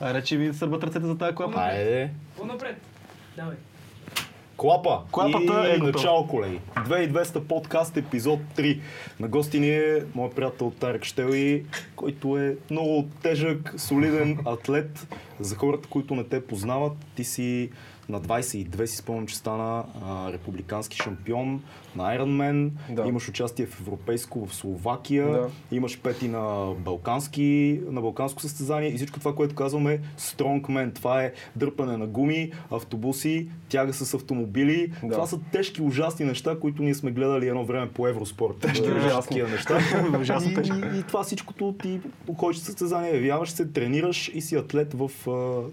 А речи ви сърбат ръцете за тази клапа. Айде. По-напред. Давай. Клапа. Клапата и е готова. начало, колеги. 2200 подкаст, епизод 3. На гости ни е моят приятел Тарек Штели, който е много тежък, солиден атлет. За хората, които не те познават, ти си на 22 си спомням, че стана а, републикански шампион на Ironman. Да. Имаш участие в европейско в Словакия. Да. Имаш пети на, балкански, на балканско състезание и всичко това, което казваме Strongman. Това е дърпане на гуми, автобуси, тяга с автомобили. Да. Това са тежки, ужасни неща, които ние сме гледали едно време по Евроспорт. Тежки, Да. ужасни неща. Ужасно и, и, и, това всичкото ти ходиш състезание, явяваш се, тренираш и си атлет в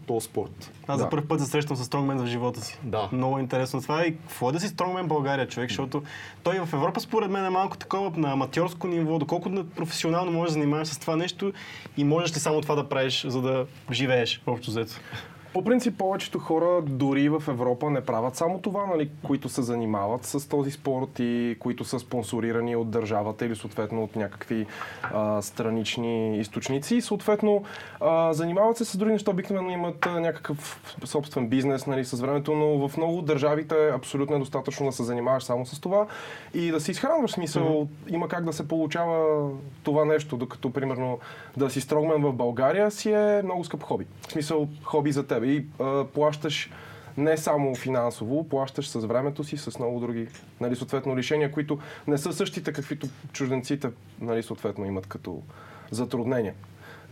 този спорт. Аз за Да. първ път се срещам с стронгмен в живота си. Да. Много интересно това и какво е да си стронгмен в България, човек, защото той в Европа според мен е малко такова на аматьорско ниво, доколко на професионално можеш да занимаваш с това нещо и можеш ли само това да правиш, за да живееш общо взето. По принцип, повечето хора дори в Европа не правят само това, нали, които се занимават с този спорт и които са спонсорирани от държавата или съответно от някакви а, странични източници. И съответно а, занимават се с други неща, обикновено имат а, някакъв собствен бизнес нали, с времето, но в много държавите е абсолютно е достатъчно да се занимаваш само с това и да се изхранваш. Смисъл, има как да се получава това нещо, докато примерно да си строгмен в България си е много скъп хоби. В смисъл, хоби за тебе и а, плащаш не само финансово, плащаш с времето си, с много други, нали, съответно, решения, които не са същите, каквито чужденците, нали, съответно, имат като затруднения.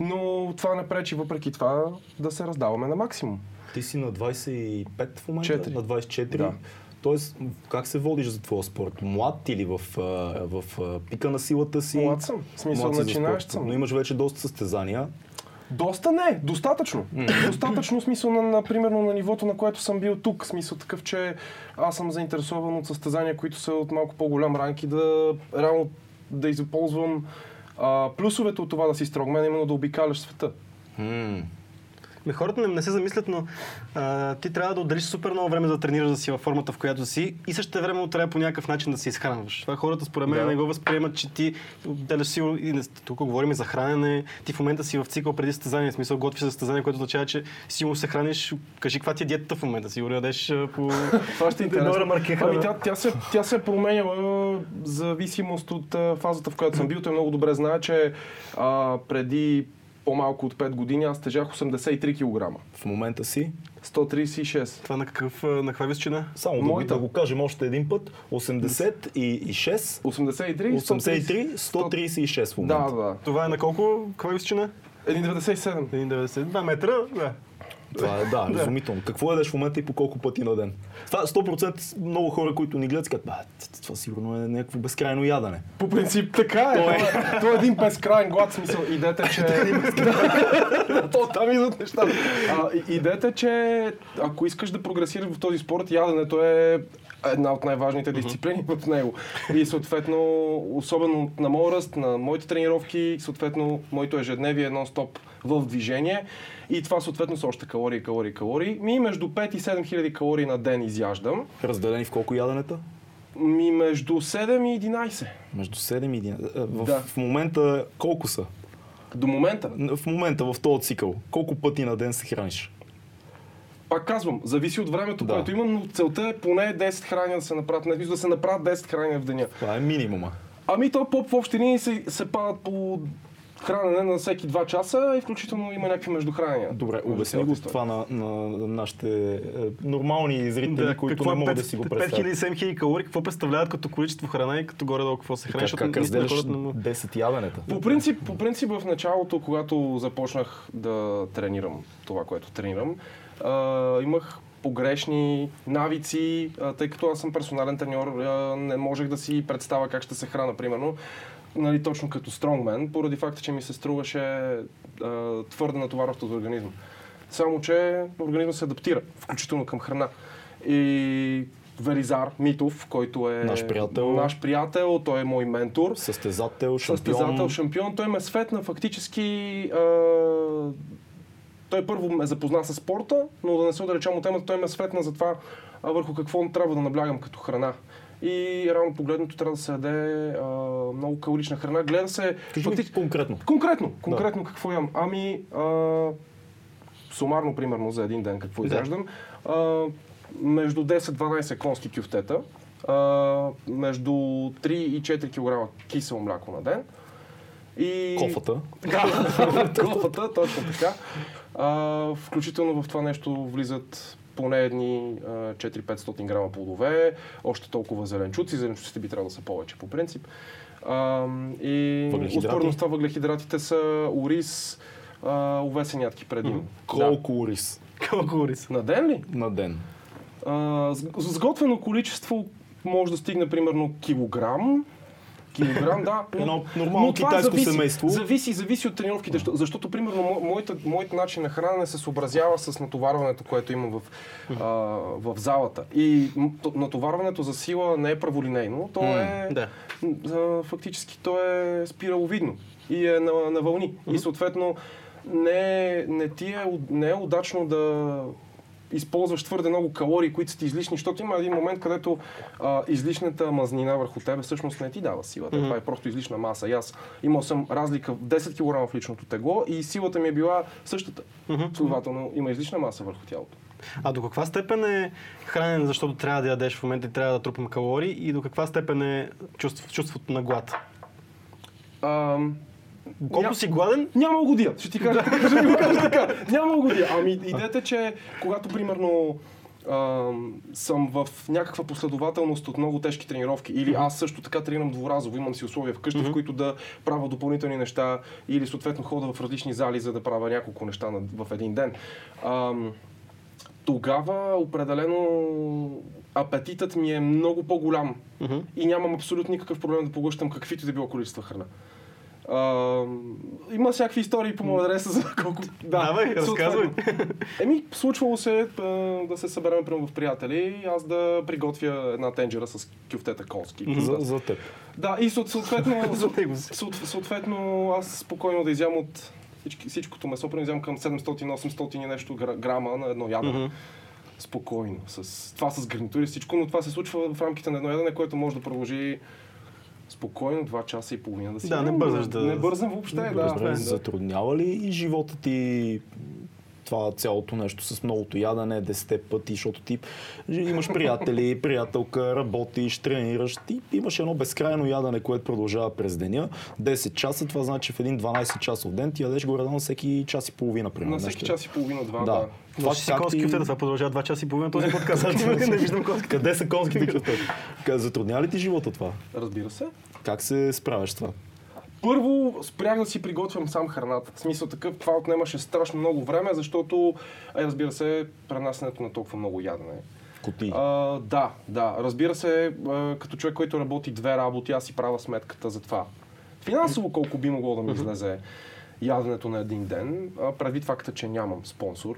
Но това не пречи, въпреки това, да се раздаваме на максимум. Ти си на 25 в момента? Четири. На 24? Да. Тоест, как се водиш за твоя спорт? Млад или в, в а, пика на силата си? Млад съм. В смисъл, начинаещ съм. Но имаш вече доста състезания. Доста не, достатъчно. достатъчно смисъл на, на, примерно на нивото, на което съм бил тук. Смисъл такъв, че аз съм заинтересован от състезания, които са от малко по-голям ранг и да реално да използвам а, плюсовете от това да си строгмен, именно да обикаляш света. Ме, хората не, не се замислят, но а, ти трябва да отделиш супер много време да тренираш да си във формата, в която си и също време трябва по някакъв начин да се изхранваш. Това хората според мен Да. не го възприемат, че ти отделяш си, и не- тук говорим за хранене, ти в момента си в цикъл преди състезание, в смисъл готвиш за състезание, което означава, че сигурно се храниш, кажи каква ти е диетата в момента, сигурно ядеш по... Това ще е интересно. Ами тя, тя, се, тя се е променяла в зависимост от фазата, в която съм бил. Той много добре знае, че а, преди по-малко от 5 години аз тежах 83 кг. В момента си. 136. Това на, какъв, на каква височина? Само Моята. да го кажем още един път. 86, 83, 83, 136 в момента. Да, да. Това е на колко? Каква височина? 1,97. 1,92 метра? Да. Това е, да, разумително. Какво ядеш в момента и по колко пъти на ден? Това 100% много хора, които ни гледат, казват, «Ба, това сигурно е някакво безкрайно ядене. По принцип така е. Това е, това е един безкрайен глад, смисъл. Идете, че... То там идват нещата. А, и- идете, че ако искаш да прогресираш в този спорт, яденето е една от най-важните дисциплини в него. И съответно, особено на моят ръст, на моите тренировки, съответно, моето ежедневие е нон-стоп в движение. И това съответно са още калории, калории, калории. Ми между 5 и 7 хиляди калории на ден изяждам. Разделени в колко яденета? Ми между 7 и 11. Между 7 и 11. А, В, Да. в момента колко са? До момента. В момента в този цикъл. Колко пъти на ден се храниш? Пак казвам, зависи от времето, Да. което имам, но целта е поне 10 храния да се направят. Не да се направят 10 храния в деня. Това е минимума. Ами то по, в общи линии се, се падат по хранене на всеки 2 часа и включително има някакви междухранения. Добре, Между обясни го това на, на, на нашите е, нормални зрители, които какво не е могат пет- да си го 5000 представят. и 7000 калории, какво представляват като количество храна и като горе-долу какво се храни? Как, как наистина разделяш хората не му- 10 яденета? По принцип, по принцип в началото, когато започнах да тренирам това, което тренирам, а, имах погрешни навици, а, тъй като аз съм персонален треньор, а, не можех да си представя как ще се храна, примерно, нали, точно като стронгмен, поради факта, че ми се струваше а, твърде натоварващо за организма. Само, че организма се адаптира, включително към храна. И Велизар Митов, който е Наш приятел. наш приятел, той е мой ментор. Състезател, шампион. Състезател, шампион. Той ме светна фактически. А, той първо ме запозна с спорта, но да не се отречам от темата, той ме светна за това а, върху какво трябва да наблягам като храна. И реално погледнато трябва да се яде а, много калорична храна. Гледа се. Кажи ми фактически- конкретно. Конкретно, конкретно какво ям? Ами, а, сумарно, примерно, за един ден какво изяждам, а, между 10-12 конски кюфтета, а, между 3 и 4 кг кисело мляко на ден. И... Кофата. Да, кофата, точно така. А, включително в това нещо влизат поне едни а, 4-500 грама плодове, още толкова зеленчуци. Зеленчуците би трябвало да са повече по принцип. А, и успоредно с това въглехидратите са ориз, а, овесен ядки предимно. Да. Колко рис Колко рис? На ден ли? на ден? А, сг- сготвено количество може да стигне примерно килограм. Килограм, да. но- Едно нормално но китайско зависи, семейство. Зависи, зависи от тренировките, защо- защото, примерно, мо- моята, моят начин на хранене се съобразява с натоварването, което имам в, а, в залата. И натоварването за сила не е праволинейно, то е Да. а, фактически то е спираловидно и е на, на вълни. И съответно не, е- не, ти е, не е удачно да използваш твърде много калории, които са ти излишни, защото има един момент, където а, излишната мазнина върху тебе всъщност не ти дава силата. Това е просто излишна маса. И аз имал съм разлика в 10 кг в личното тегло и силата ми е била същата. Следователно има излишна маса върху тялото. А до каква степен е хранене, защото трябва да ядеш в момента и трябва да трупам калории и до каква степен е чувство, чувството на глад? Ам, Колко Ня- си гладен? Няма годия, ще ти кажа, ще ти го кажа така. Няма годия. Ами идеята е, че когато примерно ам, съм в някаква последователност от много тежки тренировки или аз също така тренирам дворазово, имам си условия вкъщи, в които да правя допълнителни неща или съответно хода в различни зали, за да правя няколко неща в един ден. Ам, тогава определено апетитът ми е много по-голям и нямам абсолютно никакъв проблем да поглъщам каквито да било количества храна. А, има всякакви истории по моя адреса за колко... Да, Давай, разказвай. Еми, случвало се да се съберем прямо в приятели и аз да приготвя една тенджера с кюфтета конски. За, за теб. Да, и съот- съответно, съответно аз спокойно да изям от всички, всичкото месо, примерно към 700-800 и нещо гра- грама на едно ядене. Спокойно. С, това с гарнитури всичко, но това се случва в рамките на едно ядене, което може да продължи спокойно 2 часа и половина да си Да, не бързаш да- Не бързам въобще, да. Добре, да. затруднява ли и живота ти това цялото нещо с многото ядене, 10 пъти, защото ти имаш приятели, приятелка, работиш, тренираш, ти имаш едно безкрайно ядене, което продължава през деня. 10 часа, това значи в един 12 часов ден ти ядеш горе на всеки час и половина, примерно. На всеки нещо. час и половина, два, Да. да. Това си как конски кюфтета, това продължава 2 часа и половина този подкаст. не виждам конски. Къде са конските кюфтета? Затруднява ли ти живота това? Разбира се. Как се справяш това? Първо спрях да си приготвям сам храната. В смисъл такъв, това отнемаше страшно много време, защото, е, разбира се, пренасенето на толкова много ядене. Коти. А, да, да. Разбира се, а, като човек, който работи две работи, аз си правя сметката за това. Финансово колко би могло да ми излезе яденето на един ден, предвид факта, че нямам спонсор.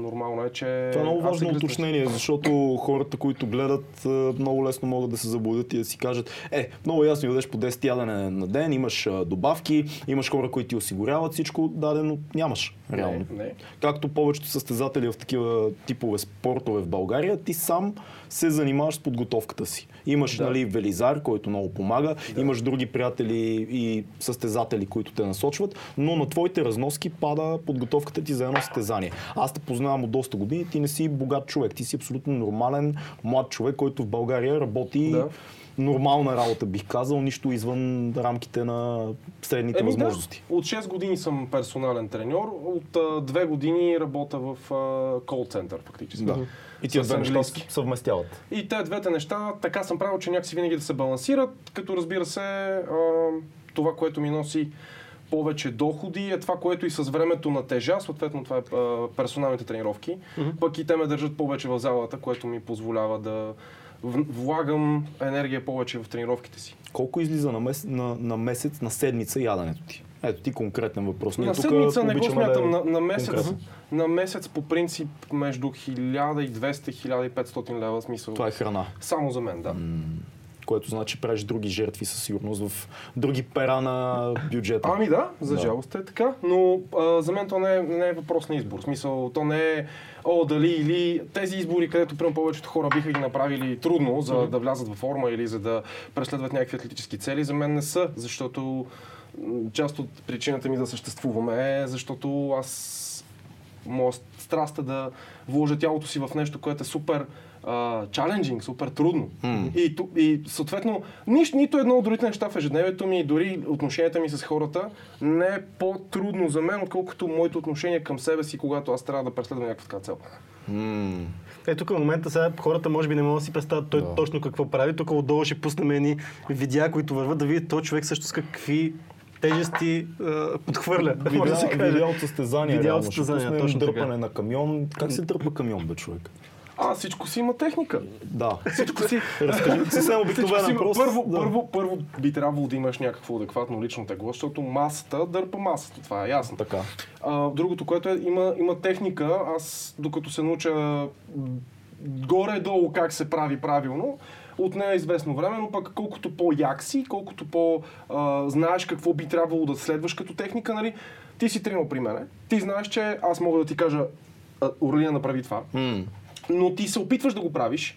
Нормално е, че... Това е много важно гръзна- уточнение, защото хората, които гледат, много лесно могат да се заблудят и да си кажат, е, много ясно ядеш по 10 ядене на ден, имаш добавки, имаш хора, които ти осигуряват всичко, дадено нямаш, реално. Не, не. Както повечето състезатели в такива типове спортове в България, ти сам се занимаваш с подготовката си. Имаш Да. нали, велизар, който много помага, имаш други приятели и състезатели, които те насочват, но на твоите разноски пада подготовката ти за едно състезание. Аз те познавам от доста години, ти не си богат човек, ти си абсолютно нормален млад човек, който в България работи Да. нормална работа, бих казал, нищо извън рамките на средните Еми възможности. Да, от 6 години съм персонален треньор, от а, 2 години работя в кол център фактически. Да. И тия С две неща съвместяват. И те двете неща така съм правил, че някакси винаги да се балансират, като разбира се а, това, което ми носи повече доходи е това, което и с времето натежа, съответно това е а, персоналните тренировки, пък и те ме държат повече в залата, което ми позволява да влагам енергия повече в тренировките си. Колко излиза на, мес, на, на месец, на седмица яденето ти? Ето ти конкретен въпрос. Ние на седмица не го смятам, да е на, на, месец, конкретно. на месец по принцип между 1200-1500 лева смисъл. Това е храна, Само за мен, да. което значи правиш други жертви със сигурност в други пера на бюджета. Ами да, за Да. жалост е така, но а, за мен то не е, не е въпрос на избор. В смисъл, то не е о, дали или тези избори, където прямо повечето хора биха ги направили трудно, за да влязат във форма или за да преследват някакви атлетически цели, за мен не са, защото м, част от причината ми да съществуваме е, защото аз моя страст е да вложа тялото си в нещо, което е супер чаленджинг, супер трудно. М. И, и съответно, ниш, нито едно от другите неща в ежедневието ми, дори отношенията ми с хората, не е по-трудно за мен, отколкото моето отношение към себе си, когато аз трябва да преследвам някаква така цел. М. Е, тук в момента сега хората може би не могат да си представят той Да. точно какво прави. Тук отдолу ще пуснем едни видеа, които върват да видят този човек също с какви тежести а, подхвърля. да се каже. видео от състезания. Видео от пуснем точно дърпане така. на камион. Как се дърпа камион, бе, човек? А, всичко си има техника. Да. Всичко си. Разкажи съвсем Всичко обикновена си има- въпрос. Първо, да. първо, първо би трябвало да имаш някакво адекватно лично тегло, защото масата дърпа масата. Това е ясно. Така. А, другото, което е, има, има техника. Аз, докато се науча горе-долу как се прави правилно, от нея е известно време, но пък колкото по-як си, колкото по-знаеш какво би трябвало да следваш като техника, нали, ти си тренал при мене, ти знаеш, че аз мога да ти кажа, «А, Орлина направи това, М. но ти се опитваш да го правиш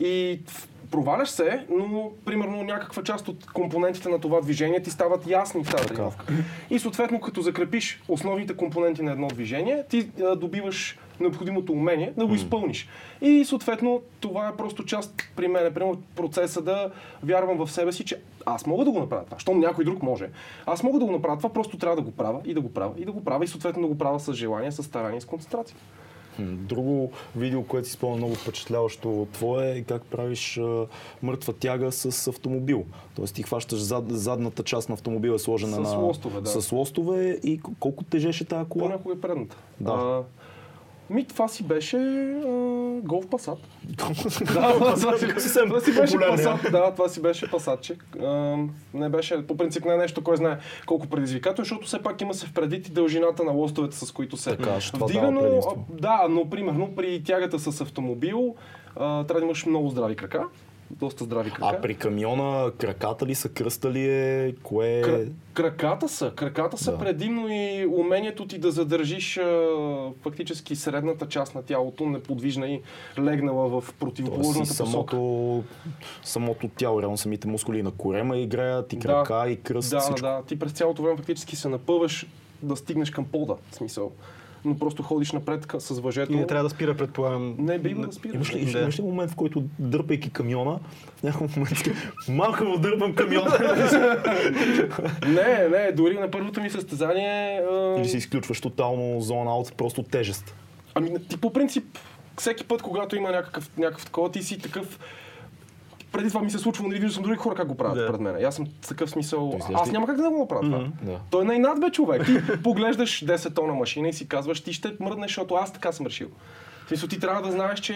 и в- проваляш се, но примерно някаква част от компонентите на това движение ти стават ясни в тази тренировка. И съответно, като закрепиш основните компоненти на едно движение, ти а, добиваш необходимото умение да го изпълниш. И съответно, това е просто част при мен, примерно процеса да вярвам в себе си, че аз мога да го направя това. Щом някой друг може. Аз мога да го направя това, просто трябва да го правя и да го правя и да го правя и съответно да го правя с желание, с старание, с концентрация. Друго видео, което си спомня много впечатляващо твое е как правиш а, мъртва тяга с автомобил. Тоест ти хващаш зад, задната част на автомобила е сложена С на... лостове, да. С лостове и колко тежеше тази кола? Понякога е предната. Да. А, ми, това си беше а, голф пасат. да, това си, беше пасат. Да, това си беше пасатчик. Не беше, по принцип не е нещо, кой знае колко предизвикателно, защото все пак има се в предвид и дължината на лостовете, с които се Така, ще това вдига, дава но, предимство. а, да, но примерно при тягата с автомобил трябва да имаш много здрави крака. Доста здрави крака. А при камиона краката ли са, кръста ли е, кое е... Кра- краката са. Краката са Да. предимно и умението ти да задържиш а, фактически средната част на тялото неподвижна и легнала в Тоест противоположната посока. самото, самото тяло, реално самите мускули на корема играят, и Да. крака, и кръст, Да, да, всичко. да. Ти през цялото време фактически се напъваш да стигнеш към пода, в смисъл. Но просто ходиш напред с въжето. И не трябва да спира, предполагам. Не бива да спира. Имаш ли, Да. имаш ли момент, в който дърпайки камиона, някакъв момент малко дърпам камиона Не, не, дори на първото ми състезание... а, или си изключваш тотално зона от просто тежест? Ами ти по принцип, всеки път, когато има някакъв, някакъв такова, ти си такъв... Преди това ми се случва, нали, виждал съм други хора как го правят Да. пред мен. Аз съм такъв смисъл, Той аз няма как да го направя това. Да. Той е на инат, бе, човек. Ти поглеждаш 10 тона машина и си казваш, ти ще мръднеш, защото аз така съм решил. Смисъл, ти трябва да знаеш, че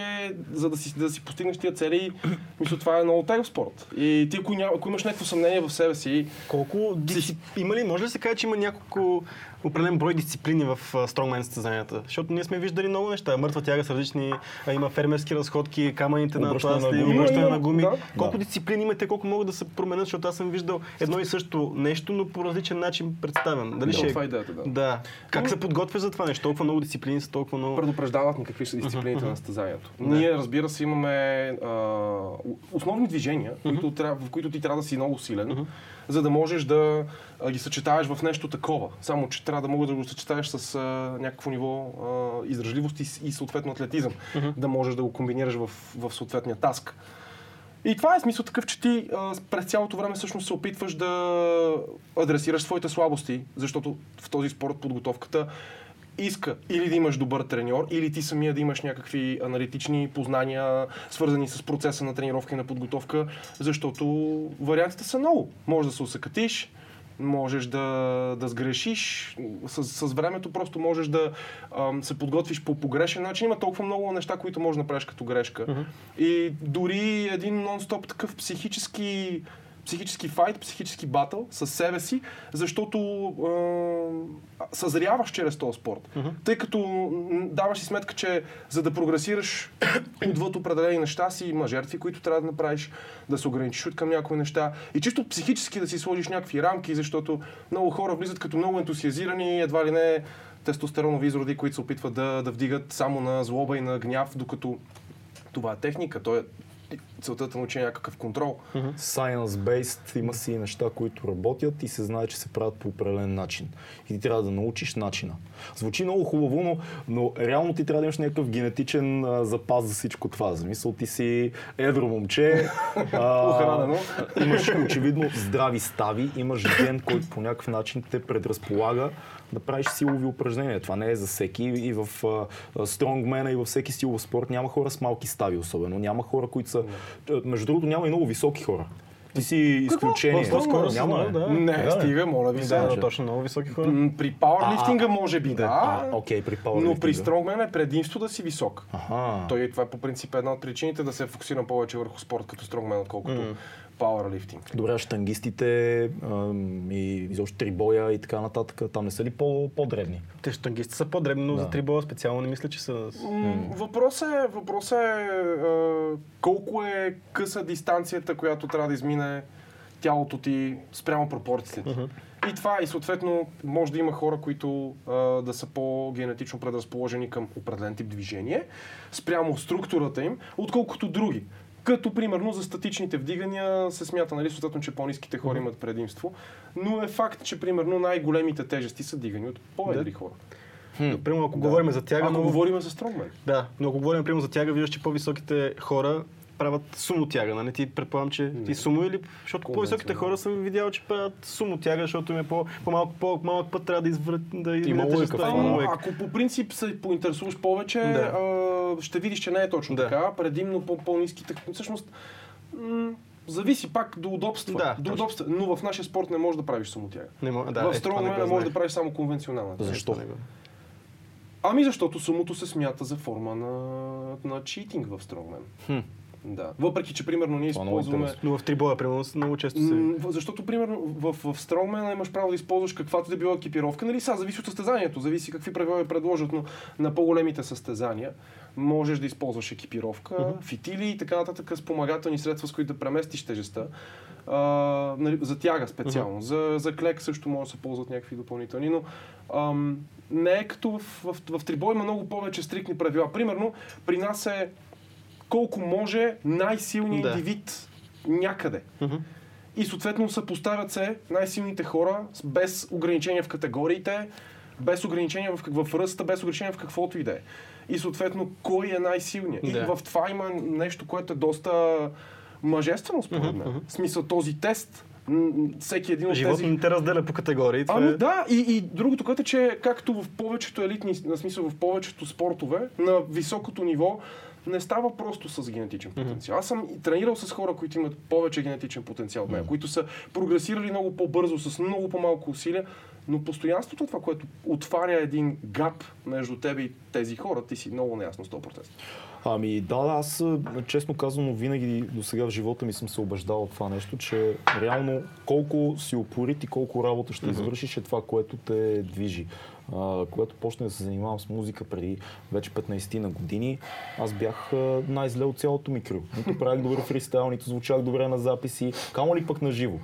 за да си, да си постигнеш тия цели, мисля, това е много тегъв спорт. И ти, ако, ако имаш някакво съмнение в себе си, Колко дисцип... има ли, може ли да се каже, че има няколко определен брой дисциплини в стронгмен състезанията? Защото ние сме виждали много неща. Мъртва тяга с различни, има фермерски разходки, камъните на тласли, обръщане на гуми. да. Колко Да. дисциплини имате, колко могат да се променят, защото аз съм виждал едно и също нещо, но по различен начин представен. Дали Да, ще... това е идеята, да. да. Как се подготвя за това нещо? Толкова много дисциплини са, толкова много... предупреждават ни какви са дисциплините на състезанието. Ние, разбира се, имаме а, основни движения, които трябва, в които ти трябва да си много силен, за да можеш да ги съчетаеш в нещо такова. Само, че трябва да могат да го съчетаеш с а, някакво ниво а, издръжливост и, и съответно атлетизъм. Да можеш да го комбинираш в, в съответния таск. И това е смисъл такъв, че ти а, през цялото време всъщност се опитваш да адресираш своите слабости, защото в този спорт подготовката иска или да имаш добър треньор, или ти самия да имаш някакви аналитични познания, свързани с процеса на тренировка и на подготовка, защото вариантите са много. Може да се усъкатиш, можеш да, да сгрешиш, с, с времето просто можеш да ам, се подготвиш по погрешен начин. Има толкова много неща, които можеш да направиш като грешка. И дори един нон-стоп такъв психически психически файт, психически батъл с себе си, защото е, съзряваш чрез този спорт. Тъй като даваш си сметка, че за да прогресираш отвъд определени неща си има жертви, които трябва да направиш, да се ограничиш от към някои неща и чисто психически да си сложиш някакви рамки, защото много хора влизат като много ентусиазирани, едва ли не тестостеронови изроди, които се опитват да, да вдигат само на злоба и на гняв, докато това е техника. То е, целта да научи някакъв контрол. Science-based има си неща, които работят и се знае, че се правят по определен начин. И ти трябва да научиш начина. Звучи много хубаво, но, но реално ти трябва да имаш някакъв генетичен а, запас за всичко това. За мисъл ти си едро момче, Охранено. имаш очевидно здрави стави, имаш ген, който по някакъв начин те предразполага да правиш силови упражнения. Това не е за всеки. И в стронгмена, и във всеки силов спорт няма хора с малки стави особено. Няма хора, които са... Между другото, няма и много високи хора. Ти си изключение. По-скоро съм няма. да. Не, Да, стига, моля ви Да, се. да, точно много високи хора. При пауърлифтинга може би да, А, окей, при но пауърлифтинга. при стронгмен е предимство да си висок. Аха. Той това е по принцип една от причините да се фокусирам повече върху спорт като стронгмен, отколкото пауърлифтинг. Добре, а штангистите ам, и изобщо трибоя и така нататък, там не са ли по- по-древни? Те штангисти са по-дребни, но Да. за трибола специално не мисля, че са... Въпросът е, въпросът е колко е къса дистанцията, която трябва да измине тялото ти спрямо пропорциите ти. И това и съответно може да има хора, които а, да са по-генетично предразположени към определен тип движение, спрямо структурата им, отколкото други. Като примерно за статичните вдигания се смята, нали, съответно, че по-низките хора имат предимство, но е факт, че примерно най-големите тежести са дигани от по-едри хора. Но, примерно, ако говорим за тяга, Ако много... говорим за стронгмен. Да, но ако говорим примерно за тяга, виждаш, че по-високите хора правят сумо тяга, нали? Ти предполагам, че ти сумо или... Защото по-високите хора съм видял, че правят сумо тяга, защото им е по- по-малко, по-малък път трябва да изврат, да Има да. логика. Ако по принцип се поинтересуваш повече, Да. а, ще видиш, че не е точно Да. така. Предимно по по-низките. Всъщност, м- зависи пак до удобства. Да, до удобства. Но в нашия спорт не можеш да правиш самотяга. Не да, в е, това не не можеш да правиш само конвенционална. Защо? Не Ами защото сумото се смята за форма на, на читинг в стронгмен. Хм. Да. Въпреки, че примерно ние Това е използваме... Но в трибоя, примерно, много често се... В- Защото, примерно, в, в Стронгмена имаш право да използваш каквато да била екипировка. Нали, сега зависи от състезанието, зависи какви правила ви предложат, но на по-големите състезания можеш да използваш екипировка, фитили и така нататък, спомагателни средства, с които да преместиш тежестта. А, нали, за тяга специално. За, за клек също може да се ползват някакви допълнителни, но ам, не е като в, в, в трибой има много повече стрикни правила. Примерно, при нас е колко може най-силният Да. индивид някъде. Мгм. И съответно съпоставят се най-силните хора без ограничения в категориите, без ограничения в, в ръста, без ограничения в каквото и да е. И съответно кой е най-силният. И Да. в това има нещо, което е доста мъжествено според мен. В смисъл този тест, всеки един от Живот тези... не те разделя по категории. Ами е... да, и, и другото, което е, че както в повечето елитни, на смисъл в повечето спортове, на високото ниво, не става просто с генетичен потенциал. Аз съм и тренирал с хора, които имат повече генетичен потенциал от мен, които са прогресирали много по-бързо, с много по-малко усилия, но постоянството това, което отваря един гап между тебе и тези хора, ти си много неясно 100%. Ами да, аз честно казано винаги до сега в живота ми съм се убеждавал това нещо, че реално колко си упорит и колко работа ще извършиш е това, което те движи. Когато почнах да се занимавам с музика преди вече 15 на години, аз бях най-зле от цялото ми крил. Нито правих добър фристайл, нито звучах добре на записи, камо ли пък на живо.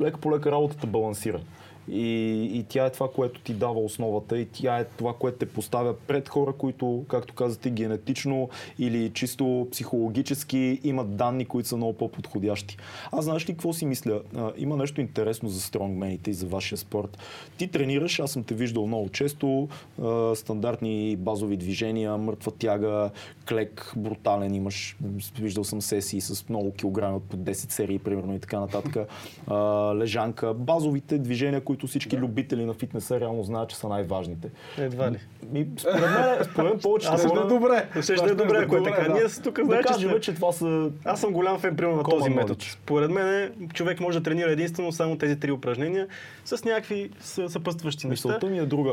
Лека по лека работата балансира. И, и тя е това, което ти дава основата и тя е това, което те поставя пред хора, които, както казате, генетично или чисто психологически имат данни, които са много по-подходящи. Аз знаеш ли какво си мисля? А, има нещо интересно за стронгмените и за вашия спорт. Ти тренираш, аз съм те виждал много често, а, стандартни базови движения, мъртва тяга, клек, брутален имаш. Виждал съм сесии с много килограми от по 10 серии, примерно и така нататък. А, лежанка, базовите движения, които всички любители на фитнеса реално знаят, че са най-важните. Едва ли. Ми, според мен, според мен повечето Аз хора... да е добре. Усеща е добре, ако е така. да. Ние с тук Да знаеш, че кажем, сме- че това са... Аз съм голям фен, примерно, на този метод. Според мен, човек може да тренира единствено само тези три упражнения с някакви съ- съпътстващи неща. Мисълта ми е друга.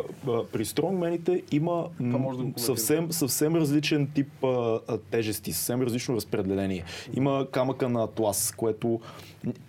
При стронгмените има да съвсем, съвсем различен тип а, тежести, съвсем различно разпределение. Има камъка на атлас, което...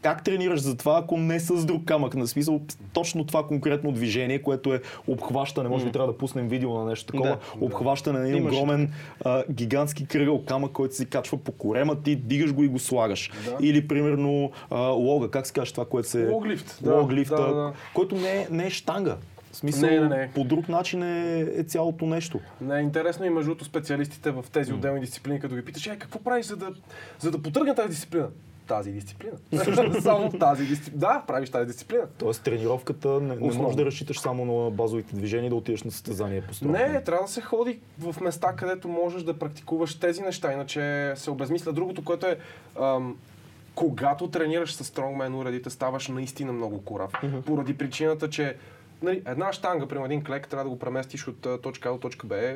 Как тренираш за това, ако не с друг камък? На смисъл, точно това конкретно движение, което е обхващане, може би трябва да пуснем видео на нещо такова, Да. обхващане на един огромен а, гигантски кръгъл камък, който се качва по корема, ти дигаш го и го слагаш. Или примерно а, лога, как се каже това, което се... Логлифт, да, Логлифта, да, да. който не е, не е штанга. В смисъл, Не, не, не. по друг начин е, е цялото нещо. Не, интересно и между специалистите в тези отделни дисциплини, като ги питаш, е, какво правиш за да, за да потръгна тази дисциплина? Тази дисциплина. само тази дисциплина. Да, правиш тази дисциплина. Тоест тренировката не, не можеш да разчиташ само на базовите движения да отидеш на състезание по стронгмен. Не, трябва да се ходи в места, където можеш да практикуваш тези неща, иначе се обезмисля. Другото, което е, ам, когато тренираш с стронгмен уредите, ставаш наистина много корав. Поради причината, че нали, една штанга, примерно един клек, трябва да го преместиш от точка А до точка Б,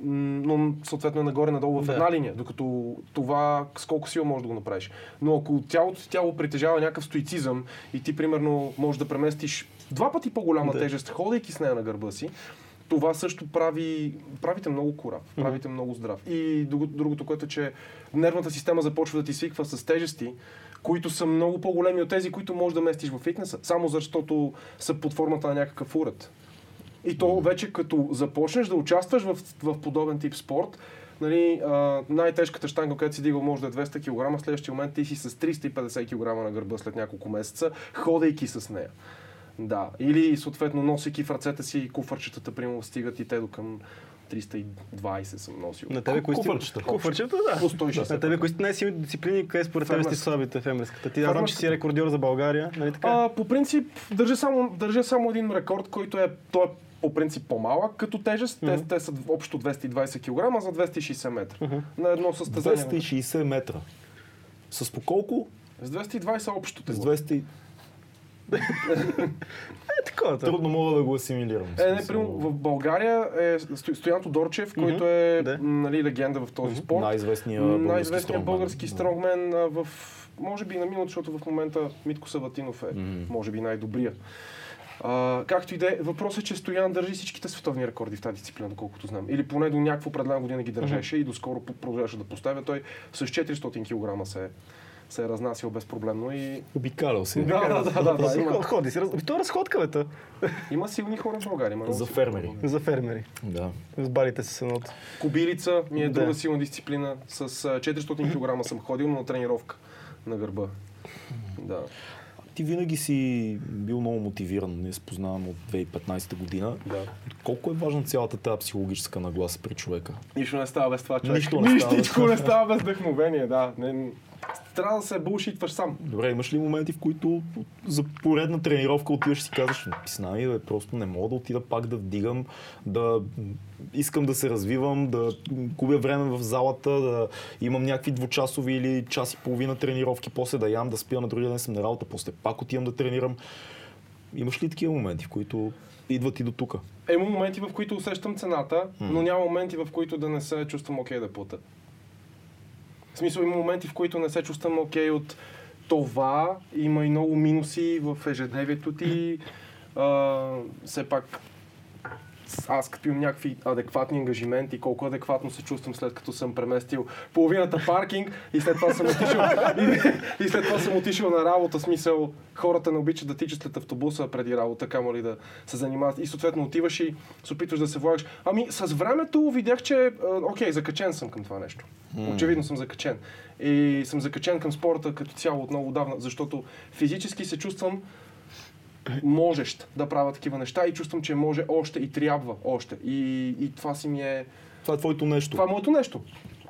но съответно е нагоре-надолу в Да. една линия, докато това с колко сила можеш да го направиш. Но ако цялото ти тяло притежава някакъв стоицизъм и ти примерно можеш да преместиш два пъти по-голяма Да. тежест, ходейки с нея на гърба си, това също прави, правите много корав, правите много здрав. И друго- другото, което е, че нервната система започва да ти свиква с тежести, които са много по-големи от тези, които можеш да местиш в фитнеса, само защото са под формата на някакъв уред. И то вече като започнеш да участваш в, в подобен тип спорт, нали, а, най-тежката штанга, която си дигал може да е 200 кг, в следващия момент ти си с 350 кг на гърба след няколко месеца, ходейки с нея. Да. Или съответно носейки в ръцете си куфарчетата, примерно стигат и те до към 320 съм носил. На тебе кои сте... Куфарчета. Куфарчета, да. По 160. На тебе кои сте най-силните дисциплини, къде според тебе сте слабите в фермерската? Ти знам, че си рекордьор за България, нали така? А, по принцип, държа само, държа само един рекорд, който е, той е по принцип по-малък като тежест. Те, те са общо 220 кг за 260 метра. На едно състезание. 260 метра. С по колко? С 220 общо С тегло. 200... Е, такова. Трудно мога да го асимилирам. Е, не, примерно, в България е Сто- Стоян Тодорчев, който е да. нали, легенда в този спорт. Най-известният български Най-известният български Да. стронгмен а, в може би на миналото, защото в момента Митко Саватинов е, може би най-добрия. А, както и да е, въпросът е, че Стоян държи всичките световни рекорди в тази дисциплина, доколкото знам. Или поне до някаква определена година ги държеше и доскоро продължаваше да поставя. Той с 400 кг се, се е разнасял безпроблемно и Обикалял се. да, да, да, да, да, Си има, ход- Ходи си. раз- То е разходка, бе, има силни хора в България. Има За фермери. За фермери. Да. С барите с едното. Кобилица ми е Да. друга силна дисциплина. С а, 400 кг съм ходил, но на тренировка на гърба. Да. Ти винаги си бил много мотивиран. Ние се познавам от 2015 година. Да. Колко е важна цялата тази психологическа нагласа при човека? Нищо не става без това, човек. Нищо не става Нищичко не става без вдъхновение, да. Не, трябва да се булшитваш сам. Добре, имаш ли моменти, в които за поредна тренировка отиваш и си казваш, писна ми, бе, просто не мога да отида пак да вдигам, да искам да се развивам, да губя време в залата, да имам някакви двучасови или час и половина тренировки, после да ям, да спя, на другия ден съм на работа, после пак отивам да тренирам. Имаш ли такива моменти, в които идват и до тук? Има моменти, в които усещам цената, но няма моменти, в които да не се чувствам окей да плата. В смисъл, има моменти, в които не се чувствам окей от това. Има и много минуси в ежедневието ти. А, все пак аз като имам някакви адекватни ангажименти, колко адекватно се чувствам след като съм преместил половината паркинг и след това съм отишъл, и, и след това съм отишъл на работа, смисъл хората не обичат да тичат след автобуса преди работа, камо ли да се занимават и съответно отиваш и се опитваш да се влагаш. Ами с времето видях, че а, окей, закачен съм към това нещо. Очевидно съм закачен. И съм закачен към спорта като цяло от много давна, защото физически се чувствам можещ да правя такива неща и чувствам, че може още и трябва още. И, и това си ми е... Това е твоето нещо. Това е моето нещо.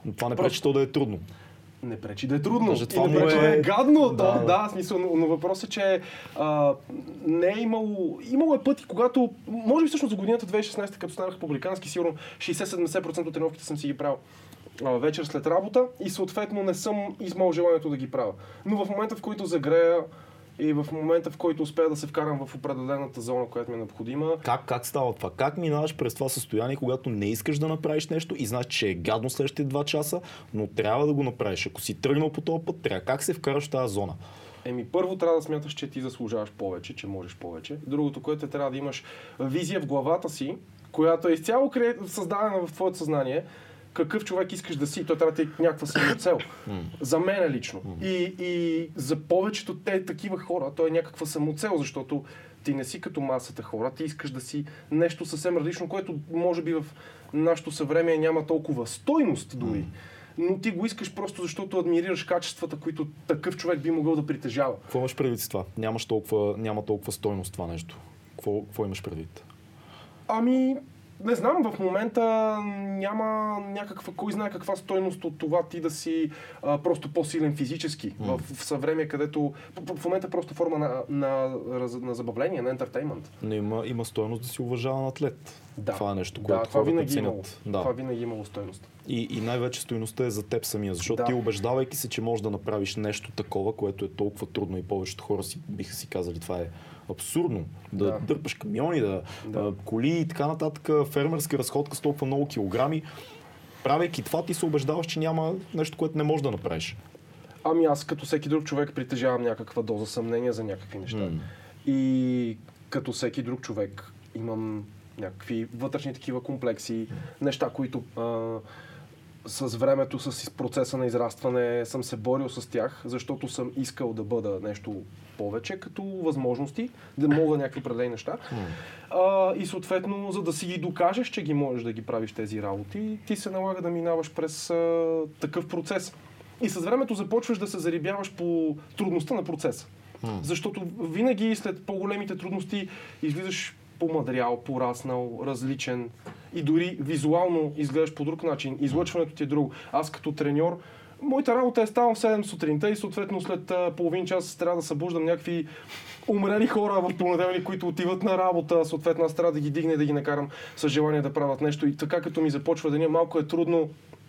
Но това не Просто- пречи то да е трудно. Не пречи да е трудно. Даже и това не му пречи е- да е гадно. Да. Да, да, смисъл, но, но въпросът е, че а, не е имало... Имало е пъти, когато... Може би всъщност за годината 2016, като станах републикански, сигурно 60-70% от тренировките съм си ги правил вечер след работа и съответно не съм измал желанието да ги правя. Но в момента, в който загрея и в момента, в който успея да се вкарам в определената зона, която ми е необходима, Как, как става това? Как минаваш през това състояние, когато не искаш да направиш нещо и знаеш, че е гадно следващите два часа, но трябва да го направиш. Ако си тръгнал по този път, трябва как се вкараш в тази зона? Еми, първо трябва да смяташ, че ти заслужаваш повече, че можеш повече. Другото, което е, трябва да имаш визия в главата си, която е изцяло създадена в твоето съзнание, какъв човек искаш да си. Той трябва да ти е някаква самоцел. за мен лично. И, и за повечето те такива хора, той е някаква самоцел, защото ти не си като масата хора, ти искаш да си нещо съвсем различно, което може би в нашето съвремие няма толкова стойност дори. Но ти го искаш просто защото адмирираш качествата, които такъв човек би могъл да притежава. Какво имаш предвид с това? Нямаш толкова, няма толкова стойност това нещо. Какво, какво имаш предвид? Ами, не знам, в момента няма някаква, кой знае каква стойност от това ти да си а, просто по-силен физически. В, в съвремие, където в, в момента е просто форма на, на, на, на забавление, на ентертеймент. Но има, има стойност да си уважаван атлет. Да. Това е нещо, Да, което това хората винаги е имало. Да. Това винаги е имало стойност. И, и най-вече стоеността е за теб самия, защото Да. ти убеждавайки се, че можеш да направиш нещо такова, което е толкова трудно и повечето хора си, биха си казали това е абсурдно. Да, Да. дърпаш камиони, да, Да. коли и така нататък, фермерска разходка с толкова много килограми. Правейки това, ти се убеждаваш, че няма нещо, което не можеш да направиш. Ами аз като всеки друг човек притежавам някаква доза съмнение за някакви неща. М. И като всеки друг човек имам някакви вътрешни такива комплекси, неща, които а, с времето, с процеса на израстване съм се борил с тях, защото съм искал да бъда нещо повече като възможности, да мога някакви определени неща. А, и съответно, за да си ги докажеш, че ги можеш да ги правиш тези работи, ти се налага да минаваш през а, такъв процес. И с времето започваш да се зарибяваш по трудността на процеса. Защото винаги след по-големите трудности излизаш по-материал, пораснал, различен и дори визуално изглеждаш по друг начин. Излъчването ти е друго. Аз като треньор, моята работа е ставам в 7 сутринта и съответно след половин час трябва да събуждам някакви умрели хора в понеделник, които отиват на работа, съответно аз трябва да ги дигна и да ги накарам с желание да правят нещо. И така като ми започва деня, малко е трудно,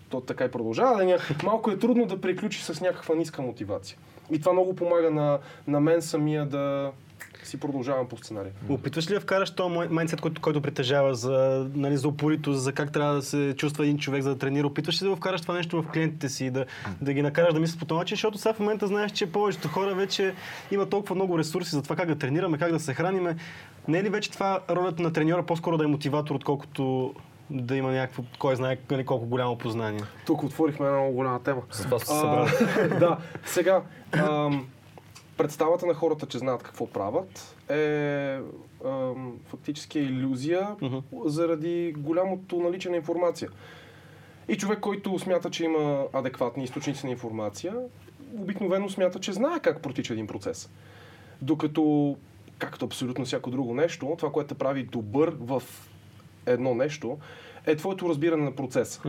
то така и продължава деня, малко е трудно да приключи с някаква ниска мотивация. И това много помага на, на мен самия да си продължавам по сценария. Опитваш ли да вкараш този майндсет, който, който притежава за, нали, за упоритост, за как трябва да се чувства един човек за да тренира? Опитваш ли да вкараш това нещо в клиентите си, да, да ги накараш да мислят по този начин, защото сега в момента знаеш, че повечето хора вече има толкова много ресурси за това как да тренираме, как да се храниме. Не е ли вече това ролята на треньора по-скоро да е мотиватор, отколкото да има някакво, кой знае нали, колко голямо познание? Тук отворихме една много голяма тема. С това се събрали. да, сега, ам, представата на хората, че знаят какво правят, е ам, фактически е иллюзия Мгм. заради голямото наличие на информация. И човек, който смята, че има адекватни източници на информация, обикновено смята, че знае как протича един процес. Докато, както абсолютно всяко друго нещо, това, което те прави добър в едно нещо, е твоето разбиране на процеса.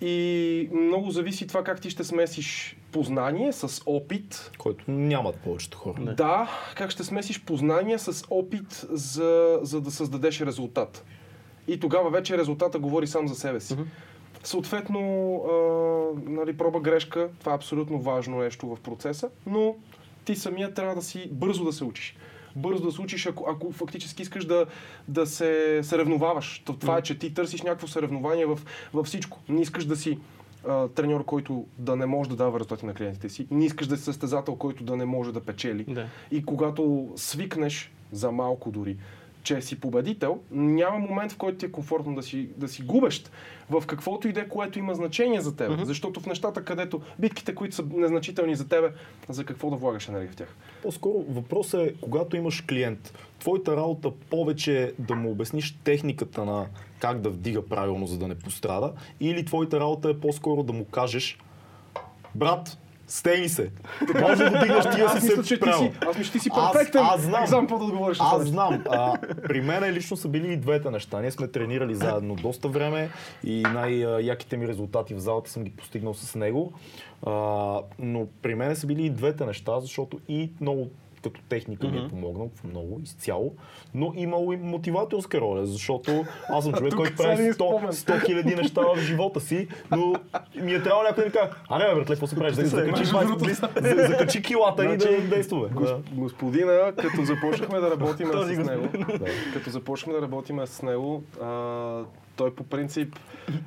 И много зависи това как ти ще смесиш познание с опит. Който нямат повечето хора. Не. Да, как ще смесиш познание с опит, за, за да създадеш резултат. И тогава вече резултата говори сам за себе си. Съответно, а, нали, проба грешка, това е абсолютно важно нещо в процеса, но ти самия трябва да си бързо да се учиш. Бързо да се учиш, ако, ако фактически искаш да, да се съревноваваш. То, това е, че ти търсиш някакво съревнование в, във всичко. Не искаш да си а, треньор, който да не може да дава резултати на клиентите си. Не искаш да си състезател, който да не може да печели. Да. И когато свикнеш, за малко дори, че си победител, няма момент, в който ти е комфортно да си, да си губещ в каквото и да е, което има значение за теб. Защото в нещата, където битките, които са незначителни за тебе, за какво да влагаш енергия в тях? По-скоро въпросът е, когато имаш клиент, твоята работа повече е да му обясниш техниката на как да вдига правилно, за да не пострада, или твоята работа е по-скоро да му кажеш, брат, стегни се. Може да дигнеш тия Аз си мисля, се че ти право. си, аз мисля, ти си Аз- перфектен. аз знам. Знам какво да отговориш Аз знам. А, при мен лично са били и двете неща. Ние сме тренирали заедно доста време и най-яките ми резултати в залата съм ги постигнал с него. А, но при мен са били и двете неща, защото и много като техника ми е помогнал много, изцяло, но имало и мотиваторска роля, защото аз съм човек, който прави ми 100, спомен. 100 хиляди неща в живота си, но ми е трябвало някой да ми каже, аре, бе, братле, какво се правиш? Закачи, Между другото- 20, за- закачи килата и Значи, да действаме. Господина, като започнахме да работим с него, като започнахме да работим с него, той по принцип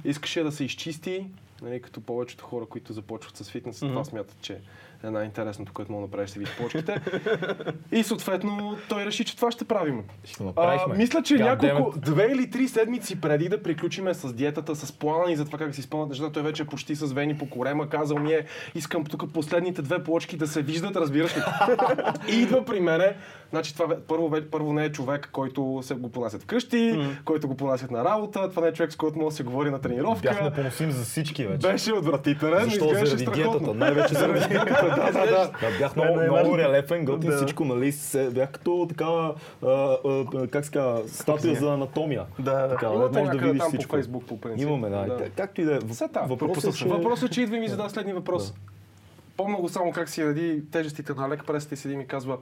искаше да се изчисти, нали, като повечето хора, които започват с фитнес, това смятат, че е най-интересното, което мога да направиш, видиш почките. И съответно той реши, че това ще правим. Ще А, мисля, че God няколко, две или три седмици преди да приключиме с диетата, с плана и за това как си изпълнят нещата, той вече е почти с вени по корема, казал ми е, искам тук последните две плочки да се виждат, разбираш ли? и идва при мене, значи това първо, първо не е човек, който се го понасят вкъщи, който го понасят на работа, това не е човек, с който може да се говори на тренировка. Бяхме поносим за всички, най-вече. Беше отвратителен, Защо? Заради диетата. Най-вече заради диетата. Да, да, да. Да, бях много, е много важно. релефен, готин Да. всичко, нали, се, бях като такава, как се казва, статуя за анатомия. Да, да. Така, Имате може да видиш там всичко. по Фейсбук, по принцип. Имаме, да. Да. Както и да е. Въпросът е, че... Въпросът е, че идва и ми задава следния въпрос. Помня го само как си ради тежестите на лек пресата и седи ми казва,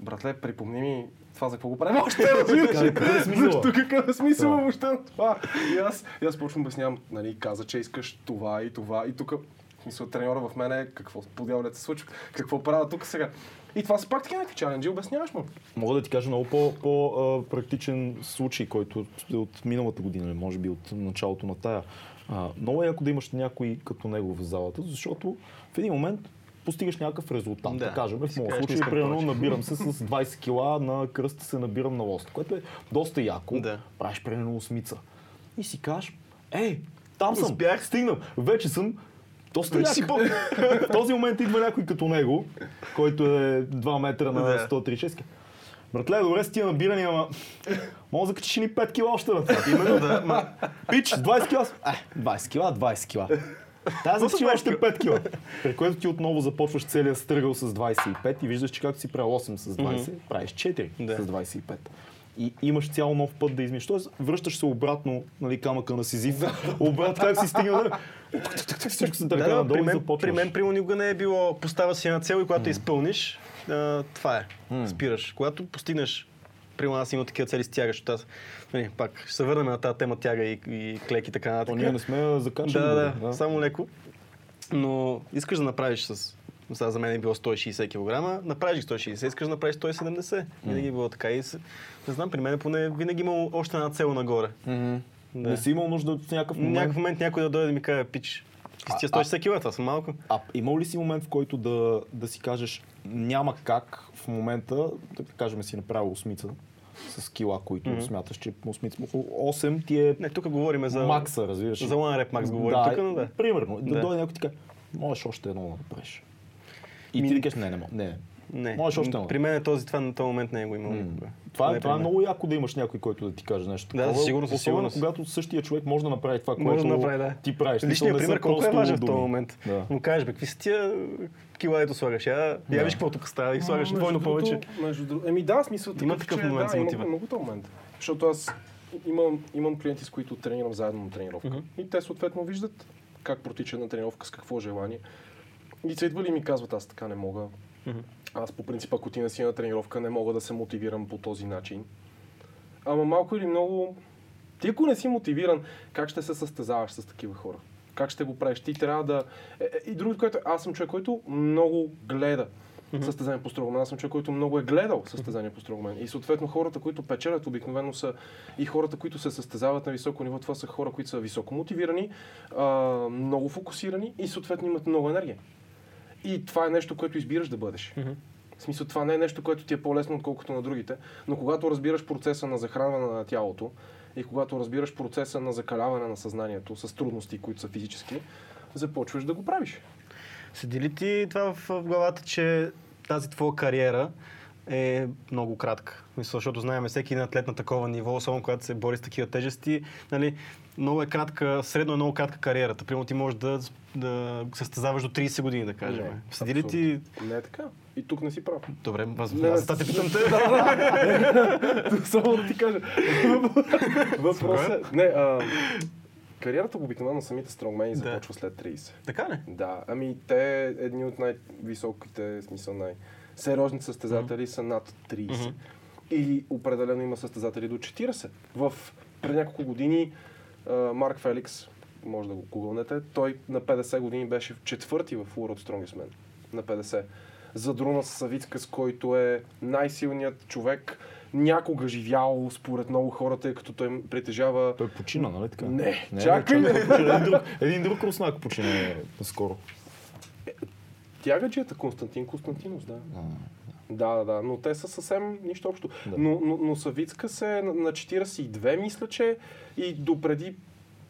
братле, припомни ми това за какво го правим още, разбираш ли? Какъв е смисълът? Защо какъв е смисъл Да. въобще на това? И аз, и аз почвам обяснявам, нали, каза, че искаш това и това и тук, смисъл, треньора в мене, е какво по се случва, какво правя тук сега. И това са пак такива някакви чаленджи, обясняваш му. Мога да ти кажа много по- по-практичен случай, който е от миналата година, или може би от началото на тая. А, много е яко да имаш някой като него в залата, защото в един момент постигаш някакъв резултат. Да, Да. кажем, в моят кажеш, случай, примерно, набирам се с 20 кила, на кръста се набирам на лост, което е доста яко. Да. Правиш примерно осмица. И си кажеш, ей, там съм, Успях. стигнам, вече съм доста Вече як. си по- В този момент идва някой като него, който е 2 метра на Да. 136. Братле, добре с тия набирания, ама мога да закачиш ни 5 кила още на това. Именно да. Ма, Пич, 20 кила. Е, 20 кила, 20 кила. Тази закачи още 5 кила. При което ти отново започваш целият стръгъл с 25 и виждаш, че както си правил 8 с 20, правиш 4 Да. с 25. И имаш цял нов път да изминеш. Тоест, връщаш се обратно, нали, камъка на Сизиф. обратно как си стигнал. Всичко се да, да, надолу при и започваш. при мен примерно никога не е било поставя си една цел и когато изпълниш, това е. Спираш. Когато постигнеш Примерно аз имам такива цели с тяга, защото аз, нали, пак ще се върнем на тази тема тяга и, и клек и така нататък. ние не сме. Да, да, бе, да, само леко. Но искаш да направиш с... Сега за мен е било 160 кг, направиш ги 160, искаш да направиш 170. Винаги е било така и. Не знам, при мен поне винаги имал още една цел нагоре. Мгм. Да. Не си имал нужда от някакъв момент. някакъв момент някой да дойде да ми каже, пич, ти си тия А- 160 кг, това са малко. А имал ли си момент, в който да, да си кажеш, няма как в момента, да кажем си направил осмица с кила, които Мгм. смяташ, че осмица, 8 ти е Не, тук говорим за... макса, разбираш. За one rep max говорим да, тук, но да. Примерно, да, Да. дойде някой и ти каже, можеш още едно да направиш. И ти да кажеш, не, не, мога, не. Не. Можеш още. При мен е този, това на този момент не е го имал никога. Това, е, това е мен. много яко да имаш някой, който да ти каже нещо Да, такова. със сигурност, със сигурност. когато същия човек може да направи това, Може което да направи, да. ти правиш. Личният пример колко е важен в този момент. Да. Му кажеш, бе, какви са тия кила, ето слагаш? Я, я Да. виж какво тук става и слагаш Между двойно повече. Между друго, еми да, смисъл Има такъв, че, момент да, има, много този момент. Защото аз имам, имам клиенти, с които тренирам заедно на тренировка. Мгм. И те съответно виждат как протича една тренировка, с какво желание. И са идвали и ми казват, аз така не мога. Аз по принцип, ако ти не си на тренировка, не мога да се мотивирам по този начин. Ама малко или много... Ти ако не си мотивиран, как ще се състезаваш с такива хора? Как ще го правиш? Ти трябва да... Е, е, и другото, което аз съм човек, който много гледа състезания по строгомен. Аз съм човек, който много е гледал състезания по строгомен. И съответно хората, които печелят обикновено са и хората, които се състезават на високо ниво, това са хора, които са високо мотивирани, а, много фокусирани и съответно имат много енергия. И това е нещо, което избираш да бъдеш. Мгм. В смисъл, това не е нещо, което ти е по-лесно, отколкото на другите, но когато разбираш процеса на захранване на тялото и когато разбираш процеса на закаляване на съзнанието с трудности, които са физически, започваш да го правиш. Седи ли ти това в главата, че тази твоя кариера е много кратка? Мисля, защото знаем всеки един атлет на такова ниво, особено когато се бори с такива тежести, нали, много е кратка, средно е много кратка кариерата. Примерно ти можеш да, да състезаваш до 30 години, да кажем. Не, Седи ли ти... Не е така. И тук не си прав. Добре. Не, аз това те питам те. Само да ти кажа. Въпросът е... Не, а, кариерата обикновено на самите стронгмени започва след 30. така ли? Да, ами те едни от най-високите, смисъл най-сериозните състезатели са над 30. Мгм. И определено има състезатели до 40. В преди няколко години Марк Феликс, може да го гугълнете, той на 50 години беше четвърти в World Strongest Man. На 50. За Друна Савицка, с който е най-силният човек, някога живял според много хора, тъй като той притежава Той почина, нали така? Не, не чакай, не, почина. един, друг, един друг руснак почина скоро. Тягаджията Константин Константинов, да. А, Да, да, да, но те са съвсем нищо общо. Да. Но, но, но Савицка се на, на 42, мисля, че и допреди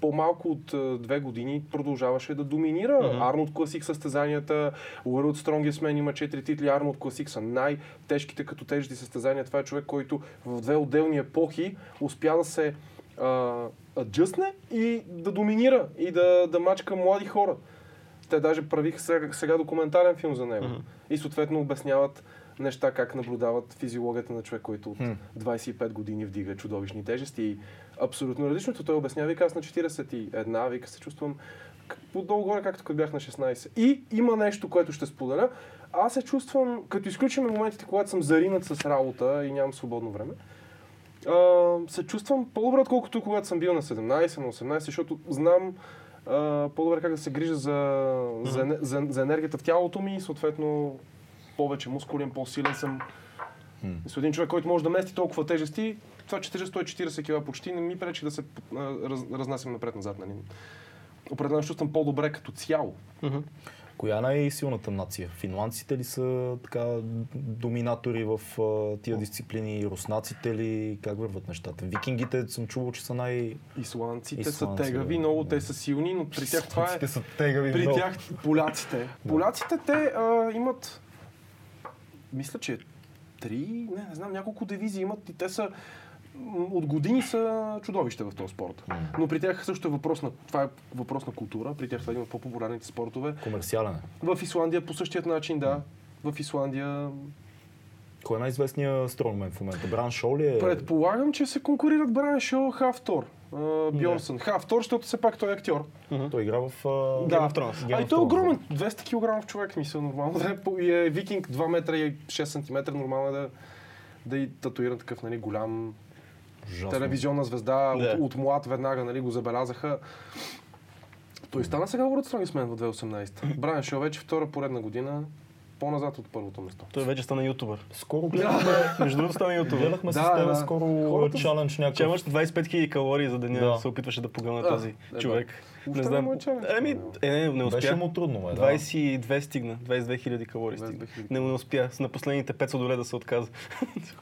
по-малко от две години продължаваше да доминира. Арнолд Класик състезанията, World Strongest Man има 4 титли, Арнолд Класик са най-тежките като тежести състезания. Това е човек, който в две отделни епохи успя да се а, аджъсне и да доминира и да, да мачка млади хора. Те даже правиха сега, сега документален филм за него. И съответно обясняват неща, как наблюдават физиологията на човек, който от 25 години вдига чудовищни тежести. И абсолютно различното. Той обяснява, вика, аз на 41, вика, се чувствам по-долу-горе, както като бях на 16. И има нещо, което ще споделя. Аз се чувствам, като изключим моментите, когато съм заринат с работа и нямам свободно време, а, се чувствам по-добре, отколкото когато съм бил на 17, на 18, защото знам по-добре как да се грижа за, за, за, за енергията в тялото ми и съответно повече мускулен, по-силен съм. С един човек, който може да мести толкова тежести, това, че тежа 140 кг почти, не ми пречи да се раз, разнасям напред-назад. Нали? Определено чувствам по-добре като цяло. Коя е най-силната нация? Финландците ли са така доминатори в тия дисциплини? Руснаците ли? Как върват нещата? Викингите съм чувал, че са най... Исландците Исландци, са тегави, да. много те са силни, но при тях това е... Исландците са тегави При много. тях поляците. Поляците те а, имат, мисля, че три, не, не знам, няколко дивизии имат и те са от години са чудовища в този спорт. Но при тях също е въпрос на, това е въпрос на култура, при тях това е един от по-популярните спортове. Комерциален е. В Исландия по същият начин, да. В Исландия Кой е най-известният стронгмен в момента? Бран Шоу ли е? предполагам, че се конкурират Брайан Шоу Хафтор. Бьорсън. Хафтор, защото все пак той е актьор. Той игра в... а, Да, Game of Thrones. Game А и той е огромен, 200 кг човек, мисля, нормално да е. И е викинг 2 метра и 6 см, нормално е да, да и татуиран такъв, нали, голям Ужасно. телевизионна звезда, Да. от, от млад веднага, нали, го забелязаха. Той стана сега World Strongest Man в 2018. Брайан Шоу вече втора поредна година, по-назад от първото место. Той вече стана ютубър. Скоро гледахме, Между другото стана ютубър. гледахме с Да, теб да. скоро Хората- чалендж Че някакъв. имаш 25 000 калории за деня, Да. се опитваше да погълне А, този е, човек. Въобще Не знам. е Еми, е, не, не Беше успя. му трудно, бе, да. 22 стигна, 22 хиляди калории 22 стигна.000. Не, не успя. С на последните 5 сладоледа да се отказа.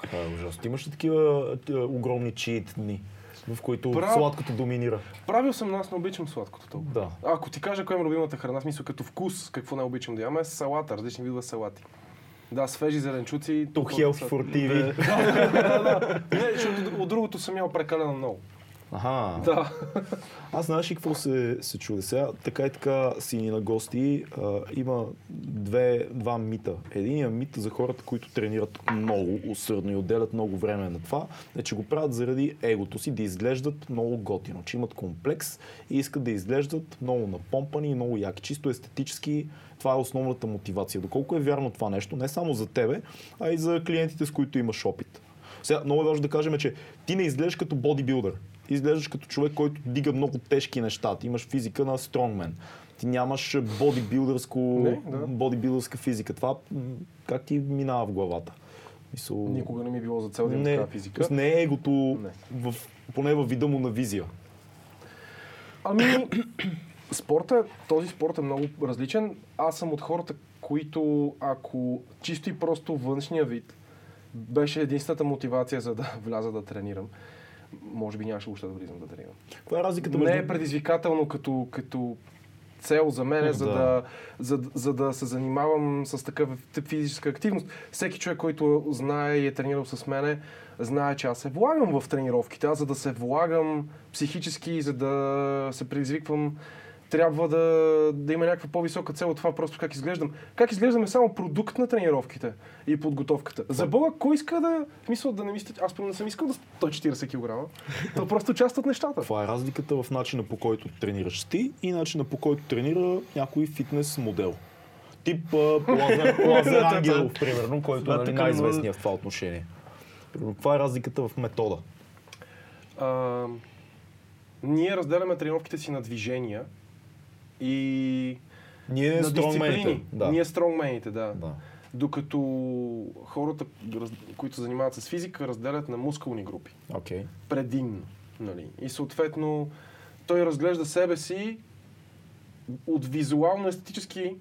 Това е ужасно. Ти имаш ли такива а, огромни чиит дни, в които Прав- сладкото доминира? Правил съм, но аз не обичам сладкото толкова. Да. Ако ти кажа коя е любимата храна, смисъл като вкус, какво не обичам да ям, е салата, различни видове салати. Да, свежи зеленчуци. To толкова health са- for TV. Не, защото от другото съм ял прекалено много. Аха. Да. Аз знаеш ли какво се, се чуде сега? Така и така си ни на гости. А, има две, два мита. Единият мит за хората, които тренират много усърдно и отделят много време на това, е, че го правят заради егото си, да изглеждат много готино, че имат комплекс и искат да изглеждат много напомпани и много яки. Чисто естетически това е основната мотивация. Доколко е вярно това нещо, не само за тебе, а и за клиентите, с които имаш опит. Сега, много е важно да кажем, че ти не изглеждаш като бодибилдър. Ти изглеждаш като човек, който дига много тежки неща. Ти имаш физика на стронгмен. Ти нямаш бодибилдърско, Не, да. бодибилдърска физика. Това как ти минава в главата? Мисъл... Никога не ми е било за цел да не, физика. не е егото, Не. в, поне във вида му на визия. Ами, спорта, този спорт е много различен. Аз съм от хората, които ако чисто и просто външния вид беше единствената мотивация за да вляза да тренирам, може би нямаше въобще да влизам да тренирам. Каква е разликата между... Не е предизвикателно като, като цел за мен, за, Да. да, за, за да се занимавам с такъв тип физическа активност. Всеки човек, който знае и е тренирал с мене, знае, че аз се влагам в тренировките. Аз за да се влагам психически, за да се предизвиквам, трябва да, да има някаква по-висока цел от това просто как изглеждам. Как изглеждам е само продукт на тренировките и подготовката. За Бога, кой иска да... Смисъл да не мисля, аз не съм искал да 140 кг. То просто част от нещата. Това е разликата в начина по който тренираш ти и начина по който тренира някой фитнес модел. Тип Лазар, Лазар Ангелов, примерно, който Това е нали, е най-известният в това отношение. Каква е разликата в метода? А, ние разделяме тренировките си на движения и Ние на дисциплини. Да. Ние стронгмените, да. да. Докато хората, които се занимават с физика, разделят на мускулни групи. Окей. Предимно. Нали? И съответно той разглежда себе си от визуално естетически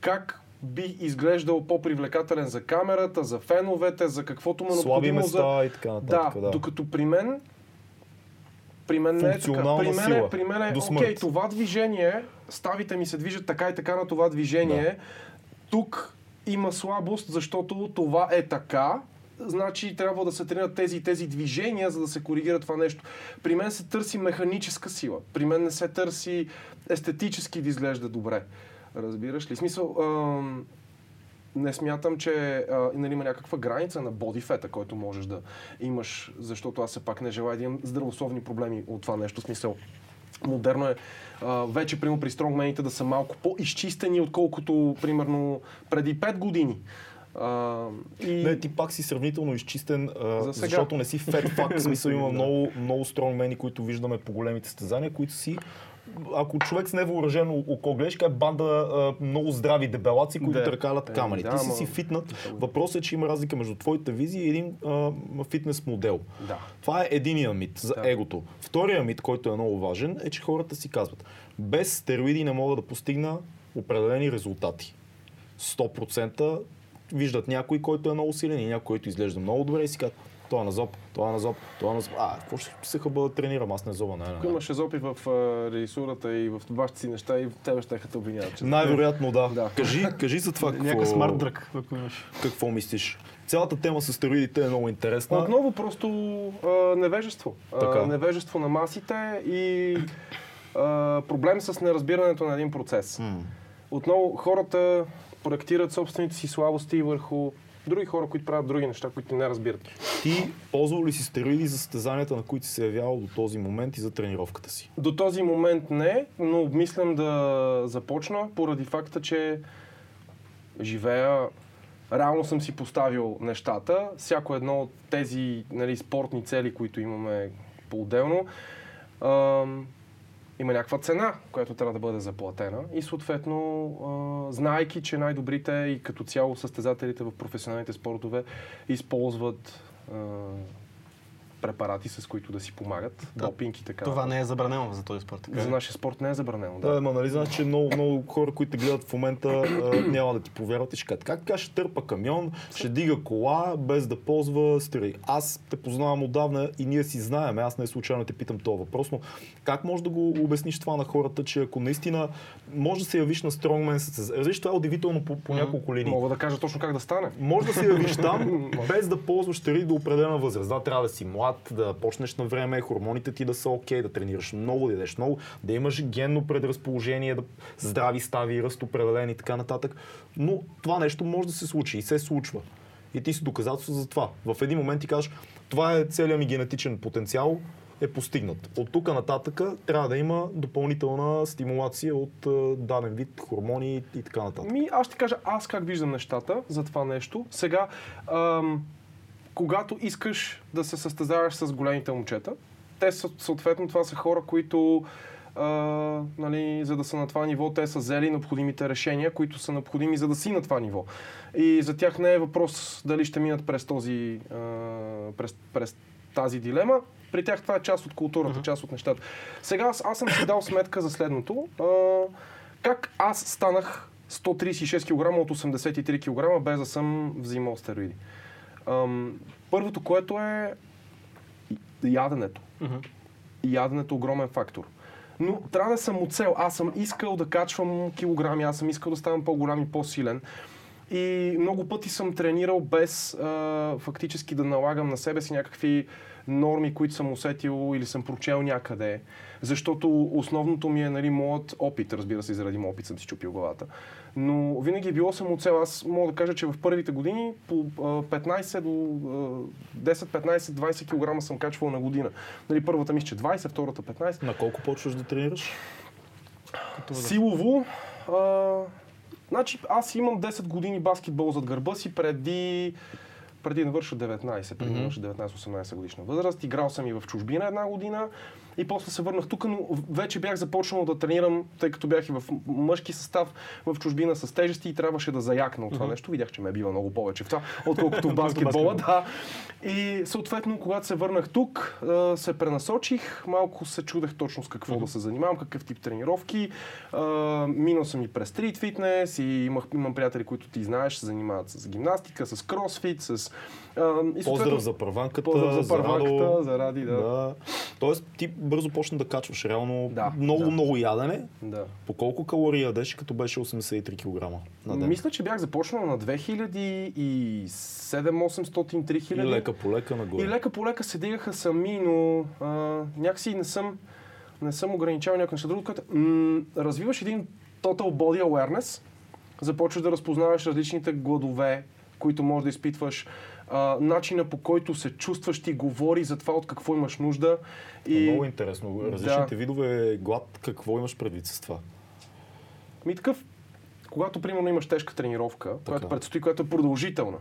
как би изглеждал по-привлекателен за камерата, за феновете, за каквото му е Слаби необходимо за... места и така нататък. Да, Да, докато при мен при мен не е така. При мен, е, сила. при мен е, окей, това движение, ставите ми се движат така и така на това движение. Тук има слабост, защото това е така. значи трябва да се тренират тези и тези движения, за да се коригира това нещо. При мен се търси механическа сила. При мен не се търси естетически да изглежда добре. Разбираш ли? Смисъл, ам, не смятам, че а, нали, има някаква граница на бодифета, който можеш да имаш, защото аз все пак не желая да имам здравословни проблеми от това нещо. Смисъл, модерно е а, вече, примерно, при стронгмените да са малко по-изчистени, отколкото, примерно, преди 5 години. А, и... Не, ти пак си сравнително изчистен, а, За сега. защото не си фет фак. В смисъл има много, много стронгмени, които виждаме по големите стезания, които си ако човек с невъоръжено око гледаш, е банда а, много здрави дебелаци, които Да. търкалят Е, камъни. да, Ти си ама- си фитнат. Въпросът е, че има разлика между твоята визия и един а, фитнес модел. Да. Това е единия мит за Да. егото. Втория мит, който е много важен, е, че хората си казват, без стероиди не мога да постигна определени резултати. 100% виждат някой, който е много силен и някой, който изглежда много добре и си казват, това е на зоб, това е на зоб, това е на зоб. А, какво ще се хъба да тренирам, аз не зоба, не, не, Ако не. имаше зопи в а, режисурата и в вашите си неща, и в тебе ще те обвиняват. че- Най-вероятно да. Да. Кажи, кажи за това какво, Някакъв смарт дръг, ако имаш. какво мислиш. Цялата тема с стероидите е много интересна. Отново просто а, невежество. Така. А, невежество на масите и а, проблем с неразбирането на един процес. М. Отново хората проектират собствените си слабости върху други хора, които правят други неща, които не разбират. Ти ползвал ли си стероиди за състезанията, на които си се явявал до този момент и за тренировката си? До този момент не, но обмислям да започна поради факта, че живея реално съм си поставил нещата. Всяко едно от тези нали, спортни цели, които имаме по-отделно, има някаква цена, която трябва да бъде заплатена. И съответно, знайки, че най-добрите и като цяло състезателите в професионалните спортове използват препарати, с които да си помагат, Да. допинг и така. Това не е забранено за този спорт. така За нашия спорт не е забранено. Да, Да. ма нали знаеш, че много, много хора, които те гледат в момента, а, няма да ти повярват и ще кажат, как така ще търпа камион, ще дига кола, без да ползва стероиди. Аз те познавам отдавна и ние си знаем, аз не случайно те питам този въпрос, но как можеш да го обясниш това на хората, че ако наистина може да се явиш на стронгмен състезание, разбираш, това е удивително по, по няколко линии. Мога да кажа точно как да стане. Може да се явиш там, без да ползваш стероиди до определена възраст. Да, трябва да си млад, да почнеш на време, хормоните ти да са окей, да тренираш много, да ядеш много, да имаш генно предразположение, да здрави стави, ръст определен и така нататък. Но това нещо може да се случи и се случва. И ти си доказателство за това. В един момент ти кажеш, това е целият ми генетичен потенциал, е постигнат. От тук нататък трябва да има допълнителна стимулация от е, даден вид хормони и така нататък. Ми, аз ще кажа аз как виждам нещата за това нещо. Сега, ам, когато искаш да се състезаваш с големите момчета, те съответно това са хора, които а, нали, за да са на това ниво, те са взели необходимите решения, които са необходими за да си на това ниво. И за тях не е въпрос дали ще минат през този, а, през, през тази дилема. При тях това е част от културата, част от нещата. Сега аз, аз съм си дал сметка за следното. А, как аз станах 136 кг от 83 кг без да съм взимал стероиди? Ам, първото, което е яденето. Мгм. Яденето е огромен фактор. Но трябва да съм цел. Аз съм искал да качвам килограми, аз съм искал да ставам по-голям и по-силен. И много пъти съм тренирал без а, фактически да налагам на себе си някакви норми, които съм усетил или съм прочел някъде. Защото основното ми е нали, моят опит, разбира се, заради моят опит съм си чупил главата. Но винаги е било съм от цел. Аз мога да кажа, че в първите години по а, 15 до а, 10, 15, 20 кг съм качвал на година. Нали, първата мисля, че 20, втората 15. На колко почваш да тренираш? Силово. А, значи аз имам 10 години баскетбол зад гърба си преди преди да навърша 19, преди да навърша 19-18 годишна възраст. Играл съм и в чужбина една година и после се върнах тук, но вече бях започнал да тренирам, тъй като бях и в мъжки състав в чужбина с тежести и трябваше да заякна от това нещо. Видях, че ме бива много повече в това, отколкото в баскетбола. да. И съответно, когато се върнах тук, се пренасочих, малко се чудех точно с какво да се занимавам, какъв тип тренировки. Минал съм и през стрит фитнес и имах, имам приятели, които ти знаеш, се занимават с гимнастика, с кросфит, с и Поздрав за първанката, поздрав за първанката, Радо. за Ради, да. да. Тоест ти бързо почна да качваш. Реално Да, много, да. много ядене. да. По колко калории ядеш, като беше 83 кг на ден? Мисля, че бях започнал на 2700-800-3000. И лека по лека нагоре. И лека по лека се дигаха сами, но а, някакси не съм, не съм ограничавал някакво нещо друго, което м- развиваш един total body awareness, започваш да разпознаваш различните гладове, които можеш да изпитваш, а, начина по който се чувстваш, ти говори за това от какво имаш нужда. И... И Много интересно. Различните видове глад, какво имаш предвид с това? ми такъв, когато примерно имаш тежка тренировка, която предстои, която е продължителна,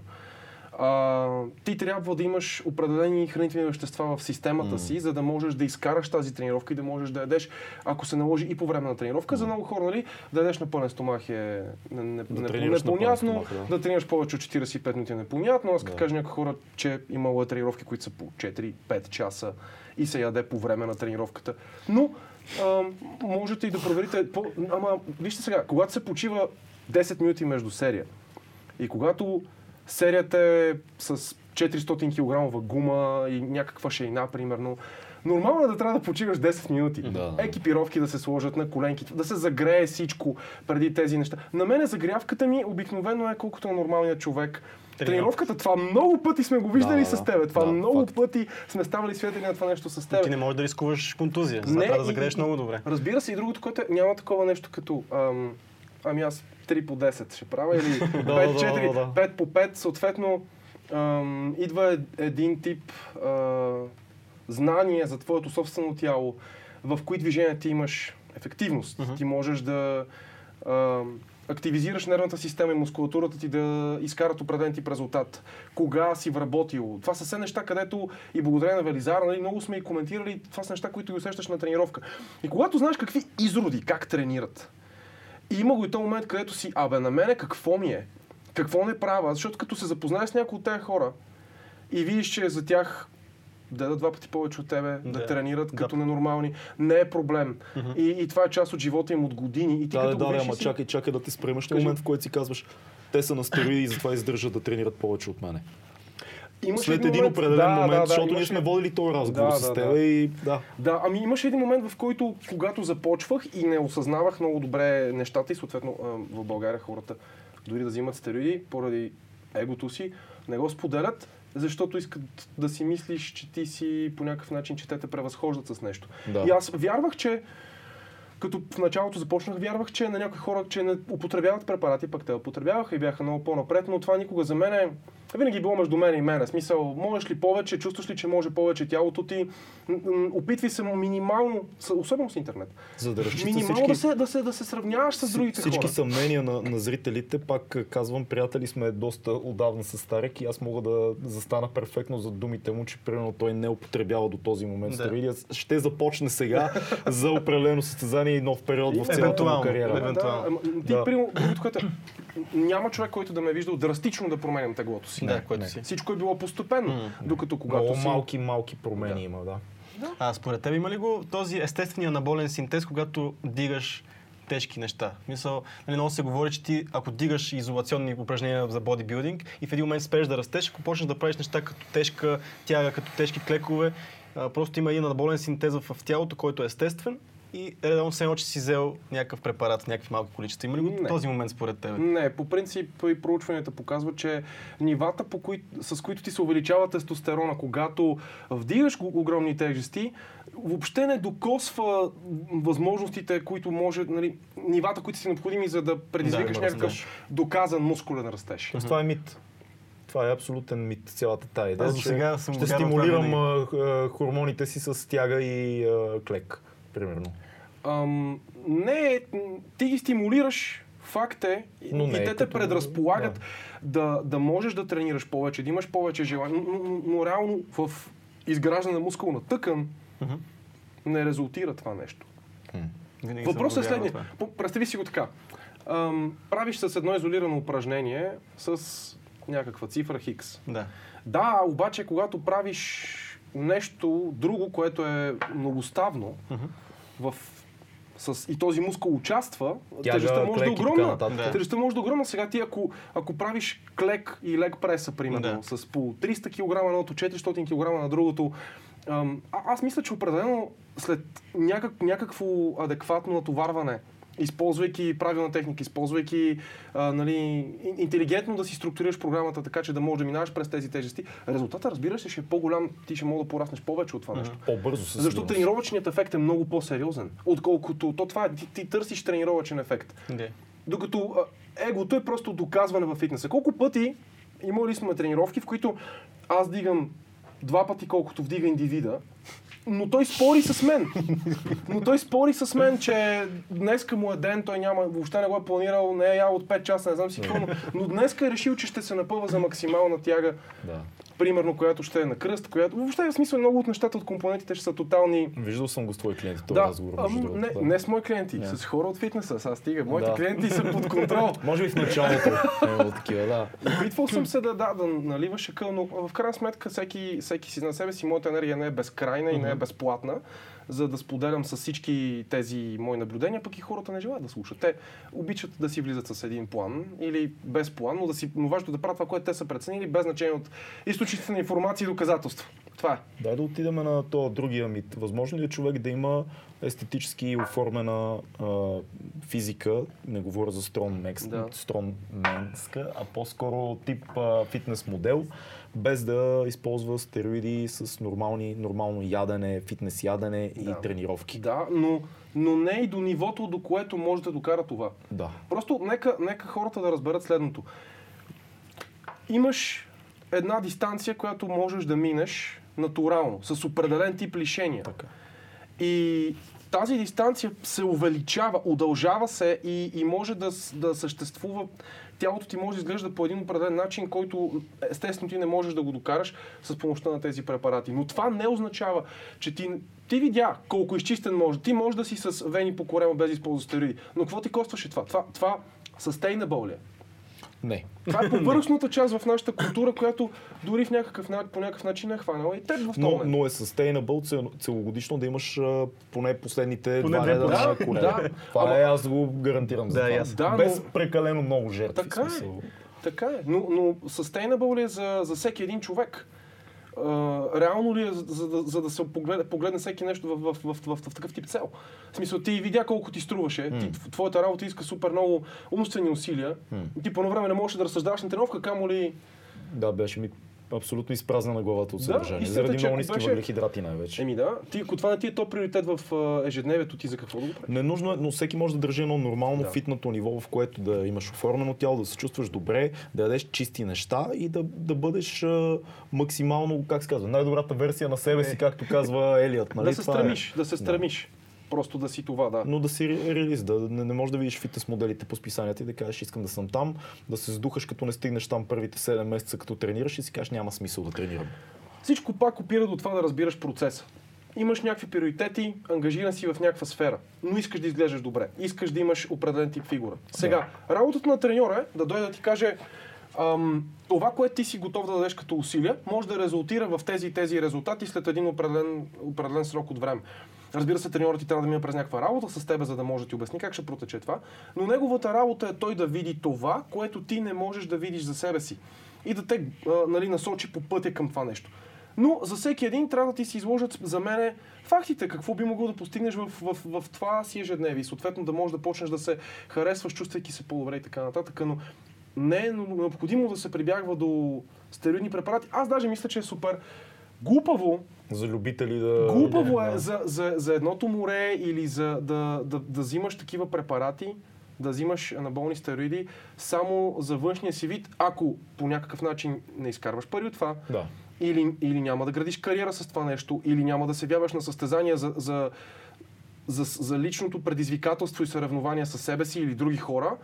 а, ти трябва да имаш определени хранителни вещества в системата М. си, за да можеш да изкараш тази тренировка и да можеш да ядеш, ако се наложи и по време на тренировка. За много хора, нали, да ядеш на пълен стомах е не, не, Да не- непонятно, да. тренираш повече от 45 минути е непонятно. Аз като Да. кажа някои хора, че имало тренировки, които са по 4-5 часа и се яде по време на тренировката. Но а, можете и да проверите. По, ама, вижте сега, когато се почива 10 минути между серия и когато серията е с 400 кг гума и някаква шейна, примерно, Нормално е да трябва да почиваш 10 минути. Да. Екипировки да се сложат на коленки, да се загрее всичко преди тези неща. На мен загрявката ми обикновено е колкото на нормалния човек. Тренировката, това много пъти сме го виждали Да, с да. тебе. Това Да, много факт. пъти сме ставали свидетели на това нещо с теб. Ти не можеш да рискуваш контузия. Затова трябва да загрееш и- много добре. Разбира се, и другото, което е, няма такова нещо като ам, ами аз 3 по 10 ще правя или 5, да, да, 4, да. 5 по 5. Съответно, ам, идва е- един тип а, знание за твоето собствено тяло, в кои движения ти имаш ефективност. Ти можеш да активизираш нервната система и мускулатурата ти да изкарат определен тип резултат. Кога си вработил. Това са все неща, където и благодарение на Велизара, нали, много сме и коментирали, това са неща, които ги усещаш на тренировка. И когато знаеш какви изроди, как тренират, и има го и този момент, където си, абе, на мене какво ми е? Какво не правя? Защото като се запознаеш с някои от тези хора и видиш, че за тях да дадат два пъти повече от тебе, да, Да. тренират Да. като ненормални, не е проблем. и, и това е част от живота им от години. И ти Да, като да, да, ама си- чакай, чакай да ти спремаш. Кажи. момент, в който си казваш, те са на стероиди и затова издържат да тренират повече от мене. Имаш След един момент- определен Да, момент, да, да, защото ние имаше- сме водили този разговор Да, с да, теб да. и да. Да, ами имаше един момент, в който, когато започвах и не осъзнавах много добре нещата и съответно в България хората дори да взимат стероиди поради егото си, не го споделят, защото искат да си мислиш, че ти си по някакъв начин, че те те превъзхождат с нещо. Да. И аз вярвах, че като в началото започнах, вярвах, че на някои хора, че не употребяват препарати, пък те употребяваха и бяха много по-напред, но това никога за мен е винаги е било между мен и мене. Смисъл, можеш ли повече, чувстваш ли, че може повече тялото ти, опитвай се минимално, особено с интернет, За да минимално всички, да, се, да, се, да се сравняваш с другите всички хора. съмнения на, на зрителите, пак а, казвам, приятели сме доста отдавна с Старек и аз мога да застана перфектно за думите му, че примерно той не употребява до този момент Да. стероиди. Ще започне сега за определено състезание и нов период в цялата му кариера. Евентуално. Да, ти, Да. примерно, е, няма човек, който да ме е виждал драстично да променям теглото си. Да, което не. си. Всичко е било постепенно, М, докато когато Много си... малки, малки промени Да. има, да. А според теб има ли го този естествения анаболен синтез, когато дигаш тежки неща? Мисъл, нали, много се говори, че ти, ако дигаш изолационни упражнения за бодибилдинг и в един момент спреш да растеш, ако почнеш да правиш неща като тежка тяга, като тежки клекове, а, просто има един анаболен синтез в в тялото, който е естествен и редовно се едно, че си взел някакъв препарат, някакви малки количества. Има ли го този момент според теб? Не, по принцип и проучванията показват, че нивата, по кои, с които ти се увеличава тестостерона, когато вдигаш огромни тежести, въобще не докосва възможностите, които може, нали, нивата, които са необходими, за да предизвикаш Да, някакъв доказан мускулен растеж. Тоест, това е мит. Това е абсолютен мит, цялата тая идея. Аз сега съм ще стимулирам а, а, хормоните си с тяга и а, клек, примерно. Ам, не, ти ги стимулираш, факт е, и- Но и не е те те като- предразполагат да. Да, можеш да тренираш повече, да имаш повече желание, но, но, но реално в изграждане на мускулна тъкан Мгм. не резултира това нещо. Съм Въпросът е следния. Представи си го така. Ам, правиш с едно изолирано упражнение с някаква цифра хикс. Да. Да, обаче когато правиш нещо друго, което е многоставно, Мгм. В с, и този мускул участва, Тяга тежестта може да е огромна. Да. Тежестта може да е огромна. Сега ти ако, ако правиш клек и лег преса, примерно, с по 300 кг на едното, 400 кг на другото, а, аз мисля, че определено след някак, някакво адекватно натоварване, използвайки правилна техника, използвайки а, нали, ин- интелигентно да си структурираш програмата така, че да можеш да минаваш през тези тежести, резултата, разбира се, ще е по-голям, ти ще мога да пораснеш повече от това нещо. По-бързо със Защото тренировъчният ефект е много по-сериозен, отколкото то това е, ти, ти търсиш тренировъчен ефект. Да. Докато а, егото е просто доказване във фитнеса. Колко пъти имали сме тренировки, в които аз дигам два пъти колкото вдига индивида, но той спори с мен. Но той спори с мен, че днеска му е ден, той няма, въобще не го е планирал, не е ял от 5 часа, не знам си какво, но, но днеска е решил, че ще се напъва за максимална тяга, Да. Примерно, която ще е на кръст, която въобще в смисъл много от нещата от компонентите ще са тотални Виждал съм го с твои клиенти, този да, разговор. другото, не, да. не с мои клиенти, Не. с хора от фитнеса. Сега стига. Моите Да. клиенти са под контрол. Може би в началото е такива, да. Опитвал съм се да, да, да наливаш акъл, но в крайна сметка всеки, всеки си на себе си, моята енергия не е безкрайна и не е безплатна, за да споделям с всички тези мои наблюдения, пък и хората не желаят да слушат. Те обичат да си влизат с един план или без план, но, да си, но важното е да правят това, което те са преценили, без значение от източниците на информация и доказателства. Това е. Дай да отидем на този другия мит. Възможно ли е човек да има естетически оформена а, физика, не говоря за стронменска, Да. а по-скоро тип а, фитнес модел, без да използва стероиди с нормални, нормално ядене, фитнес ядене и Да. тренировки. Да, но, но не и до нивото, до което може да докара това. Да. Просто нека, нека хората да разберат следното. Имаш една дистанция, която можеш да минеш натурално, с определен тип лишения. Така. И тази дистанция се увеличава, удължава се и, и може да, да съществува. Тялото ти може да изглежда по един определен начин, който естествено ти не можеш да го докараш с помощта на тези препарати. Но това не означава, че ти, ти видя колко изчистен може. Ти може да си с вени по корема без да използваш стероиди. Но какво ти костваше това? Това, това sustainable ли е? Не. Това е повърхностната част в нашата култура, която дори в някакъв, по някакъв начин е хванала и теб в този Но, но е sustainable цел, целогодишно да имаш а, поне последните Поне два реда на Да, колена. да. Това Ама- е, аз го гарантирам за Да, това. Да, Без но- прекалено много жертви. Така е. Така е, но, но sustainable ли е за, за всеки един човек? А, реално ли е, за, за, да- за да се погледне, погледне всеки нещо в, в, в, в, в, такъв тип цел? В смисъл, ти видя колко ти струваше, ти, тв- твоята работа иска супер много умствени усилия, ти по едно време не можеш да разсъждаваш на тренировка, камо ли... Да, беше ми абсолютно изпразнена главата от съдържание. истината, заради много ниски беше- въглехидрати най-вече. Еми да, ти, ако това не ти е то приоритет в ежедневието, ти за какво да го правиш? Не нужно е, но всеки може да държи едно нормално Да. фитнато ниво, в което да имаш оформено тяло, да се чувстваш добре, да ядеш чисти неща и да, да бъдеш а, максимално, как се казва, най-добрата версия на себе си, както казва Елият. Нали? да се е. стремиш, да се стремиш. Просто да си това, да. Но да си ре- реалист, да не, не можеш да видиш фитнес моделите по списанията и да кажеш искам да съм там, да се сдухаш като не стигнеш там първите 7 месеца като тренираш и си кажеш няма смисъл да тренирам. Всичко пак опира до това да разбираш процеса. Имаш някакви приоритети, ангажиран си в някаква сфера, но искаш да изглеждаш добре. Искаш да имаш определен тип фигура. Сега, работата на треньора е да дойде да ти каже ам, това, което ти си готов да дадеш като усилия, може да резултира в тези и тези резултати след един определен, определен срок от време. Разбира се, треньорът ти трябва да мине през някаква работа с тебе, за да може да ти обясни как ще протече това, но неговата работа е той да види това, което ти не можеш да видиш за себе си и да те а, нали, насочи по пътя към това нещо. Но за всеки един трябва да ти се изложат за мене фактите, какво би могло да постигнеш в, в, в, в това си ежедневие. Съответно да можеш да почнеш да се харесваш, чувствайки се по-добре и така нататък. Но не е необходимо да се прибягва до стероидни препарати. Аз даже мисля, че е супер глупаво За любители да... Глупаво е да. за, за, за едното море или за да, да, да взимаш такива препарати, да взимаш анаболни стероиди само за външния си вид, ако по някакъв начин не изкарваш пари от това, Да. или, или няма да градиш кариера с това нещо, или няма да се явяваш на състезания за, за, за, за личното предизвикателство и съревнования със себе си или други хора,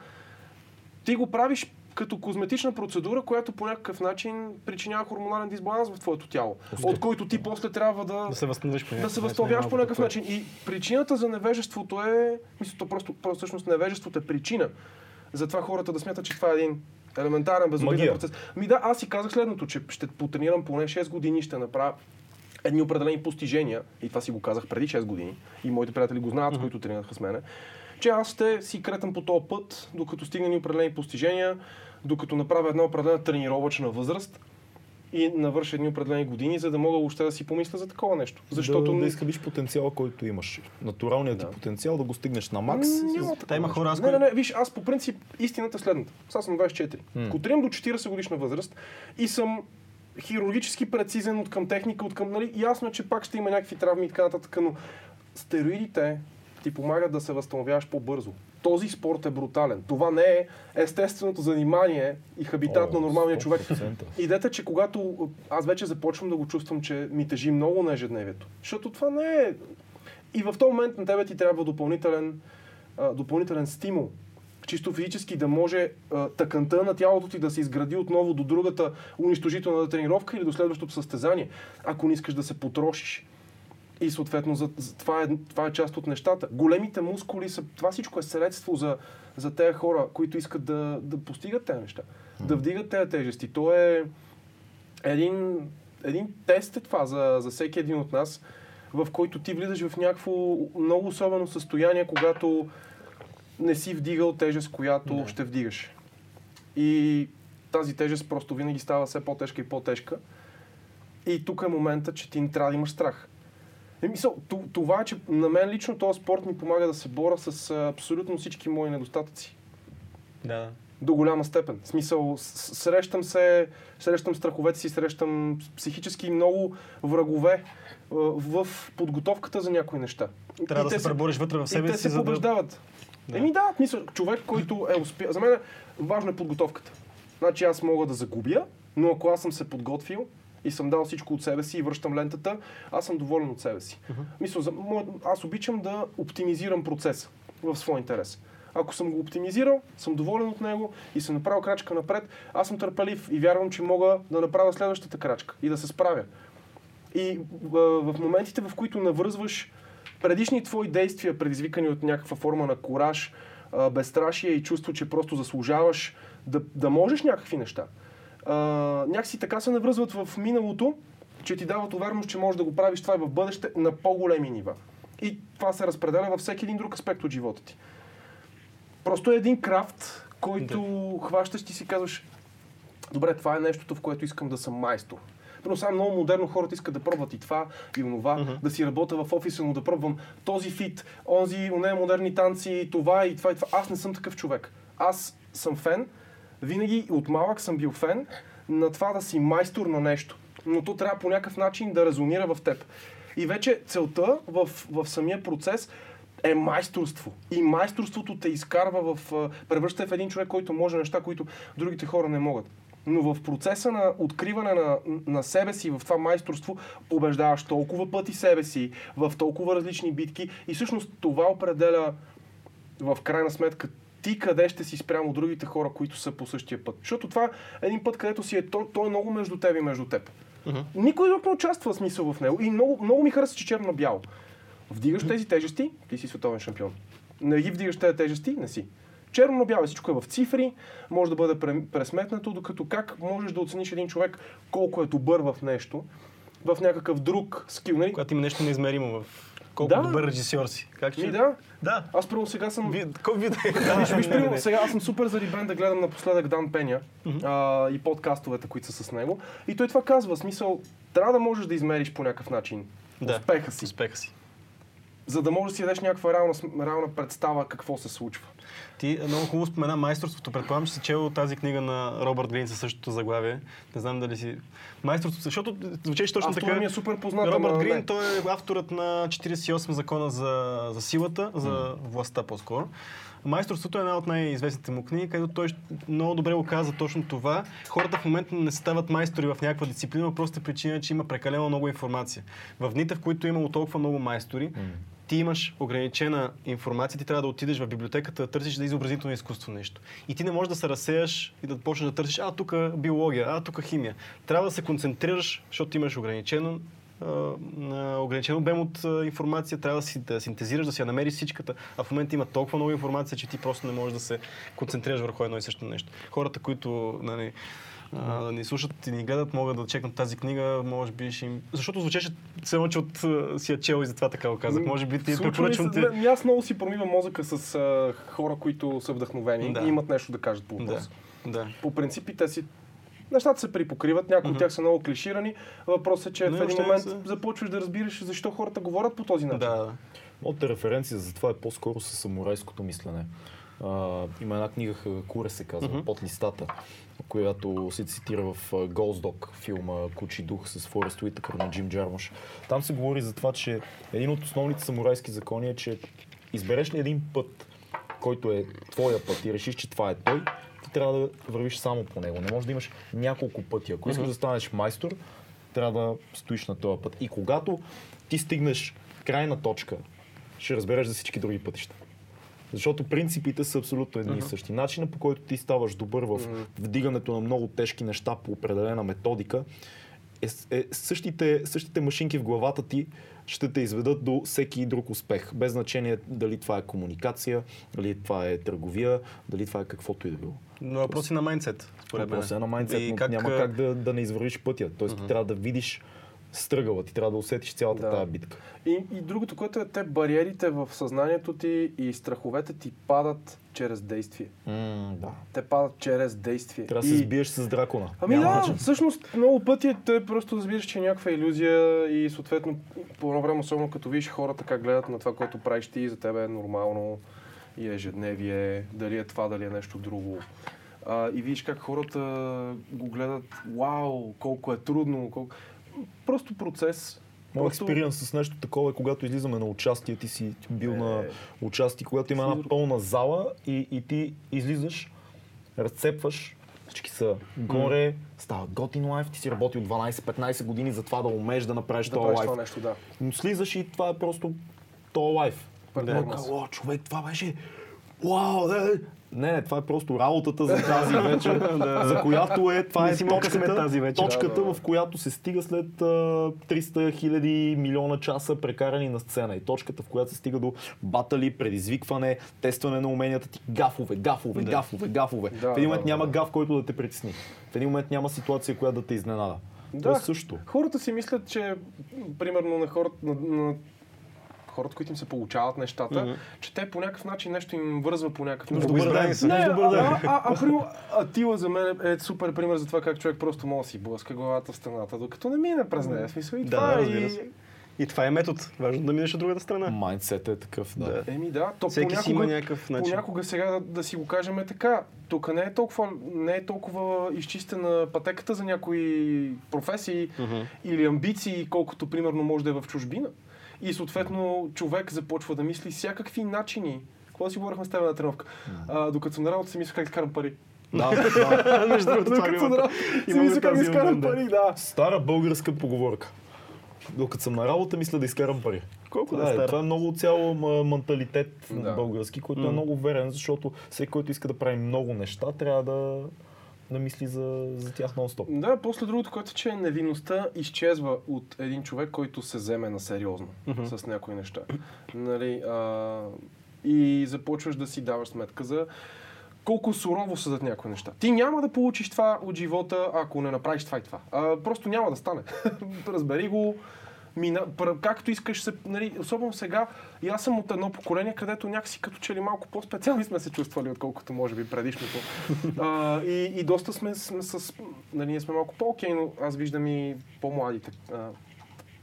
ти го правиш като козметична процедура, която по някакъв начин причинява хормонален дисбаланс в твоето тяло, от който ти после трябва да, Да се възстановиш по да се начин, възстановяваш по някакъв по- начин. И причината за невежеството е, мисля, то просто, просто всъщност невежеството е причина. Затова хората да смятат, че това е един елементарен, безобиден процес. Ми да, аз си казах следното, че ще потренирам поне 6 години, ще направя едни определени постижения, и това си го казах преди 6 години, и моите приятели го знаят, mm-hmm. които тренираха с мене, че аз ще си кретам по този път, докато стигна ни определени постижения, докато направя една определена тренировъчна възраст и навърша едни определени години, за да мога въобще да си помисля за такова нещо. Защото да, да изхъбиш потенциала, който имаш. Натуралният Да. ти потенциал да го стигнеш на макс. Няма Та има хора, аз Не, не, не, виж, аз по принцип истината е следната. Сега съм 24. М. Ако до 40 годишна възраст и съм хирургически прецизен от към техника, от към, нали, ясно е, че пак ще има някакви травми и така нататък, но стероидите ти помагат да се възстановяваш по-бързо. Този спорт е брутален. Това не е естественото занимание и хабитат на нормалния човек. 100%. Идеята е, че когато аз вече започвам да го чувствам, че ми тежи много на ежедневието. Защото това не е... И в този момент на тебе ти трябва допълнителен, допълнителен стимул. Чисто физически да може а, тъканта на тялото ти да се изгради отново до другата унищожителна тренировка или до следващото състезание, ако не искаш да се потрошиш. И съответно за, за, това, е, това е част от нещата. Големите мускули са, това всичко е средство за, за тези хора, които искат да, да постигат тези неща. Да вдигат тези тежести. То е един, един тест е това за, за всеки един от нас, в който ти влизаш в някакво много особено състояние, когато не си вдигал тежест, която Да. ще вдигаш. И тази тежест просто винаги става все по-тежка и по-тежка. И тук е момента, че ти не трябва да имаш страх. Е, мисъл, това е, че на мен лично този спорт ми помага да се боря с абсолютно всички мои недостатъци. Да. До голяма степен. В смисъл, срещам се, срещам страховете си, срещам психически много врагове в подготовката за някои неща. Трябва И да те се пребориш вътре в и себе те си, се за да... побеждават. Да. Еми да, смисъл, човек, който е успял. За мен важно е подготовката. Значи аз мога да загубя, но ако аз съм се подготвил и съм дал всичко от себе си и връщам лентата, аз съм доволен от себе си. Мисля, за, аз обичам да оптимизирам процеса в свой интерес. Ако съм го оптимизирал, съм доволен от него и съм направил крачка напред, аз съм търпелив и вярвам, че мога да направя следващата крачка и да се справя. И в, в моментите, в които навръзваш предишни твои действия, предизвикани от някаква форма на кораж, а, безстрашие и чувство, че просто заслужаваш да, да можеш някакви неща, а, някакси така се навръзват в миналото, че ти дават увереност, че можеш да го правиш това и в бъдеще на по-големи нива. И това се разпределя във всеки един друг аспект от живота ти. Просто е един крафт, който хващаш и си казваш, добре, това е нещото, в което искам да съм майстор. Но сега много модерно хората искат да пробват и това, и онова, Мгм. да си работя в офиса, но да пробвам този фит, онзи, оне модерни танци, това и това и това. Аз не съм такъв човек. Аз съм фен, винаги от малък съм бил фен на това да си майстор на нещо. Но то трябва по някакъв начин да резонира в теб. И вече целта в, в самия процес е майсторство. И майсторството те изкарва в... превръща в един човек, който може неща, които другите хора не могат. Но в процеса на откриване на, на себе си, в това майсторство, побеждаваш толкова пъти себе си, в толкова различни битки и всъщност това определя в крайна сметка ти къде ще си спрямо другите хора, които са по същия път. Защото това е един път, където си е, то, то е много между теб и между теб. Мгм. Никой друг не участва в смисъл в него. И много, много ми харесва, че черно бяло. Вдигаш тези тежести, ти си световен шампион. Не ги вдигаш тези тежести, не си. Черно бяло, всичко е в цифри, може да бъде пре- пресметнато, докато как можеш да оцениш един човек колко е добър в нещо, в някакъв друг скил. Нали? Когато има нещо неизмеримо в колко Да. добър режисьор си. Как Ми, че? да. Да. Аз първо сега съм... Ви, кой ви Виж, виж, да, примерно, не, не. сега аз съм супер зарибен да гледам напоследък Дан Пеня а, и подкастовете, които са с него. И той това казва, смисъл, трябва да можеш да измериш по някакъв начин Да. успеха си, Успеха си. За да можеш да си дадеш някаква реална, реална представа какво се случва. Ти много хубаво спомена майсторството. Предполагам, че си чел тази книга на Робърт Грин със същото заглавие. Не знам дали си... Майсторството, защото звучеше точно Автора така. ми е супер познат, Робърт ама Грин, не. той е авторът на 48 закона за, за силата, за властта по-скоро. Майсторството е една от най-известните му книги, където той много добре го каза точно това. Хората в момента не стават майстори в някаква дисциплина, по простата причина, че има прекалено много информация. В дните, в които е имало толкова много майстори, ти имаш ограничена информация, ти трябва да отидеш в библиотеката да търсиш за изобразително изкуство нещо. И ти не можеш да се разсеяш и да почнеш да търсиш, а тук биология, а тук химия. Трябва да се концентрираш, защото имаш ограничено ограничен обем от информация, трябва да си да синтезираш, да си я намериш всичката, а в момента има толкова много информация, че ти просто не можеш да се концентрираш върху едно и също нещо. Хората, които нали, а, да ни слушат и ни гледат, могат да чекнат тази книга, може би ще им... Защото звучеше все едно, че от си я чел и затова така го казах. Може би ти препоръчвам ти... се- не, Аз много си промивам мозъка с а, хора, които са вдъхновени Да. и имат нещо да кажат по Да, въпроса. да. По принцип и те си Нещата се припокриват, някои от тях са много клиширани. Въпросът е, че Не, в един момент са. започваш да разбираш защо хората говорят по този начин. Да, да. Моята референция за това е по-скоро с самурайското мислене. А, има една книга, Куре се казва, под листата, която се цитира в Ghost Dog, филма Кучи дух с Форест Уитъкър на Джим Джармуш. Там се говори за това, че един от основните самурайски закони е, че избереш ли един път, който е твоя път и решиш, че това е той, ти трябва да вървиш само по него. Не можеш да имаш няколко пъти. Ако искаш да станеш майстор, трябва да стоиш на този път. И когато ти стигнеш крайна точка, ще разбереш за всички други пътища. Защото принципите са абсолютно едни и същи. Начинът по който ти ставаш добър в вдигането на много тежки неща по определена методика е, е същите, същите машинки в главата ти ще те изведат до всеки друг успех. Без значение дали това е комуникация, дали това е търговия, дали това е каквото и да било. Но въпроси на майндсет, според мен. Въпрос е на майндсет, но как, няма как да, да не извървиш пътя. Тоест ти трябва да видиш стръгъла, ти трябва да усетиш цялата Да. тази битка. И, и другото, което е, те бариерите в съзнанието ти и страховете ти падат чрез действие. М, да. Те падат чрез действие. Трябва да и... се сбиеш с дракона. Ами Няма да, начин. всъщност много пъти те просто разбираш, че е някаква иллюзия и съответно по едно време, особено като видиш хората как гледат на това, което правиш ти, за тебе е нормално и ежедневие, дали е това, дали е нещо друго. А, и видиш как хората го гледат, вау, колко е трудно, колко... Просто процес. Моят експириенс с нещо такова е, когато излизаме на участие, ти си бил Е. на участие, когато има една пълна зала и, и ти излизаш, разцепваш, всички са горе, става готин лайф, ти си работил 12-15 години за това да умееш да направиш Да този лайф. това нещо, да. Но слизаш и това е просто то лайф. О, човек, това беше... Вау, да, не, не, това е просто работата за тази вечер, за която е, това е точката, тази вечер. точката Да, да, да. в която се стига след а, 300 хиляди милиона часа прекарани на сцена и точката, в която се стига до батали, предизвикване, тестване на уменията ти, гафове, гафове, Да. гафове, гафове. Да, в един момент да, няма да. гаф, който да те притесни. В един момент няма ситуация, която да те изненада. То е също. Хората си мислят, че примерно на хората, на, на хората, които им се получават нещата, Мгм. че те по някакъв начин нещо им вързва по някакъв начин. Добър ден. Не, Нещо добър ден. а, а, а, примерно, Атила за мен е супер пример за това как човек просто може да си блъска главата в стената, докато не мине през нея. Смисъл и Да, това да, е разбира и... се. И това е метод. Важно да минеш от другата страна. Майндсетът е такъв, да. Да. Еми да, то Всеки си има понякога, някакъв начин. понякога сега да, да си го кажем е така. Тук не е толкова, не е толкова изчистена пътеката за някои професии Мгм. или амбиции, колкото примерно може да е в чужбина. И съответно човек започва да мисли всякакви начини. Какво да си говорихме с теб на тренировка? А, докато съм на работа си мисля как да карам пари. Да, да. Между другото, това Докато съм на работа си мисля как да изкарам да. пари, да. Стара българска поговорка. Докато съм на работа, мисля да изкарам пари. Колко да това, е е, стара? това е много цяло менталитет Да. български, който е М. много верен, защото всеки, който иска да прави много неща, трябва да, да мисли за, за тях нон-стоп. Да, после другото, което е, че невинността изчезва от един човек, който се вземе на сериозно Мгм. с някои неща. Нали, а, и започваш да си даваш сметка за колко сурово са зад някои неща. Ти няма да получиш това от живота, ако не направиш това и това. А, просто няма да стане. Разбери го. Мина, както искаш се, нали, особено сега, и аз съм от едно поколение, където някакси като че ли малко по-специални сме се чувствали, отколкото може би предишното. а, и, и доста сме, сме с, нали, ние сме малко по-окей, но аз виждам и по-младите, а,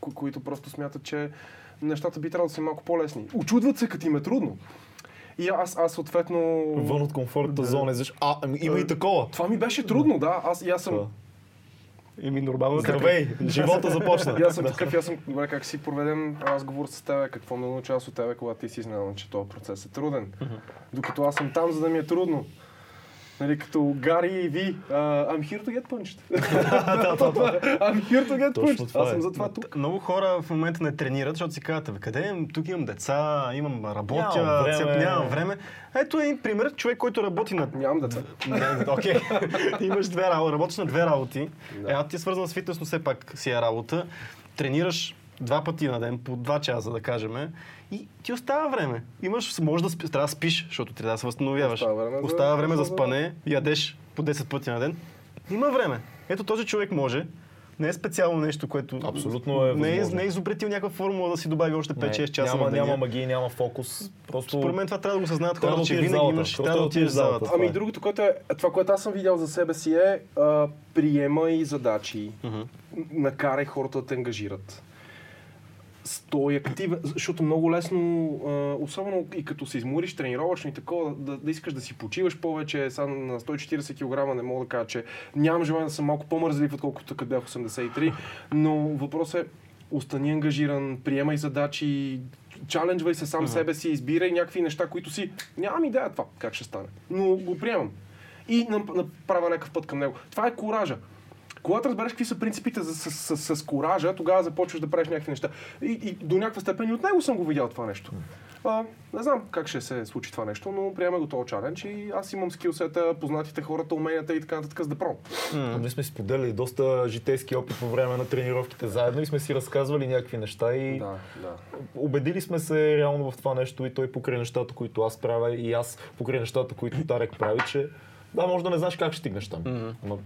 ко- които просто смятат, че нещата би трябвало да са малко по-лесни. Очудват се, като им е трудно. И аз, аз съответно... Вън от комфортната зона, защото а, ами, има и такова. Това ми беше трудно, да. Аз, и аз съм... Това. Еми, нормално е. Здравей, живота започна. Аз съм такъв, аз съм, добре, как си проведем разговор с тебе, какво ме научи аз от тебе, когато ти си знал, че този процес е труден. Докато аз съм там, за да ми е трудно. Нали, като Гари и Ви, uh, I'm here to get punched. I'm here to get Точно punched. Аз съм е. за това тук. Много хора в момента не тренират, защото си казват, «Абе, къде е? Тук имам деца, имам работя, Нямам време». нямам време. Ето един пример, човек, който работи на Нямам деца. Окей. Имаш две работи, работиш на две работи. Едната ти е свързана с фитнес, но все пак си е работа. Тренираш два пъти на ден, по два часа, да кажем. И ти остава време. Имаш, може да спиш, трябва да спиш, защото трябва да се възстановяваш. Остава време за- Остава време за за- спане, ядеш по 10 пъти на ден. Има време. Ето този човек може. Не е специално нещо, което... Абсолютно е не е, не е изобретил някаква формула да си добави още 5-6 часа няма, няма магия, няма фокус. Просто Според мен това трябва да го съзнаят хората, да че винаги залата. имаш, трябва да отидеш в залата. Ами е. другото, което е, това, което аз съм видял за себе си е а, приемай задачи, Мгм. накарай хората да те ангажират. Стой активен, защото много лесно, особено и като се измориш тренировъчно и такова, да, да искаш да си почиваш повече, сега на 140 кг не мога да кажа, че нямам желание да съм малко по-мързлив, отколкото като бях 83, но въпросът е остани ангажиран, приемай задачи, чаленджвай се сам себе си, избирай някакви неща, които си... Нямам идея това, как ще стане, но го приемам. И нап- направя някакъв път към него. Това е коража. Когато разбереш какви са принципите за, с, с, с, коража, тогава започваш да правиш някакви неща. И, и до някаква степен и от него съм го видял това нещо. А, не знам как ще се случи това нещо, но приема го този чалендж и аз имам скилсета, познатите хората, уменията и така нататък за да Ние сме споделили доста житейски опит по време на тренировките заедно и сме си разказвали някакви неща и Да, да. убедили сме се реално в това нещо и той покрай нещата, които аз правя и аз покрай нещата, които Тарек прави, че да, може да не знаеш как ще стигнеш там. Но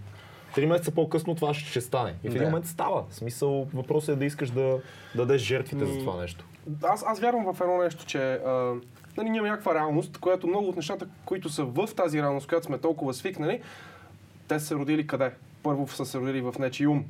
три месеца по-късно това ще, стане. И в един Да. момент става. В смисъл, въпросът е да искаш да, да дадеш жертвите за това нещо. Аз, аз вярвам в едно нещо, че а, нали, няма някаква реалност, която много от нещата, които са в тази реалност, която сме толкова свикнали, те са родили къде? Първо са се родили в нечи ум.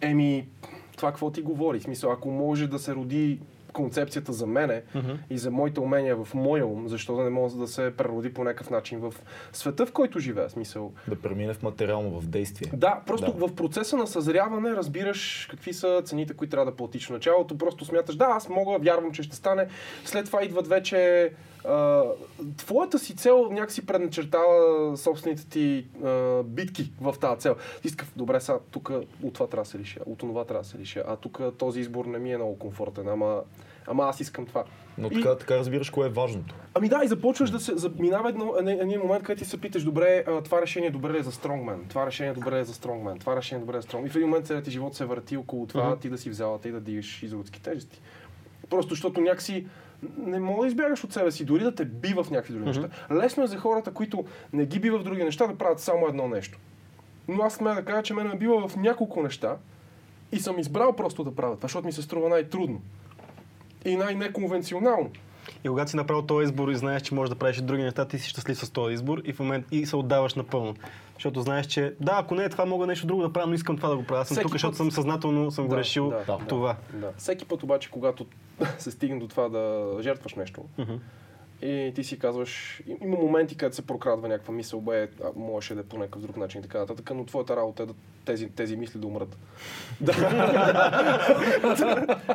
Еми, това какво ти говори? В смисъл, ако може да се роди концепцията за мене и за моите умения в моя ум, защо да не може да се прероди по някакъв начин в света, в който живея? Смисъл, Да премине в материално, в действие. да, просто Да. в процеса на съзряване разбираш какви са цените, които трябва да платиш в началото. Просто смяташ, да, аз мога, вярвам, че ще стане. След това идват вече а, твоята си цел някакси предначертава собствените ти а, битки в тази цел. Ти искаш, добре, сега тук от това трябва да се лиша, от това трябва да се лиша, а тук този избор не ми е много комфортен, ама, ама аз искам това. Но И- така, така разбираш кое е важното. Ами да, и започваш да се... Минава едно, един, момент, където ти се питаш, добре, това решение добре е за стронгмен, това решение добре е за стронгмен, това решение добре е за стронгмен. И в един момент целият ти живот се върти около това, ти да си в залата и да дигаш изродски тежести. Просто защото някакси не мога да избягаш от себе си, дори да те бива в някакви други неща. Лесно е за хората, които не ги бива в други неща, да правят само едно нещо. Но аз смея да кажа, че мен ме бива в няколко неща и съм избрал просто да правя това, защото ми се струва най-трудно. И най-неконвенционално. И когато си направил този избор и знаеш, че можеш да правиш и други неща, ти си щастлив с този избор и в момент и се отдаваш напълно. Защото знаеш, че да, ако не е това, мога нещо друго да правя, но искам това да го правя. Аз съм Всеки тук, защото път- съм съзнателно съм го Да, решил да, да. това. Да. Всеки път обаче, когато се стигне до това да жертваш нещо, и ти си казваш, има моменти, където се прокрадва някаква мисъл, бе, можеше да е по някакъв друг начин и така нататък, но твоята работа е да тези, тези мисли да умрат.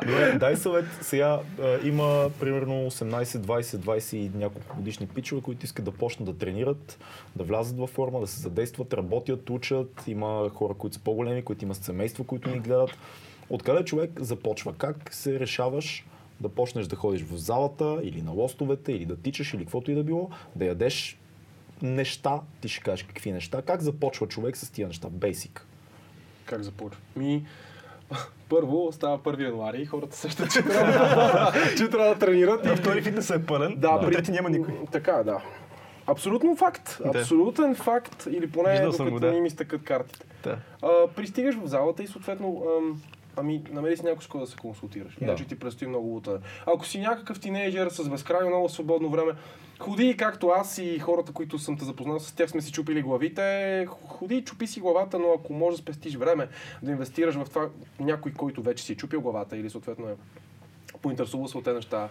Добре, дай съвет. Сега а, има примерно 18, 20, 20 и няколко годишни пичове, които искат да почнат да тренират, да влязат във форма, да се задействат, работят, учат. Има хора, които са по-големи, които имат семейства, които ни гледат. Откъде човек започва? Как се решаваш да почнеш да ходиш в залата или на лостовете, или да тичаш, или каквото и да било, да ядеш неща, ти ще кажеш какви неща. Как започва човек с тия неща? Бейсик. Как започва? Ми, първо става 1 януари и хората също, че трябва, да, че трябва да тренират. И втори фитнес е пълен, да, да, трети няма никой. Така, да. Абсолютно факт. Да. Абсолютен факт. Или поне Виждал докато да. не ми стъкат картите. Да. А, пристигаш в залата и съответно ам, Ами, намери си някой с кой да се консултираш. Да. Иначе ти предстои много лутане. Ако си някакъв тинейджър с безкрайно много свободно време, ходи както аз и хората, които съм те запознал, с тях сме си чупили главите. Ходи, чупи си главата, но ако можеш да спестиш време, да инвестираш в това някой, който вече си е чупил главата или съответно е поинтересува се от тези неща,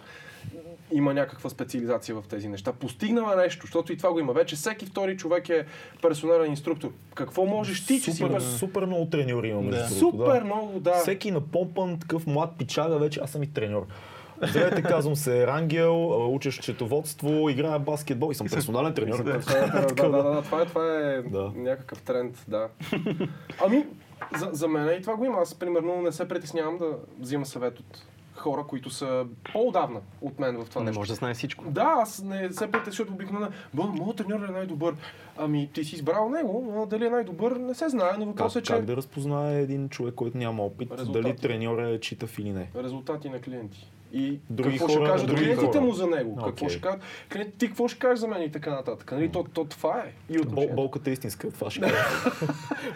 има някаква специализация в тези неща. Постигнала нещо, защото и това го има. Вече всеки втори човек е персонален инструктор. Какво можеш ти, че си Супер, перс- супер много треньори има между Да. другото, да. Супер много, да. Всеки напомпан такъв млад пичага вече, аз съм и треньор. Здравейте, казвам се Рангел, а, уча счетоводство, играя баскетбол и съм персонален треньор. Да. да, да, да, да, това е, това е Да. някакъв тренд, да. Ами, за, за мен и това го има. Аз, примерно, не се притеснявам да взимам съвет от хора, които са по-отдавна от мен в това Не нещо. може да знае всичко. Да, аз не се притеснявам, защото обикновено, бе, моят треньор е най-добър. Ами, ти си избрал него, но дали е най-добър, не се знае, но въпросът е, че как да разпознае един човек, който няма опит, Резултати. дали треньора е читав или не? резултати на клиенти. И Други какво хора, ще кажат други клиентите хора. му за него? Окей. Какво ще кажат? Клиентите, ти какво ще кажеш за мен и така нататък? Нали? То, то, това е. И Бол, болката е истинска, това ще кажа.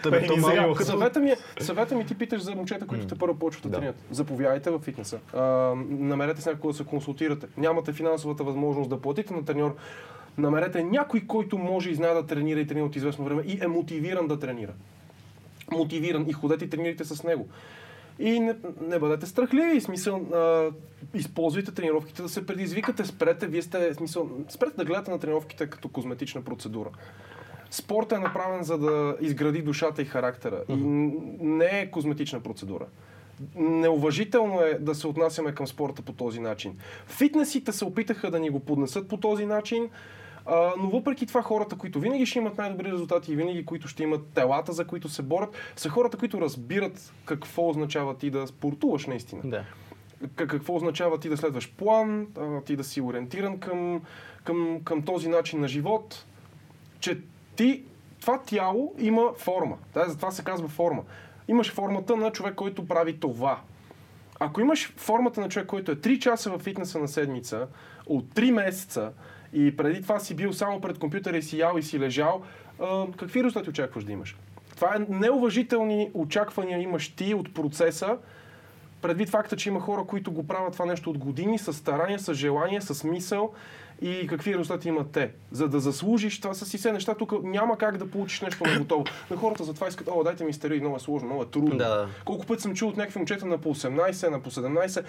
Сега, съвета ми, е, съвета ми ти питаш за момчета, които те първо почват да тренират. Заповядайте в фитнеса. А, намерете се някой да се консултирате. Нямате финансовата възможност да платите на треньор. Намерете някой, който може и знае да тренира и тренира от известно време и е мотивиран да тренира. Мотивиран и ходете и тренирайте с него. И не, не бъдете страхливи, смисъл, а, използвайте тренировките да се предизвикате, спрете, вие сте, смисъл, спрете да гледате на тренировките като козметична процедура. Спортът е направен за да изгради душата и характера. И н- не е козметична процедура. Неуважително е да се отнасяме към спорта по този начин. Фитнесите се опитаха да ни го поднесат по този начин, а, но въпреки това хората, които винаги ще имат най-добри резултати и винаги които ще имат телата, за които се борят, са хората, които разбират какво означава ти да спортуваш наистина. Да. Какво означава ти да следваш план, ти да си ориентиран към, към, към този начин на живот, че ти, това тяло има форма. Да, затова се казва форма. Имаш формата на човек, който прави това. Ако имаш формата на човек, който е 3 часа в фитнеса на седмица, от 3 месеца и преди това си бил само пред компютъра и си ял и си лежал, а, какви резултати очакваш да имаш? Това е неуважителни очаквания имаш ти от процеса, предвид факта, че има хора, които го правят това нещо от години, с старание, с желание, с мисъл и какви резултати имат те. За да заслужиш, това са си все неща, тук няма как да получиш нещо на готово. На хората затова искат, о, дайте ми стероиди, много е сложно, много е трудно. Да. Колко път съм чул от някакви момчета на по 18, на по 17,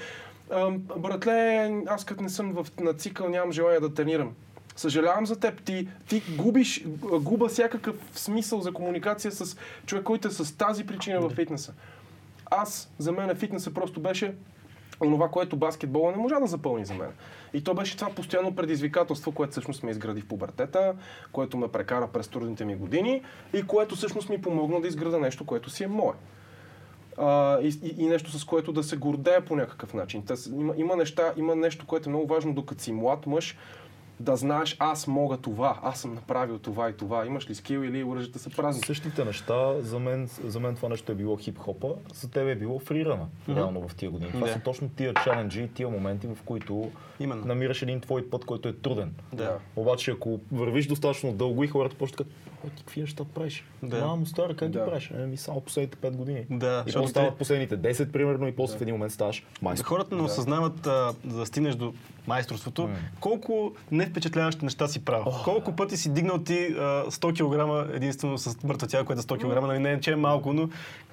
«Ам, братле, аз като не съм в, на цикъл, нямам желание да тренирам. Съжалявам за теб. Ти, ти губиш, губа всякакъв смисъл за комуникация с човек, който е с тази причина във фитнеса. Аз, за мен фитнеса просто беше онова, което баскетбола не можа да запълни за мен. И то беше това постоянно предизвикателство, което всъщност ме изгради в пубертета, което ме прекара през трудните ми години и което всъщност ми помогна да изграда нещо, което си е мое. А, и, и, нещо с което да се гордея по някакъв начин. Та, с- има, има, неща, има нещо, което е много важно, докато си млад мъж, да знаеш, аз мога това, аз съм направил това и това. Имаш ли скил или оръжията са празни? Същите неща, за мен, за мен това нещо е било хип-хопа, за тебе е било фрирана, реално в тия години. Това Да. са точно тия чаленджи и тия моменти, в които Именно. намираш един твой път, който е труден. Да. Обаче, ако вървиш достатъчно дълго и хората почват да «Е, ти какви неща правиш? Да. Мамо, стара, как Да. ги правиш? Еми, само последните 5 години. Да, И после стават последните 10, примерно, и после в един момент ставаш майстор. Хората не осъзнават, а, за да стигнеш до майсторството, колко невпечатляващи неща си правил. колко пъти си дигнал ти а, 100 кг единствено с мъртва тяло, което е 100 кг, нали не че е малко, но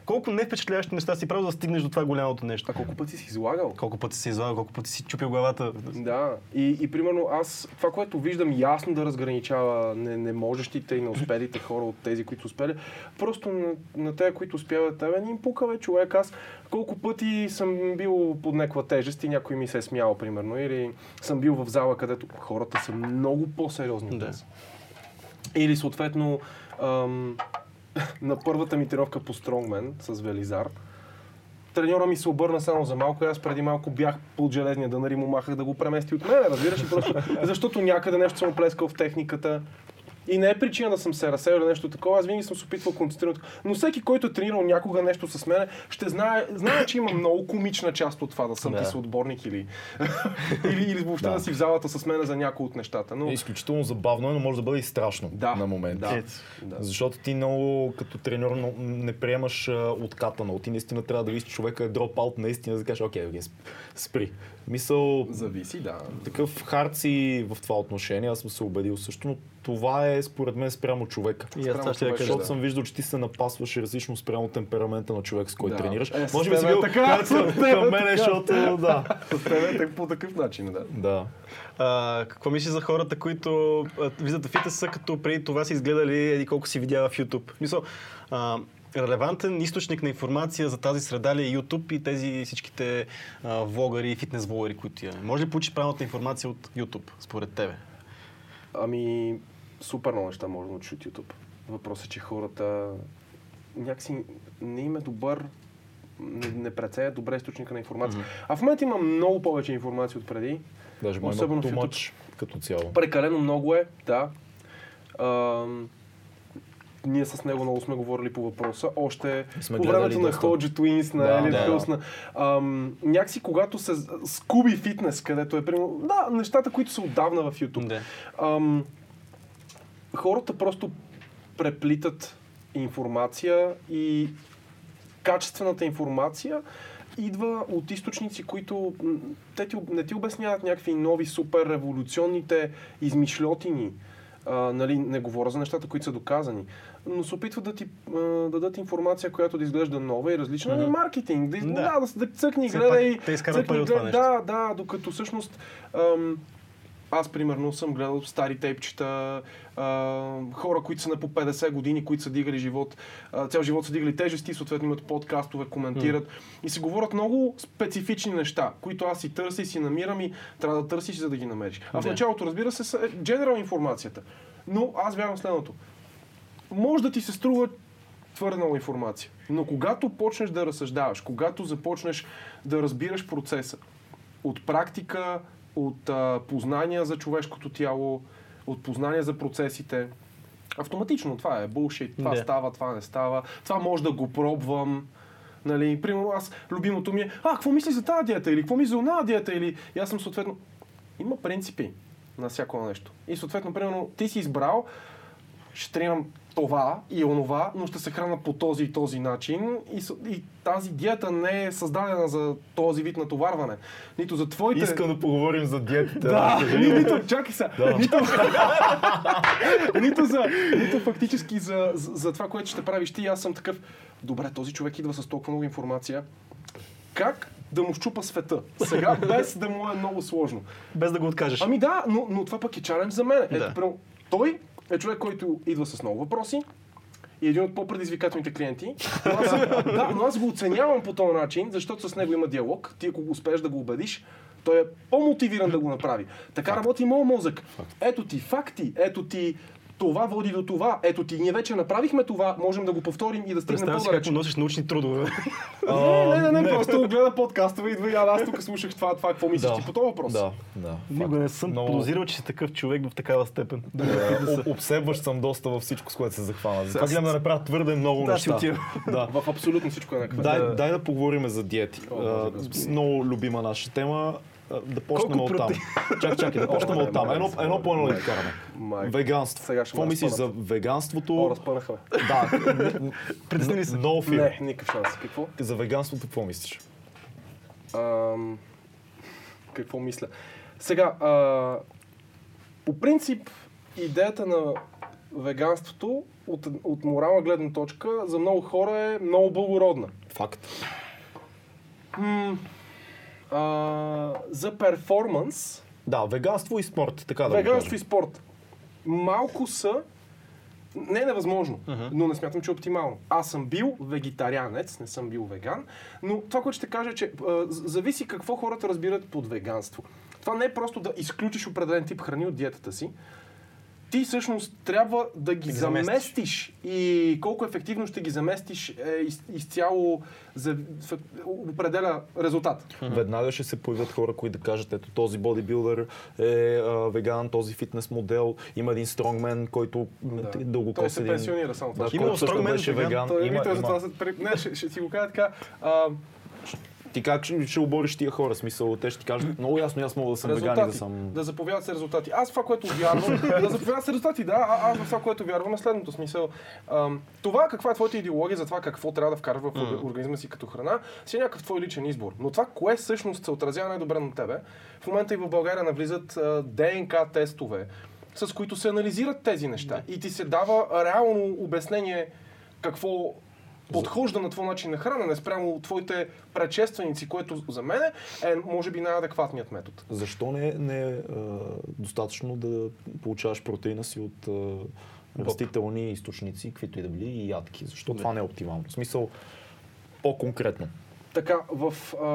колко невпечатляващи неща си правил, за да стигнеш до това голямото нещо. А колко пъти си излагал? Колко пъти си излагал, колко пъти си чупил главата. Да, и, и примерно аз това, което виждам ясно да разграничава не, не можещите и неуспелите хора от тези, които успели, просто на, на тези, които успяват, абе, не им пука, бе, човек. Аз колко пъти съм бил под някаква тежест и някой ми се е смял, примерно, или съм бил в зала, където хората са много по-сериозни от Да. нас. Или съответно ам, на първата ми тренировка по Стронгмен с Велизар, треньора ми се обърна само за малко и аз преди малко бях под железния дънер и му махах да го премести от мен, разбираш ли? Просто защото някъде нещо съм оплескал в техниката. И не е причина да съм се разсеял или нещо такова, аз винаги съм се опитвал концентрирано. Но всеки, който е тренирал някога нещо с мен, ще знае, знае, че има много комична част от това да съм Да. ти съотборник или, или, или въобще да. Да. си в залата с мен за някои от нещата. Но... Е изключително забавно, е, но може да бъде и страшно Да, на момент. да. Защото ти много като треньор но- не приемаш отката много. Ти наистина трябва да видиш, човека е дроп аут наистина, да кажеш, окей, окей, сп- спри. Мисъл, Зависи, да. такъв хард си в това отношение, аз съм се убедил също, но това е според мен спрямо човека. И аз това ще кажа. Защото да. съм виждал, че ти се напасваш различно спрямо темперамента на човек, с който Да. тренираш. Е, Може би си тебе е бил така, към, тебе е към мен, така. защото да. С тебе е по такъв начин, да. да. А, какво мислиш за хората, които влизат в фитнеса, като преди това са изгледали еди колко си видеа в YouTube? Мисъл, а, релевантен източник на информация за тази среда ли е YouTube и тези всичките а, влогъри и фитнес влогъри, които имаме? Може ли получиш правилната информация от YouTube, според тебе? Ами, супер много неща може да научиш от YouTube. Въпросът е, че хората някакси не им е добър, не, не преценят добре източника на информация. А в момента има много повече информация от преди. Даже май Особено в YouTube. much като цяло. Прекалено много е, да. Ам, ние с него много сме говорили по въпроса. Още Сме по времето на. Ходжи Twins, на Да, Elliot да, Hills, на... Ам, някакси когато се... Скуби фитнес, където е примерно... Да, нещата, които са отдавна в YouTube. Да. Ам, хората просто преплитат информация и качествената информация идва от източници, които те ти, не ти обясняват някакви нови супер революционните измишлетини. А, нали, не говоря за нещата, които са доказани, но се опитват да ти а, дадат информация, която да изглежда нова и различна. Нали, маркетинг, да, Да. да. да, цъкни, гледай. те изкарват цъкни, пари от това нещо. Да, да, докато всъщност ам, аз, примерно, съм гледал стари тейпчета, а, хора, които са на по 50 години, които са дигали живот, а, цял живот са дигали тежести, съответно имат подкастове, коментират и се говорят много специфични неща, които аз си търся и си намирам и трябва да търсиш, за да ги намериш. А в началото, разбира се, са general информацията. Но аз вярвам следното. Може да ти се струва твърде много информация. Но когато почнеш да разсъждаваш, когато започнеш да разбираш процеса от практика, от а, познания за човешкото тяло, от познания за процесите, автоматично това е булшит, това Да. става, това не става, това може да го пробвам. Нали, примерно аз, любимото ми е, а, какво мислиш за тази диета или какво мислиш за оная диета или и аз съм съответно, има принципи на всяко нещо. И съответно, примерно, ти си избрал, ще тренирам това и онова, но ще се храна по този и този начин. И, и тази диета не е създадена за този вид натоварване. Нито за твоите... Искам да поговорим за диетите. Да, нито, чакай сега, нито, нито, за, нито фактически за, за, за това, което ще правиш ти. Аз съм такъв, добре, този човек идва с толкова много информация. Как да му щупа света? Сега, без да му е много сложно. Без да го откажеш. Ами да, но, но това пък е чалендж за мен. Ето, Да. той е човек, който идва с много въпроси и е един от по-предизвикателните клиенти. Но аз, да, но аз го оценявам по този начин, защото с него има диалог. Ти ако го успееш да го убедиш, той е по-мотивиран да го направи. Така работи и моят мозък. Ето ти факти, ето ти това води до това, ето ти ние вече направихме това, можем да го повторим и да стигнем Представя си по-далеч. как му носиш научни трудове. Не, не, не, не, просто гледа подкастове, идва и аз тук слушах това, това, какво мислиш Да. ти по този въпрос? Да, да. Никога не съм Много- подозирал, че си такъв човек в такава степен. Е, об- Обсебващ съм доста във всичко, с което се захвана. Затова гледам да направя твърде много Да, си неща. Да. В абсолютно всичко е еднакво. Дай, дай да поговорим за диети. Много любима наша тема. Да почнем от там. Чакай, чакай, да почнем О, от там. Едно, едно по едно да караме. Веганство. Сега ще Какво мислиш за. О, веганството? разпънаха ме. Да. Притесни се. Много филм. Не, никакъв шанс. Какво? За веганството какво мислиш? Ам, какво мисля? Сега, а, по принцип, идеята на веганството от, от морална гледна точка за много хора е много благородна. Факт. М, а, за перформанс, Да, веганство и спорт, така да веганство и спорт малко са не е невъзможно, но не смятам, че е оптимално. Аз съм бил вегетарианец, не съм бил веган, но това, което ще кажа, е, че а, зависи какво хората разбират под веганство. Това не е просто да изключиш определен тип храни от диетата си. Ти всъщност трябва да ги заместиш. заместиш и колко ефективно ще ги заместиш е из, изцяло за, определя резултат. Веднага ще се появят хора, които да кажат, ето този бодибилдър е а, веган, този фитнес модел, има един стронгмен, който да. дълго Той се един... пенсионира само това. Да, Има стронгмен беше веган. веган. Той, Има, има, има. това, не, ще, ще ти го кажа така. А, Ти как ще, ще обориш тия хора? Смисъл, те ще ти кажат, много ясно, аз мога да съм веган и да резултати. съм... Да заповядат се резултати. Аз това, което вярвам, да заповядат се резултати, да, а, аз в това, което вярвам е следното смисъл. Ам, това, каква е твоята идеология за това какво трябва да вкараш в mm. организма си като храна, си е някакъв твой личен избор. Но това, кое всъщност се отразява най-добре на тебе, в момента и в България навлизат а, ДНК тестове, с които се анализират тези неща и ти се дава реално обяснение какво подхожда на твой начин на хранене спрямо твоите предшественици, което за мен е, може би, най-адекватният метод. Защо не, не е достатъчно да получаваш протеина си от растителни източници, каквито и да били, и ядки? Защо това не е оптимално? В смисъл, по-конкретно. Така, в, а,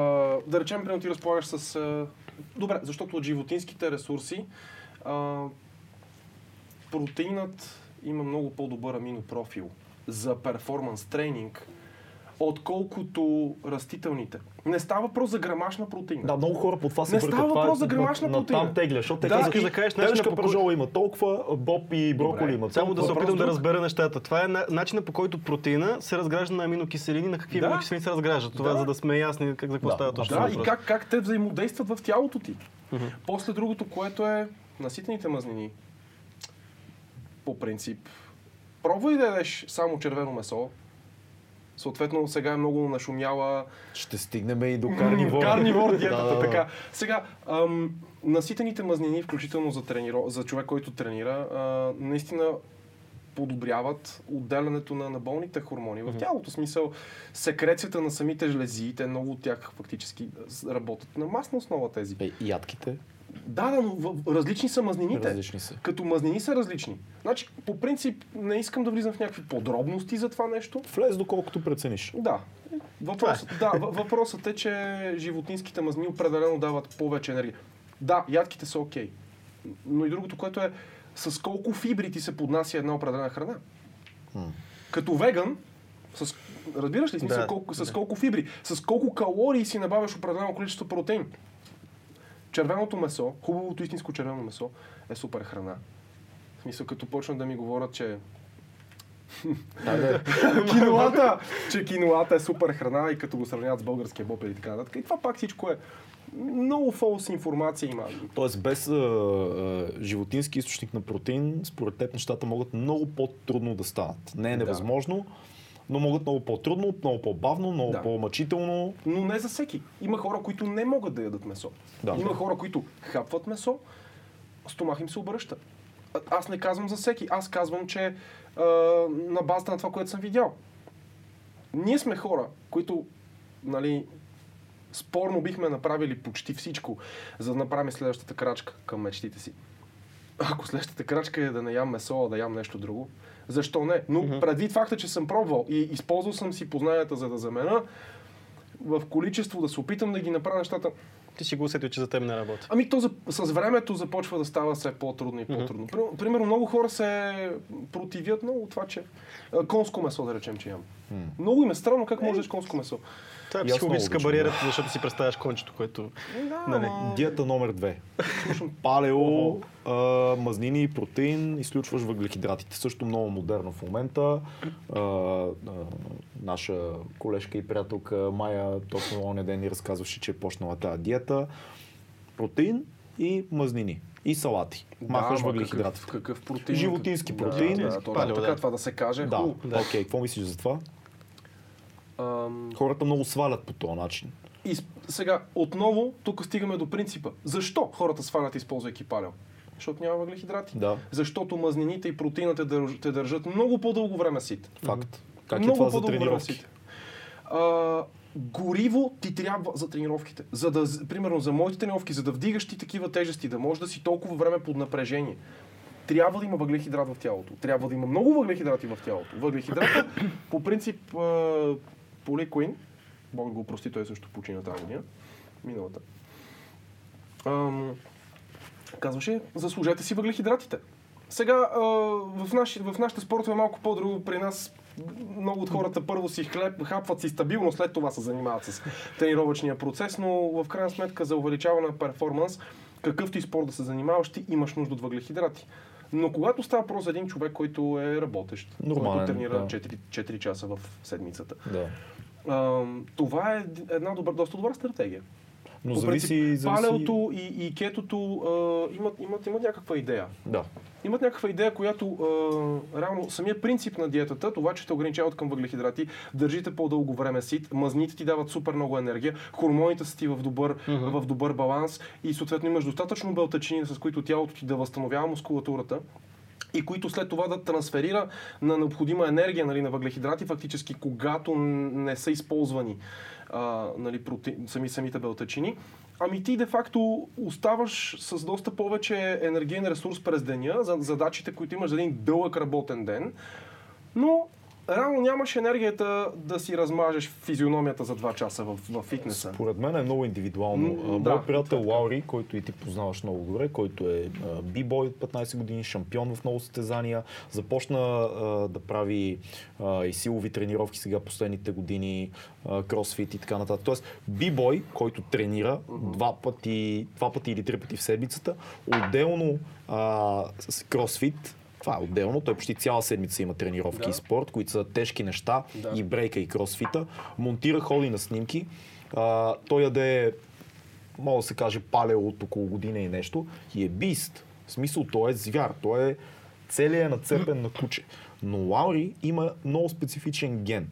да речем, примерно ти разполагаш с... А, добре, защото от животинските ресурси а, протеинът има много по-добър аминопрофил за перформанс тренинг отколкото растителните. Не става въпрос за грамаж на протеин. Да, много хора по това се Не бъркат. става е въпрос за на- грамаж на на протеина. там тегля, защото Да, искаш да кажеш телешка по пържола има толкова, боб и броколи Добре. има Само да се толкова. опитам да разбера нещата. Това е на- начинът по който протеина се разгражда на аминокиселини, на какви Да. аминокиселини се разграждат. Това Да. за да сме ясни как за какво Да, става точно. Да, и как, как те взаимодействат в тялото ти. После другото, което е наситените мазнини. По принцип, пробвай да ядеш само червено месо. Съответно, сега е много нашумяла Ще стигнем и до карнивор. карнивор диетата. Да, да, да. така. Сега, ам, наситените мазнини, включително за, трениро... за човек, който тренира, а, наистина подобряват отделянето на, на болните хормони в тялото. Смисъл, секрецията на самите жлези, те много от тях фактически работят на масна основа тези. Е, и ядките Да, да, но в, различни са мазнините. различни са. Като мазнини са различни. Значи, по принцип, не искам да влизам в някакви подробности за това нещо. Влез доколкото прецениш. Да. Въпросът, да, въ- въпросът е, че животинските мазнини определено дават повече енергия. Да, ядките са окей. Но и другото, което е с колко фибри ти се поднася една определена храна. Като веган, с, разбираш ли смисъл, Да, колко, с колко фибри, с колко калории си набавяш определено количество протеин. Червеното месо, хубавото истинско червено месо е супер храна. В смисъл, като почнат да ми говорят, че кинолата, че кинолата е супер храна и като го сравняват с българския боб и така нататък. И това пак всичко е много фолс информация има. Тоест без а, а, животински източник на протеин, според теб нещата могат много по-трудно да станат. Не е Да. Но могат много по-трудно, много по-бавно, много Да. по-мъчително. Но не за всеки. Има хора, които не могат да ядат месо. Да. Има хора, които хапват месо, стомах им се обръща. А- Аз не казвам за всеки. Аз казвам, че а, на базата на това, което съм видял. Ние сме хора, които, нали, спорно бихме направили почти всичко, за да направим следващата крачка към мечтите си. Ако следващата крачка е да не ям месо, а да ям нещо друго, защо не? Но предвид факта, че съм пробвал и използвал съм си познанията за да замена, в количество да се опитам да ги направя нещата. Ти си го усетил, че за теб не работи. Ами то за, с времето започва да става все по-трудно и по-трудно. При- Примерно много хора се противят много от това, че конско месо да речем, че ям. Много им е странно как можеш конско месо. Това е психологическа бариера, защото си представяш кончето, което... Да, Нали. Диета номер две. Палео, а, мазнини, протеин, изключваш въглехидратите. Също много модерно в момента. А, а, наша колежка и приятелка Майя точно оня ден ни разказваше, че е почнала тази диета. Протеин и мазнини. И салати. Махаш ама въглехидратите. Какъв, какъв протеин? Животински Да, протеин. Да, да, то, Палео, така, да. това да се каже. Да, да. окей, какво мислиш за това? Ам, Хората много свалят по този начин. И сега, отново, тук стигаме до принципа. Защо хората свалят, използвайки палео? Защото няма въглехидрати. Да. Защото мазнините и протеина те, държ, те държат много по-дълго време сит. Факт. Как е много това за по-дълго време тренировки? сит. А, гориво ти трябва за тренировките. За да, примерно за моите тренировки, за да вдигаш ти такива тежести, да можеш да си толкова време под напрежение, трябва да има въглехидрат в тялото. Трябва да има много въглехидрати в тялото. Въглехидрата, по принцип, а, поликоин, Бог го прости, той също почина тази година, миналата. Ам, казваше, заслужете си въглехидратите. Сега а, в, наши, в нашите спортове е малко по-друго. При нас много от хората първо си хлеб, хапват си стабилно, след това се занимават с тренировъчния процес, но в крайна сметка за увеличаване на перформанс, какъвто и спорт да се занимаваш, ти имаш нужда от въглехидрати. Но когато става просто за един човек, който е работещ, Нормален, който тренира да. 4, 4 часа в седмицата, Да. а, това е една добра, доста добра стратегия. Но По зависи, принцип, зависи... Палеото и, и кетото а, имат, имат, имат някаква идея. Да. Имат някаква идея, която а, реално самия принцип на диетата, това, че те ограничават към въглехидрати, държите по-дълго време сит, мазните ти дават супер много енергия, хормоните са ти в добър, в добър баланс и съответно имаш достатъчно белтачини, с които тялото ти да възстановява мускулатурата и които след това да трансферира на необходима енергия нали, на въглехидрати, фактически когато не са използвани а, нали, проте... сами, самите белтачини. Ами ти де-факто оставаш с доста повече енергиен ресурс през деня за задачите, които имаш за един дълъг работен ден, но реално нямаш енергията да си размажеш физиономията за 2 часа в, в фитнеса. Според мен е много индивидуално. М, А, да, Моят приятел е така. Лаури, който и ти познаваш много добре, който е бибой от 15 години, шампион в много състезания, започна а, да прави а, и силови тренировки сега последните години, а, кросфит и така нататък. Тоест, бибой, който тренира два пъти, два пъти или три пъти в седмицата, отделно а, с кросфит, това е отделно. Той почти цяла седмица има тренировки Да. и спорт, които са тежки неща, Да. и брейка, и кросфита. Монтира, ходи на снимки. А, той яде, мога да се каже, палео от около година и нещо. И е бист. В смисъл, той е звяр. Той е целият нацепен на куче. Но Лаури има много специфичен ген.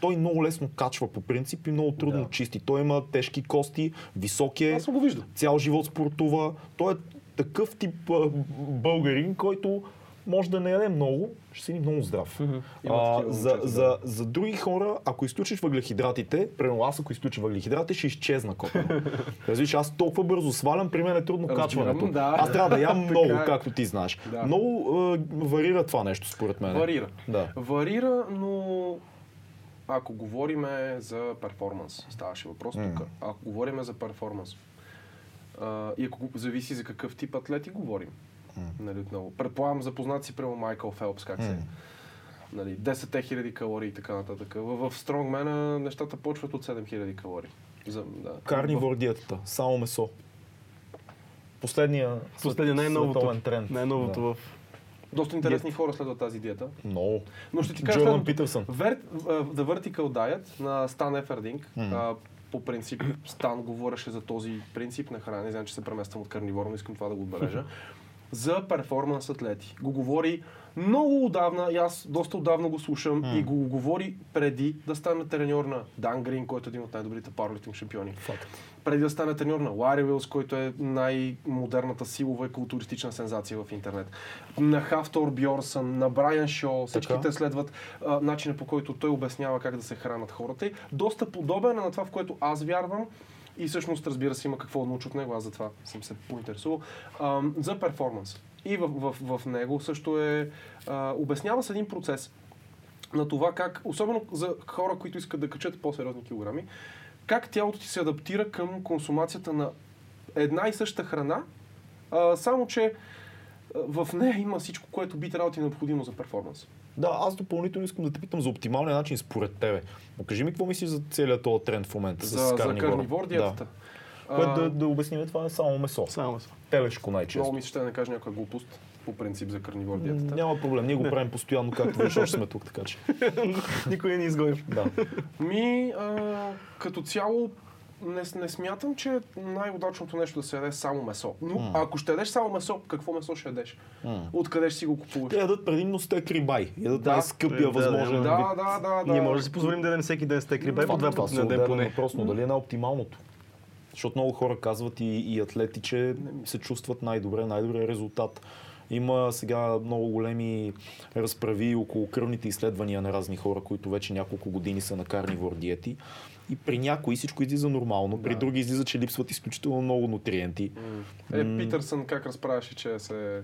Той много лесно качва по принцип и много трудно Да. чисти. Той има тежки кости, висок е, Аз го виждал. цял живот спортува. Той е такъв тип а, българин, който може да не яде много, ще си много здрав. Има А, за, момчета, за, да. за други хора, ако изключиш въглехидратите, примерно аз ако изключа въглехидратите, ще изчезна копено. Разбираш, аз толкова бързо свалям, при мен е трудно Разбирам, качването. да. Аз трябва да ям много, е. както ти знаеш. Да. Много а, варира това нещо, според мен. Варира. Да. Варира, но ако говориме за перформанс, ставаше въпрос М. тук. Ако говориме за перформанс, а, и ако зависи за какъв тип атлети говорим. Нали, отново. Предполагам, запознат си прямо Майкъл Фелпс, как се. М. Нали, 10 000 калории и така нататък. В, в Стронгмена нещата почват от 7000 калории. За, да. Карнивор диетата, само месо. Последния, Последния най-новото. световен тренд. Най-новото Да. в... Доста интересни хора следват тази диета. Много. Но ще ти кажа Джордан. Вер, uh, The Vertical Diet на Стан Ефердинг. а, по принцип, Стан говореше за този принцип на хранене. Знам, че се премествам от карниворно, искам това да го отбележа. за перформанс атлети. Го говори много отдавна, и аз доста отдавна го слушам, и го говори преди да стане треньор на Дан Грин, който е един от най-добрите парлитинг шампиони. Факт. Преди да стане треньор на Лари Уилс, който е най-модерната силова и културистична сензация в интернет. На Хафтор Бьорсън, на Брайан Шоу, всичките следват а, начина по който той обяснява как да се хранат хората. И доста подобен е на това, в което аз вярвам. И всъщност, разбира се, има какво да науча от него, аз затова съм се поинтересувал. А, за перформанс. И в, в, в него също е... А, обяснява се един процес на това как, особено за хора, които искат да качат по-сериозни килограми, как тялото ти се адаптира към консумацията на една и съща храна, а, само че в нея има всичко, което би трябвало ти е необходимо за перформанс. Да, аз допълнително искам да те питам за оптималния начин според тебе. Но кажи ми какво мислиш за целият този тренд в момента За, с за карнивор. карнивор диетата. Да. Което да, да обясним, това е само месо. Само месо. Телешко Много най-често. ми се ще да не кажа някаква глупост по принцип за карнивор диетата. Няма проблем, ние го правим постоянно, както виж, още сме тук, така че. Никой не ни изгоним. Да. Ми, а, като цяло, не, не смятам, че е най-удачното нещо да се яде само месо. Но ако ще ядеш само месо, какво месо ще ядеш? Откъде ще си го купуваш? Те ядат предимно стек рибай. Ядат Да. най-скъпия Да, възможен да. вид. Да, да, да, да. Ние може да си позволим да ядем всеки ден стек рибай по два пъти се на ден поне. въпрос, но дали е най-оптималното? Защото много хора казват и, и атлети, че се чувстват най-добре, най-добре резултат. Има сега много големи разправи около кръвните изследвания на разни хора, които вече няколко години са на карнивор диети. И при някои всичко излиза нормално, при други излиза, че липсват изключително много нутриенти. Е, Питърсън как разправяше, че се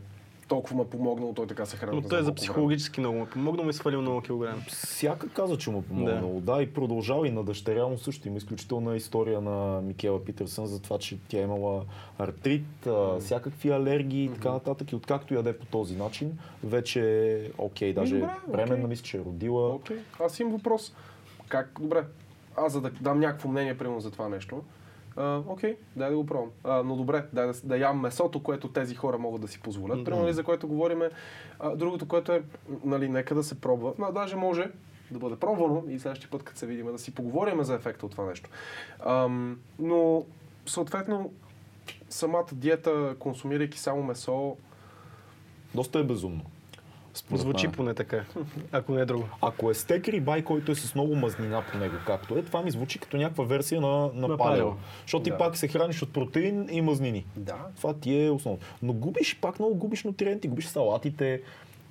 толкова ме помогнал, той така се храни. Но той за психологически много ме помогна, му е свалил много килограми. Всяка каза, че му е помогнало. Да. да, и продължава и на дъщеря му също. Има изключителна история на Микела Питерсън за това, че тя е имала артрит, а, всякакви алергии и така нататък. И откакто яде по този начин, вече е окей. Даже добре, временна окей. мисля, че е родила. Окей, аз имам въпрос. Как, добре, аз за да дам някакво мнение, примерно за това нещо, а, окей, дай да го пробвам. А, но добре, дай да, да ям месото, което тези хора могат да си позволят. Примерно, нали, за което говориме. А, другото, което е, нали, нека да се пробва. Но, даже може да бъде пробвано и следващия път, като се видим, да си поговорим за ефекта от това нещо. Ам, но, съответно, самата диета, консумирайки само месо, Доста е безумно. Според Звучи поне така, ако не е друго. Ако е стек рибай, който е с много мазнина по него, както е, това ми звучи като някаква версия на, на, На палео. Защото ти Да. пак се храниш от протеин и мазнини. да, Това ти е основно. Но губиш, пак много губиш нутриенти, губиш салатите,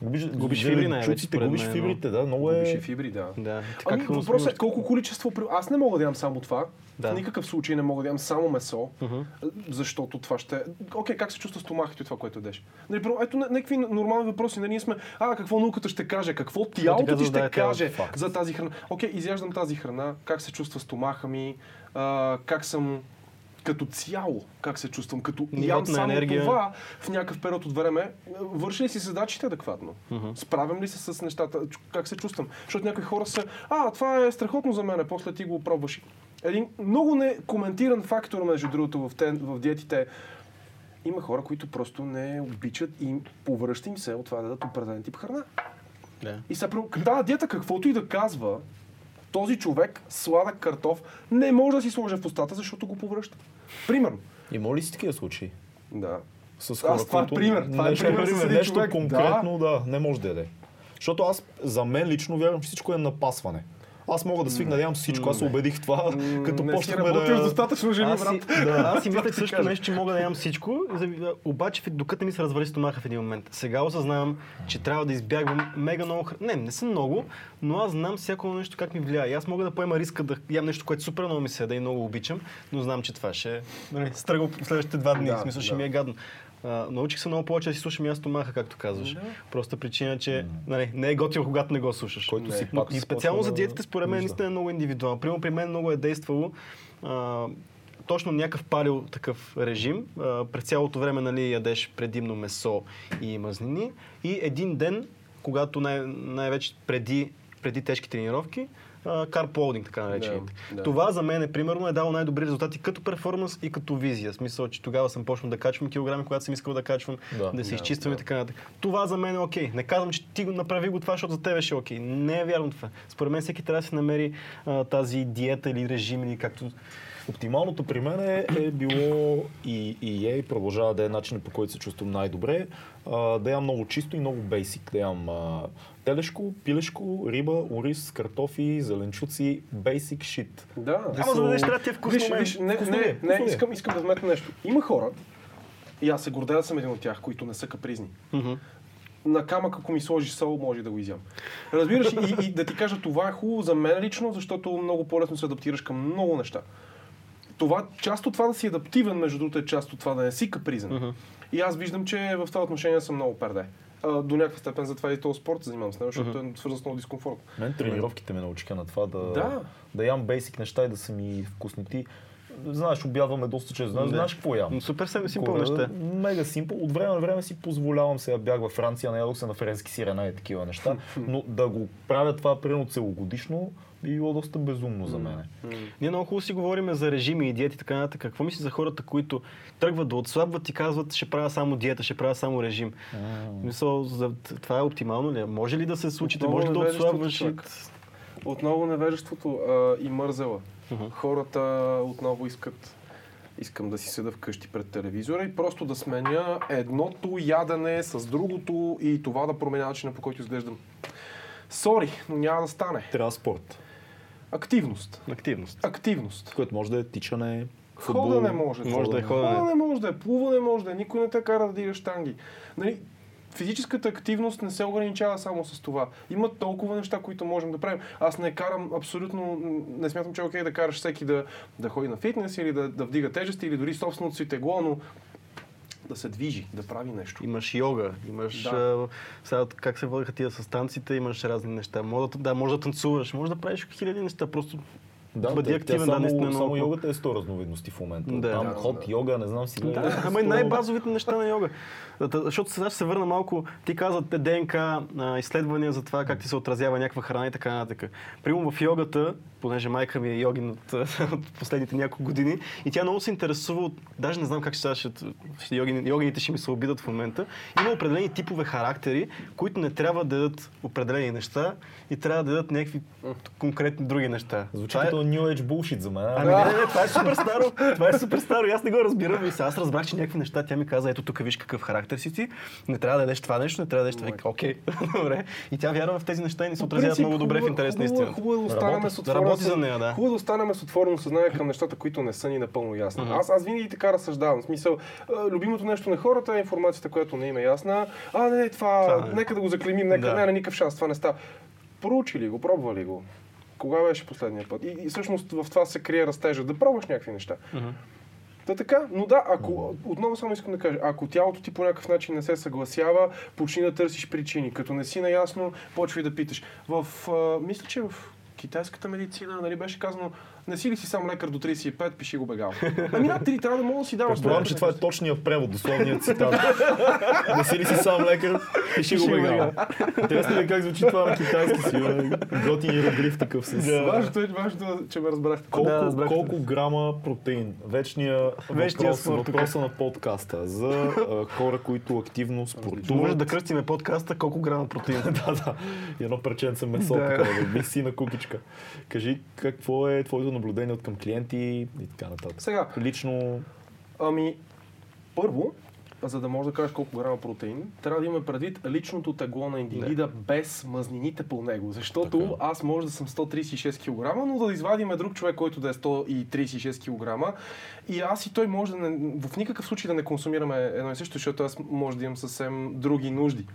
Губиш, Губиш фибри най-вече, губиш мен, фибрите, да, много е... Губиш и фибри, да. Да. Ами, Как въпросът е колко количество... Аз не мога да ям само това. Да. В никакъв случай не мога да ям само месо, защото това ще... Окей, как се чувства стомахът и това, което ядеш? Нали, първо, ето някакви нормални въпроси. Нали, ние сме, а, какво науката ще каже, какво тялото ти ще да, тялото, каже факт. за тази храна. Окей, изяждам тази храна, как се чувства стомаха ми, а, как съм като цяло, как се чувствам, като ям само енергия. това в някакъв период от време, върши ли си задачите адекватно? Справям ли се с нещата? Как се чувствам? Защото някои хора са, а, това е страхотно за мен, после ти го пробваш. Един много некоментиран фактор, между другото, в, те, в диетите има хора, които просто не обичат и повръща им се от това да дадат определен тип храна. Да. И при тази диета, каквото и да казва, този човек, сладък картоф, не може да си сложи в устата, защото го повръща. Примерно. Има ли си такива случаи? Да. С Аз- хора, това е пример, това е нещо, пример един нещо човек. конкретно, да. не може да яде. Защото аз, за мен лично вярвам, че всичко е напасване. Аз мога да свикна да ям всичко, аз убедих това, като почнахме да... достатъчно жени, Аз си, брат. да, аз си мислех също нещо, че мога да ям всичко, обаче докато ми се развали стомаха в един момент. Сега осъзнавам, че трябва да избягвам мега много храна. Не, не съм много, но аз знам всяко нещо как ми влияе. Аз мога да поема риска да ям нещо, което супер много ми се яде и много обичам, но знам, че това ще нали, стръгва следващите два дни. Да, смисъл, ще да. ми е гадно. А, научих се много повече да си слушам и аз стомаха, както казваш. Да. Просто причина, че нали, не е готино, когато не го слушаш. Който си Но пак и си специално за диетите, според мен, наистина е много индивидуално. Примерно при мен много е действало а, точно някакъв палео такъв режим. А, през цялото време нали, ядеш предимно месо и мазнини. И един ден, когато най- най-вече преди, преди тежки тренировки, карплоудинг, така наречените. Да, да. Това за мен е, примерно, е дало най-добри резултати като перформанс и като визия. В смисъл, че тогава съм почнал да качвам килограми, когато съм искал да качвам, Да. да, се Да, изчиствам и да. така нататък. Това за мен е окей. Не казвам, че ти го направи го това, защото за тебе ще е окей. Не е вярно това. Според мен всеки трябва да си намери а, тази диета или режим или както Оптималното при мен е, е било и, и е и продължава да е начинът по който се чувствам най-добре. А, да ям много чисто и много бейсик. Да ям а, телешко, пилешко, риба, ориз, картофи, зеленчуци, basic shit. Да. Ама за да трябва ти е вкусно. Виж, виж, не, Вкусно не, е? не, Вкусно ли е? искам, искам да вметна нещо. Има хора, и аз се гордея да съм един от тях, които не са капризни. На камък, ако ми сложиш сол, може да го изям. Разбираш, и, и да ти кажа, това е хубаво за мен лично, защото много по-лесно се адаптираш към много неща. Това, част от това да си адаптивен, между другото, е част от това да не си капризен. И аз виждам, че в това отношение съм много перде. А, до някаква степен затова и този спорт се занимавам с него, защото е свързан с много дискомфорт. Мен тренировките ме научиха на това да, Да. да ям бейсик неща и да са ми вкусни. Ти, знаеш, обядваме доста често. Знаеш, знаеш какво ям? Супер съм симпъл неща. Мега симпъл. От време на време си позволявам сега бях във Франция, наядох се на френски сирена и такива неща. Но да го правя това примерно целогодишно би било доста безумно за мен. Ние много хубаво си говорим за режими и диети и така нататък. Какво мислиш за хората, които тръгват да отслабват и казват, ще правя само диета, ще правя само режим? Мисъл, за, това е оптимално ли? е? Може ли да се случи? Отново може да отслабваш? и-. Отново невежеството а, и мързела. Мгм. Хората отново искат искам да си седа вкъщи пред телевизора и просто да сменя едното ядене с другото и това да променя начина по който изглеждам. Сори, но няма да стане. Трябва спорт, Активност. Активност. Активност. което може да е тичане, футбол. Ходене може. Може да е ходене. Ходене може да е, плуване може да е, никой не те кара да дигаш штанги. Нали, физическата активност не се ограничава само с това. Има толкова неща, които можем да правим. Аз не карам абсолютно, не смятам, че е окей да караш всеки да, да ходи на фитнес или да, да вдига тежести или дори собственото си тегло, но да се движи, да прави нещо. Имаш йога, имаш... Да. а, сега как се водиха тия с танците, имаш разни неща. Може да, да, може да танцуваш, може да правиш хиляди неща. Просто Да, бъди тя- активен, да, само, наистина е само много. йогата е 100 разновидности в момента. Да. Там Да, ход, да. йога, не знам си. Да, ама и най-базовите неща на йога. Да, да, Защото сега ще се върна малко, ти каза те ДНК а, изследвания за това как ти се отразява някаква храна и така нататък. Примерно в йогата, понеже майка ми е йогин от, от последните няколко години, и тя много се интересува от, даже не знам как ще, ще, ще йогин, йогините ще ми се обидат в момента, има определени типове характери, които не трябва да дадат определени неща и трябва да дадат някакви конкретни други неща. Звучи Това е- като New Age bullshit за мен. Ами не, не, не, това е супер старо. Това е супер старо и аз не го разбирам. И сега аз разбрах, че някакви неща тя ми каза, ето тук виж какъв характер си ти, не трябва да ядеш това нещо, не трябва да ядеш това. Вика, Окей, добре. И тя вярва в тези неща и ни се отразяват много добре в интерес на хубаво е- истината. Хубаво е да останем Работи- с да отворено за нея, да. Хубаво е да останем с отворено съзнание към нещата, които не са ни напълно ясни. Аз, аз винаги така разсъждавам. В смисъл, любимото нещо на хората е информацията, която не им е ясна. А, не, това, Това не. нека да го заклемим, нека, Да. не, не, никакъв шанс, това не става. Проучили го, пробвали го. Кога беше последния път? И, и всъщност в това се крие растежа, да пробваш някакви неща. Та така, но да, ако, отново само искам да кажа, ако тялото ти по някакъв начин не се съгласява, почни да търсиш причини. Като не си наясно, почвай да питаш. В, а, мисля, че в китайската медицина, нали беше казано, не си ли си сам лекар до 35, пиши го бегал. Ами да, ти трябва да мога да си даваш. Предполагам, че това е точният превод, дословният цитат. Не си ли си сам лекар, пиши го бегал. Интересно ли как звучи това на китайски си? Готин иероглиф такъв с... Важното е, важното е, че ме разбрахте. Колко, Да, разбрах. колко грама протеин? Вечния Вечния въпрос, въпроса на подкаста за а, хора, които активно Може спортуват. да кръстиме подкаста колко грама протеин. да, да. И едно парченце месо, Да. би си на кукичка. Кажи какво е твоето наблюдение от към клиенти и така нататък. Сега, Лично Ами, първо, за да можеш да кажеш колко грама протеин, трябва да имаме предвид личното тегло на индивида без мазнините по него. Защото Така. аз може да съм 136 кг, но да извадиме друг човек, който да е 136 кг. И аз и той може да не, в никакъв случай да не консумираме едно и също, защото аз може да имам съвсем други нужди.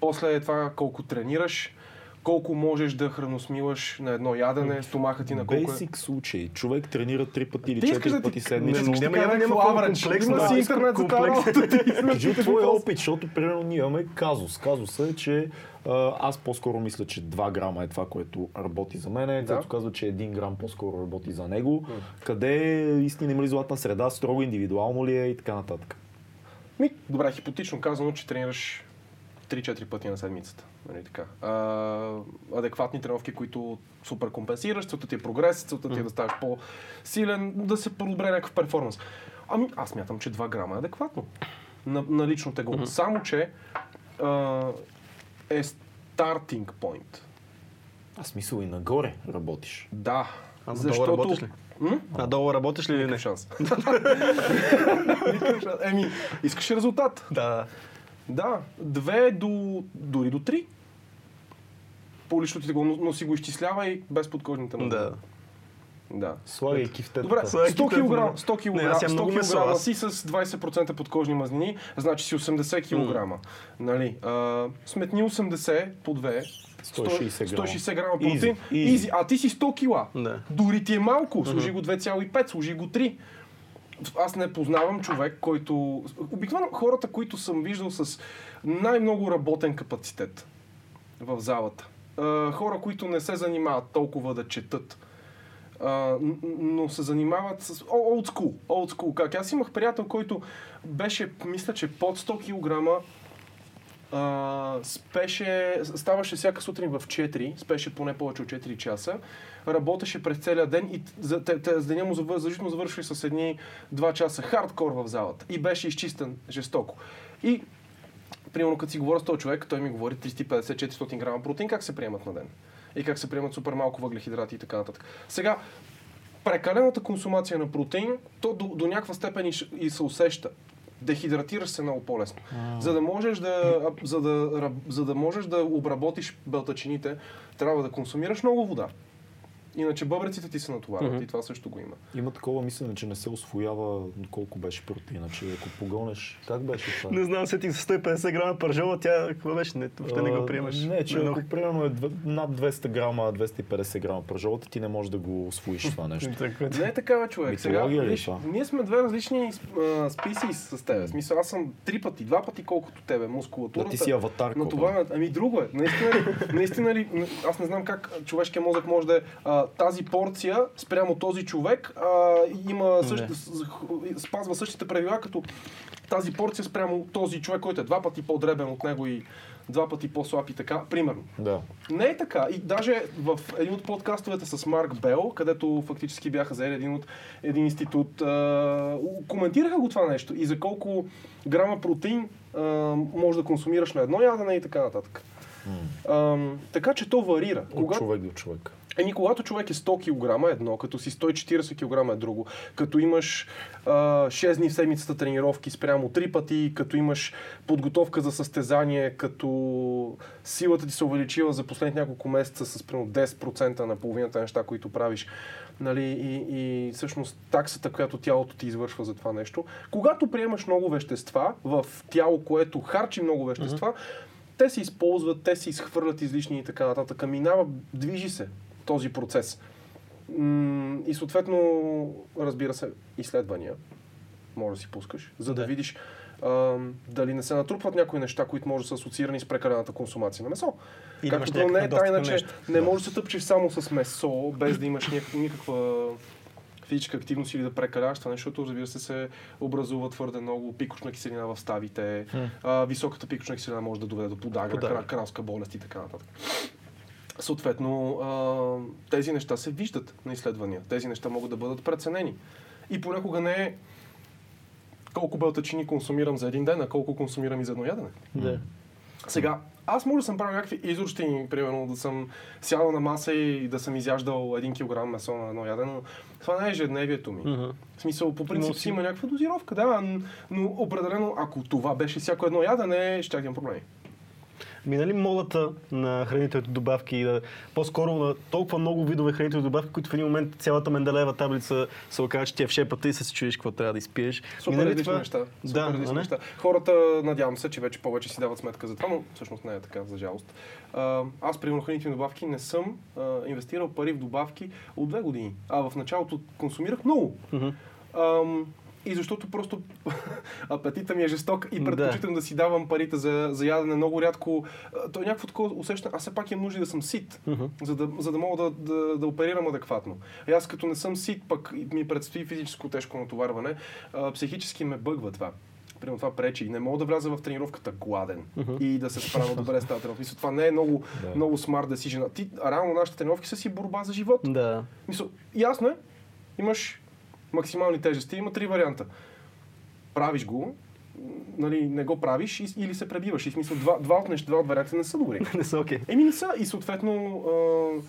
После е това колко тренираш, колко можеш да храносмилаш на едно ядене, стомахът ти на колко е. Basic случай. Човек тренира три пъти или четири пъти Не, седмично. не, няма- Няма, няма комплекс. Има да. си интернет за тази работа. Кажи твоя какво опит, защото примерно ние имаме казус. Казуса е, че аз по-скоро мисля, че 2 грама е това, което работи за мен. Да. Цецо казва, че 1 грам по-скоро работи за него. Къде е истина, има ли златна среда, строго индивидуално ли е и така нататък. Ми, добре, хипотично казано, че тренираш 3-4 пъти на седмицата. Нали, така. А, адекватни тренировки, които супер компенсираш, целта ти е прогрес, целта ти е да ставаш по-силен, да се подобре някакъв перформанс. Ами, аз мятам, че 2 грама е адекватно на, на лично тегло. Само, че а, е starting point. А смисъл и нагоре работиш. Да. А за долу работиш ли? М? А долу работиш ли или не? Шанс. Еми, искаш резултат. Да. Да, две до, дори до три. По личното ти го, но, но си го изчислявай без подкожните му. Да. Да. Слагайки в теб. Добре, Слагайки 100 тъпо, кг, да. 100 кг, Не, аз имам 100 много месо, кг си с 20% подкожни мазнини, значи си 80 кг. Нали? А, сметни 80 по 2. 160 грама. 160 грама Easy, протеин. easy. Easy. А ти си 100 кг. Да. Дори ти е малко. Служи го 2,5, служи го 3. Аз не познавам човек, който... Обикновено хората, които съм виждал с най-много работен капацитет в залата. Хора, които не се занимават толкова да четат. Но се занимават с old school, old school. Как? Аз имах приятел, който беше, мисля, че под 100 кг, спеше, ставаше всяка сутрин в 4, спеше поне повече от 4 часа, работеше през целия ден и за, те, те, за деня му завър, задължително завършваше с едни 2 часа хардкор в залата и беше изчистен жестоко. И примерно като си говоря с този човек, той ми говори 350-400 грама протеин, как се приемат на ден. И как се приемат супер малко въглехидрати и така нататък. Сега, прекалената консумация на протеин, то до, до някаква степен и, и се усеща. Дехидратираш се много по-лесно. За да можеш да, за, да, за да можеш да обработиш белтачините, трябва да консумираш много вода. Иначе бъбреците ти се натоварват и това също го има. Има такова мислене, че не се освоява колко беше протеина, че ако погонеш, как беше това? Не знам, сетих за 150 грама пържола, тя какво беше? Не, въобще не го приемаш. Не, че Не, ако примерно е над 200 грама, 250 грама пържолата, ти не можеш да го освоиш това нещо. Не е такава човек. Сега, е виж, ние сме две различни а, списии с теб. В смисъл, аз съм три пъти, два пъти колкото тебе, Да, мускулатурата. ти си аватар. Но това, е- ами друго е. Наистина ли, наистина ли, аз не знам как човешкият мозък може да е а, тази порция спрямо този човек а, има същ, спазва същите правила, като тази порция спрямо този човек, който е два пъти по-дребен от него и два пъти по-слаб и така, примерно. Да. Не е така. И даже в един от подкастовете с Марк Бел, където фактически бяха заели един от един институт, а, коментираха го това нещо и за колко грама протеин а, може да консумираш на едно ядене и така нататък. А, така че то варира. От човек до човек. Еми, когато човек е 100 кг едно, като си 140 кг е друго, като имаш а, 6 дни в седмицата тренировки спрямо 3 пъти, като имаш подготовка за състезание, като силата ти се увеличила за последните няколко месеца с примерно 10% на половината неща, които правиш, нали, и, и всъщност таксата, която тялото ти извършва за това нещо. Когато приемаш много вещества в тяло, което харчи много вещества, те се използват, те се изхвърлят излишни и така нататък. Минава, движи се този процес. И съответно, разбира се, изследвания може да си пускаш, за да, Да. видиш а, дали не се натрупват някои неща, които може да са асоциирани с прекалената консумация на месо. Или Както то не е тайна, че нещо. не Да. можеш да се тъпчеш само с месо, без да имаш някаква, никаква физическа активност или да прекаляваш това нещо, защото разбира се се образува твърде много пикочна киселина в ставите. А, високата пикочна киселина може да доведе до подагра, кра- кралска болест и така нататък. Съответно, а, тези неща се виждат на изследвания. Тези неща могат да бъдат преценени. И понякога не е колко белтачини консумирам за един ден, а колко консумирам и за едно ядене. Да. Сега, аз може да съм правил някакви изобщени, примерно да съм сядал на маса и да съм изяждал един килограм месо на едно ядене, но това не е ежедневието ми. Мгм. В смисъл, по принцип Но си има някаква дозировка, да, но определено, ако това беше всяко едно ядене, ще имам проблеми. Минали модата на хранителните добавки и да, по-скоро на толкова много видове хранителни добавки, които в един момент цялата Менделеева таблица се оказа, че ти е в шепата и се си чуеш какво трябва да изпиеш. Супер Минали различни това? неща. Супер Да, не? неща. Хората, надявам се, че вече повече си дават сметка за това, но всъщност не е така, за жалост. Аз, примерно, хранителни добавки не съм а, инвестирал пари в добавки от две години. А в началото консумирах много. Ам, и защото просто апетита ми е жесток и Да. предпочитам да. си давам парите за, за ядене много рядко. То е някакво такова усещане. Аз все пак имам нужда да съм сит, Мгм. за, да, за да мога да, да, да оперирам адекватно. И аз като не съм сит, пък ми предстои физическо тежко натоварване, а, психически ме бъгва това. Примерно това пречи. Не мога да вляза в тренировката гладен Мгм. и да се справя добре с тази тренировка. Мисля, това не е много, Да. много смарт decision. Ти, реално нашите тренировки са си борба за живот. Да. Мисъл, ясно е, имаш максимални тежести, има три варианта. Правиш го, нали, не го правиш и- или се пребиваш. И в смисъл, два, два от неща, два от варианти не са добри. Не са окей. Еми не са и съответно а,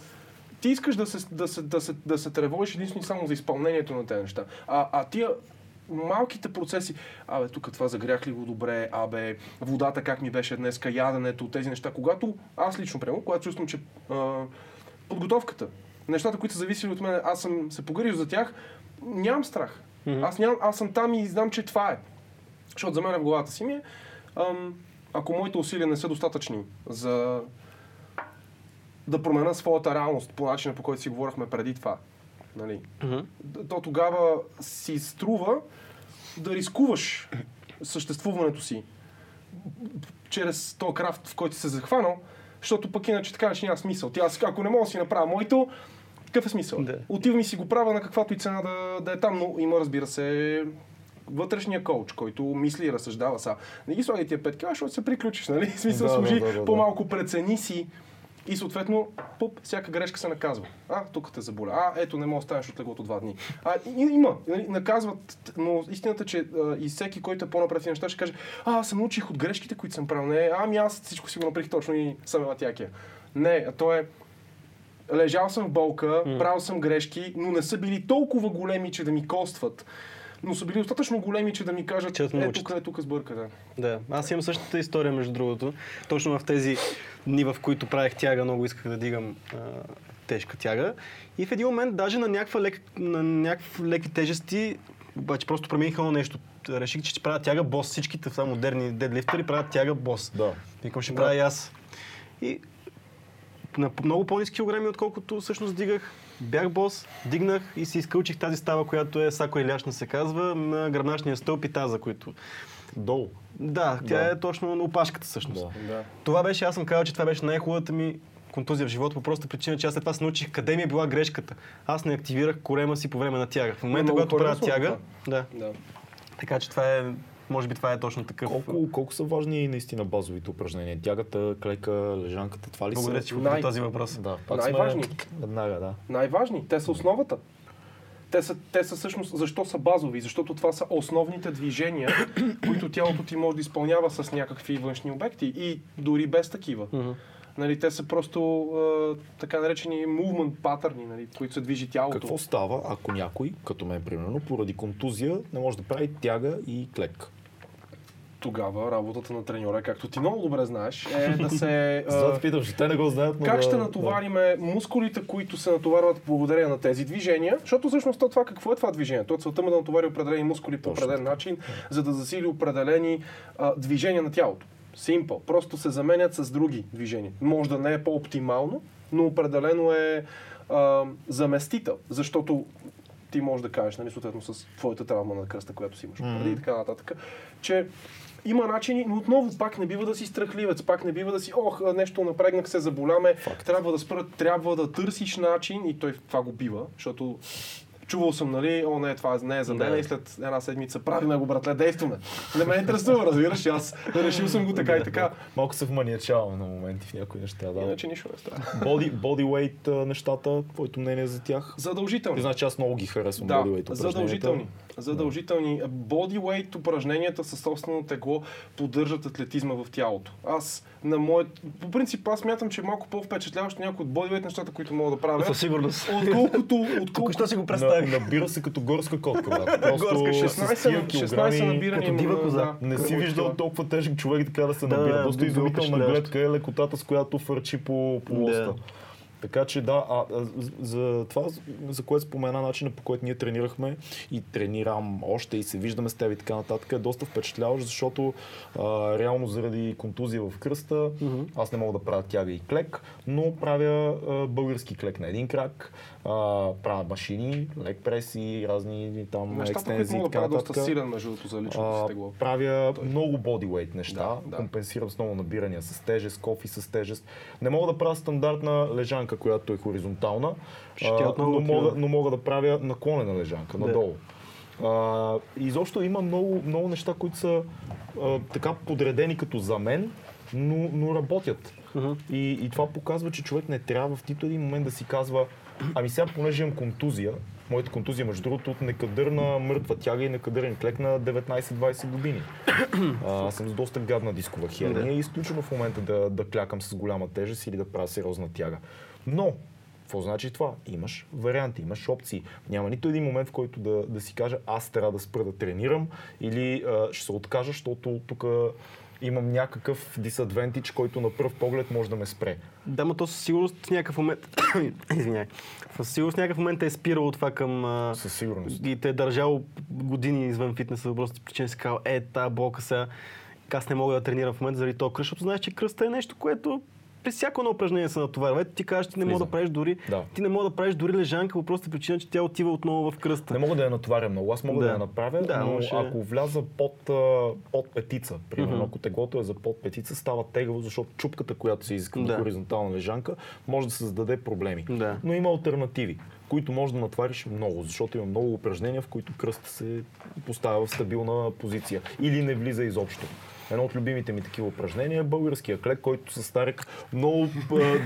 ти искаш да се, да, се, да, се, да се тревожиш единствено само за изпълнението на тези неща. А, а тия малките процеси, абе, тук това загрях ли го добре, абе, водата как ми беше днеска, яденето, тези неща. Когато аз лично, прямо, когато чувствам, че а, подготовката, нещата, които са зависели от мен, аз съм се погрижил за тях, нямам страх. Мгм. Аз, нямам, аз съм там и знам, че това е. Защото за мен в главата си ми е, ам, ако моите усилия не са достатъчни за да променя своята реалност по начина, по който си говорихме преди това, нали, Мгм. то тогава си струва да рискуваш съществуването си чрез този крафт, в който си се захванал, защото пък иначе така че няма смисъл. Ти аз, ако не мога да си направя моето, какъв е смисъл? Да. Отивам и си го правя на каквато и цена да, да е там, но има, разбира се, вътрешния коуч, който мисли и разсъждава са. Не ги слагай тия 5 кила, защото се приключиш, нали? Смисъл, да, служи да, да, да. по-малко прецени си и съответно, пуп, всяка грешка се наказва. А, тук те заболя. А, ето, не мога да станеш от леглото два дни. А, и, има, нали, наказват, но истината, че а, и всеки, който е по-напред в неща, ще каже, а, аз се научих от грешките, които съм правил. Не, ами аз всичко си го направих точно и съм елатякия. Не, а то е, лежал съм в болка, правил съм грешки, но не са били толкова големи, че да ми костват. Но са били достатъчно големи, че да ми кажат, Че е, научат. тук, е, тук сбърка, да. Да, аз имам същата история, между другото. Точно в тези дни, в които правех тяга, много исках да дигам а, тежка тяга. И в един момент, даже на, някаква лек, на някакви леки тежести, обаче просто промениха едно нещо. Реших, че ще правя тяга бос. Всичките са модерни дедлифтери правят тяга бос. Да. Викам, ще Да. правя и аз. И на много по-низки килограми, отколкото всъщност дигах. Бях бос, дигнах и си изкълчих тази става, която е сако иляшна се казва, на гръбначния стълб и таза, които... Долу. Да, тя Да. е точно на опашката всъщност. Да. да. Това беше, аз съм казал, че това беше най-хубавата ми контузия в живота, по проста причина, че аз след това се научих къде ми е била грешката. Аз не активирах корема си по време на тяга. В момента, много когато правя тяга, да. да. Така че това е, може би това е точно такъв. Колко, колко са важни наистина базовите упражнения? Тягата, клека, лежанката, това ли Благодаря, са? че го Най- този въпрос. Да, пак Най-важни. Сме... Веднага, да. най-важни. Те са основата. Те са, те са всъщност, защо са базови? Защото това са основните движения, които тялото ти може да изпълнява с някакви външни обекти и дори без такива. Нали, те са просто а, така наречени movement патърни, нали, които се движи тялото. Какво става, ако някой, като мен примерно, поради контузия не може да прави тяга и клек? Тогава работата на треньора, както ти много добре знаеш, е да се... За да а, питам, че те не го знаят, Как да, ще да. натовариме мускулите, които се натоварват благодарение на тези движения? Защото всъщност то това какво е това движение? То целта му е да натовари определени мускули по определен начин, за да засили определени а, движения на тялото. Simple. Просто се заменят с други движения. Може да не е по-оптимално, но определено е а, заместител, защото ти можеш да кажеш, нали, съответно с твоята травма на кръста, която си имаш преди и така нататък, че има начини, но отново пак не бива да си страхливец, пак не бива да си, ох, нещо напрегнах се, заболяме, трябва да спра, трябва да търсиш начин и той това го бива, защото чувал съм, нали, о, не, това не е за мен Да. и след една седмица правиме го, братле, действаме. Не ме интересува, разбираш, аз решил съм го така и така. Малко се вманиачаваме на моменти в някои неща. Да. Иначе нищо не става. Body, bodyweight а, нещата, твоето мнение за тях? Задължително. Ти знаеш, че аз много ги харесвам Да, bodyweight упражненията. задължителни. Задължителни. Бодyweight упражненията със собствено тегло поддържат атлетизма в тялото. Аз на моят... По принцип аз мятам, че е малко по-впечатляващо някои от бодyweight нещата, които мога да правя. Със сигурност. Отколкото, Тук отколкото що си го На, представих. набира се като горска котка, брат. Просто Горска с 16, тия на- 16 килограми набирани. като дива коза. да, Не си виждал толкова тежък човек така да се набира. да, Доста било изумителна гледка е лекотата, с която фърчи по, по лоста. Така че да, а, за това, за което спомена начина по който ние тренирахме и тренирам още и се виждаме с теб и така нататък е доста впечатляващ, защото а, реално заради контузия в кръста аз не мога да правя тяга и клек, но правя а, български клек на един крак, а, правя машини, лек прес и разни там Нещата, които екстензии и мога да доста силен между другото за личното тегло. правя много бодyweight неща, Да, да. компенсирам с много набирания с тежест, кофи с тежест. Не мога да правя стандартна лежанка, която е хоризонтална, Ще а, но, мога, но мога да правя наклонена лежанка, Да. надолу. А, изобщо има много, много неща, които са а, така подредени като за мен, но, но работят. И, и това показва, че човек не трябва в нито един момент да си казва, ами сега, понеже имам контузия, моята контузия, между другото, от некадърна мъртва тяга и некадърен клек на 19-20 години. А, аз съм с доста гадна дискова херния и е изключено в момента да, да клякам с голяма тежест или да правя сериозна тяга. Но, какво значи това? Имаш варианти, имаш опции. Няма нито един момент, в който да, да си кажа аз трябва да спра да тренирам или а, ще се откажа, защото тук имам някакъв дисадвентич, който на пръв поглед може да ме спре. Да, но то със сигурност в някакъв момент... Извинявай. Със сигурност в някакъв момент е спирало това към... Със сигурност. И те е държало години извън фитнеса, просто причина си казал, е, та болка сега, аз не мога да тренирам в момента заради този кръст, защото знаеш, че кръста е нещо, което при всяко едно упражнение се натоварва. Ето ти кажеш, ти не мога да правиш дори, Да. ти не мога да правиш дори лежанка по простата причина, че тя отива отново в кръста. Не мога да я натоваря много. Аз мога да, Да. я направя, Да, но може- ако вляза под, под петица, примерно, Мгм. ако теглото е за под петица, става тегаво, защото чупката, която се изиска Да. на хоризонтална лежанка, може да се създаде проблеми. Да. Но има альтернативи, които може да натвариш много, защото има много упражнения, в които кръста се поставя в стабилна позиция или не влиза изобщо. Едно от любимите ми такива упражнения е българския клек, който с Старек много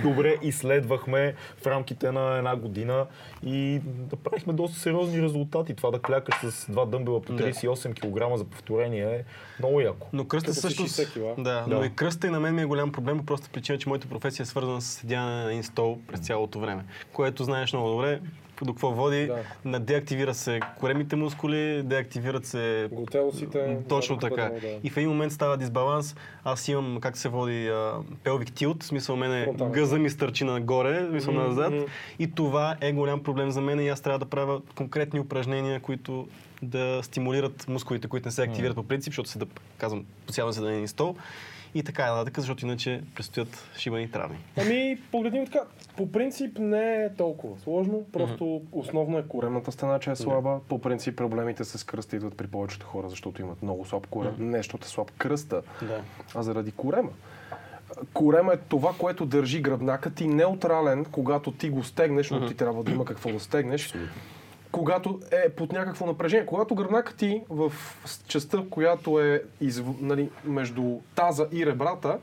добре изследвахме в рамките на една година и направихме доста сериозни резултати. Това да клякаш с два дъмбела по 38 кг за повторение е много яко. Но кръста също... 60 кила. Да, Да. но и кръста и на мен ми е голям проблем по простата причина, че моята професия е свързана с седяне на един стол през цялото време. Което знаеш много добре, до какво води. Да. На деактивира се коремите мускули, деактивират се Глутелосите. Точно така. да. И в един момент става дисбаланс. Аз имам, как се води, пелвик тилт, смисъл мене Фронтален. гъза ми стърчи нагоре, смисъл Мгм, назад. И това е голям проблем за мен и аз трябва да правя конкретни упражнения, които да стимулират мускулите, които не се активират по принцип, защото се да, казвам, постоянно се да на стол. И така е нататък, защото иначе предстоят шибани травми. Ами, погледни така. По принцип не е толкова сложно, просто основно е коремната стена, че е слаба. По принцип проблемите с кръста идват при повечето хора, защото имат много слаб корем. Не, защото е слаб кръста, Да. а заради корема. Корема е това, което държи гръбнака ти неутрален, когато ти го стегнеш, защото ти трябва да има какво да стегнеш. Когато е под някакво напрежение. Когато гръбнака ти в частта, която е изв... нали, между таза и ребрата,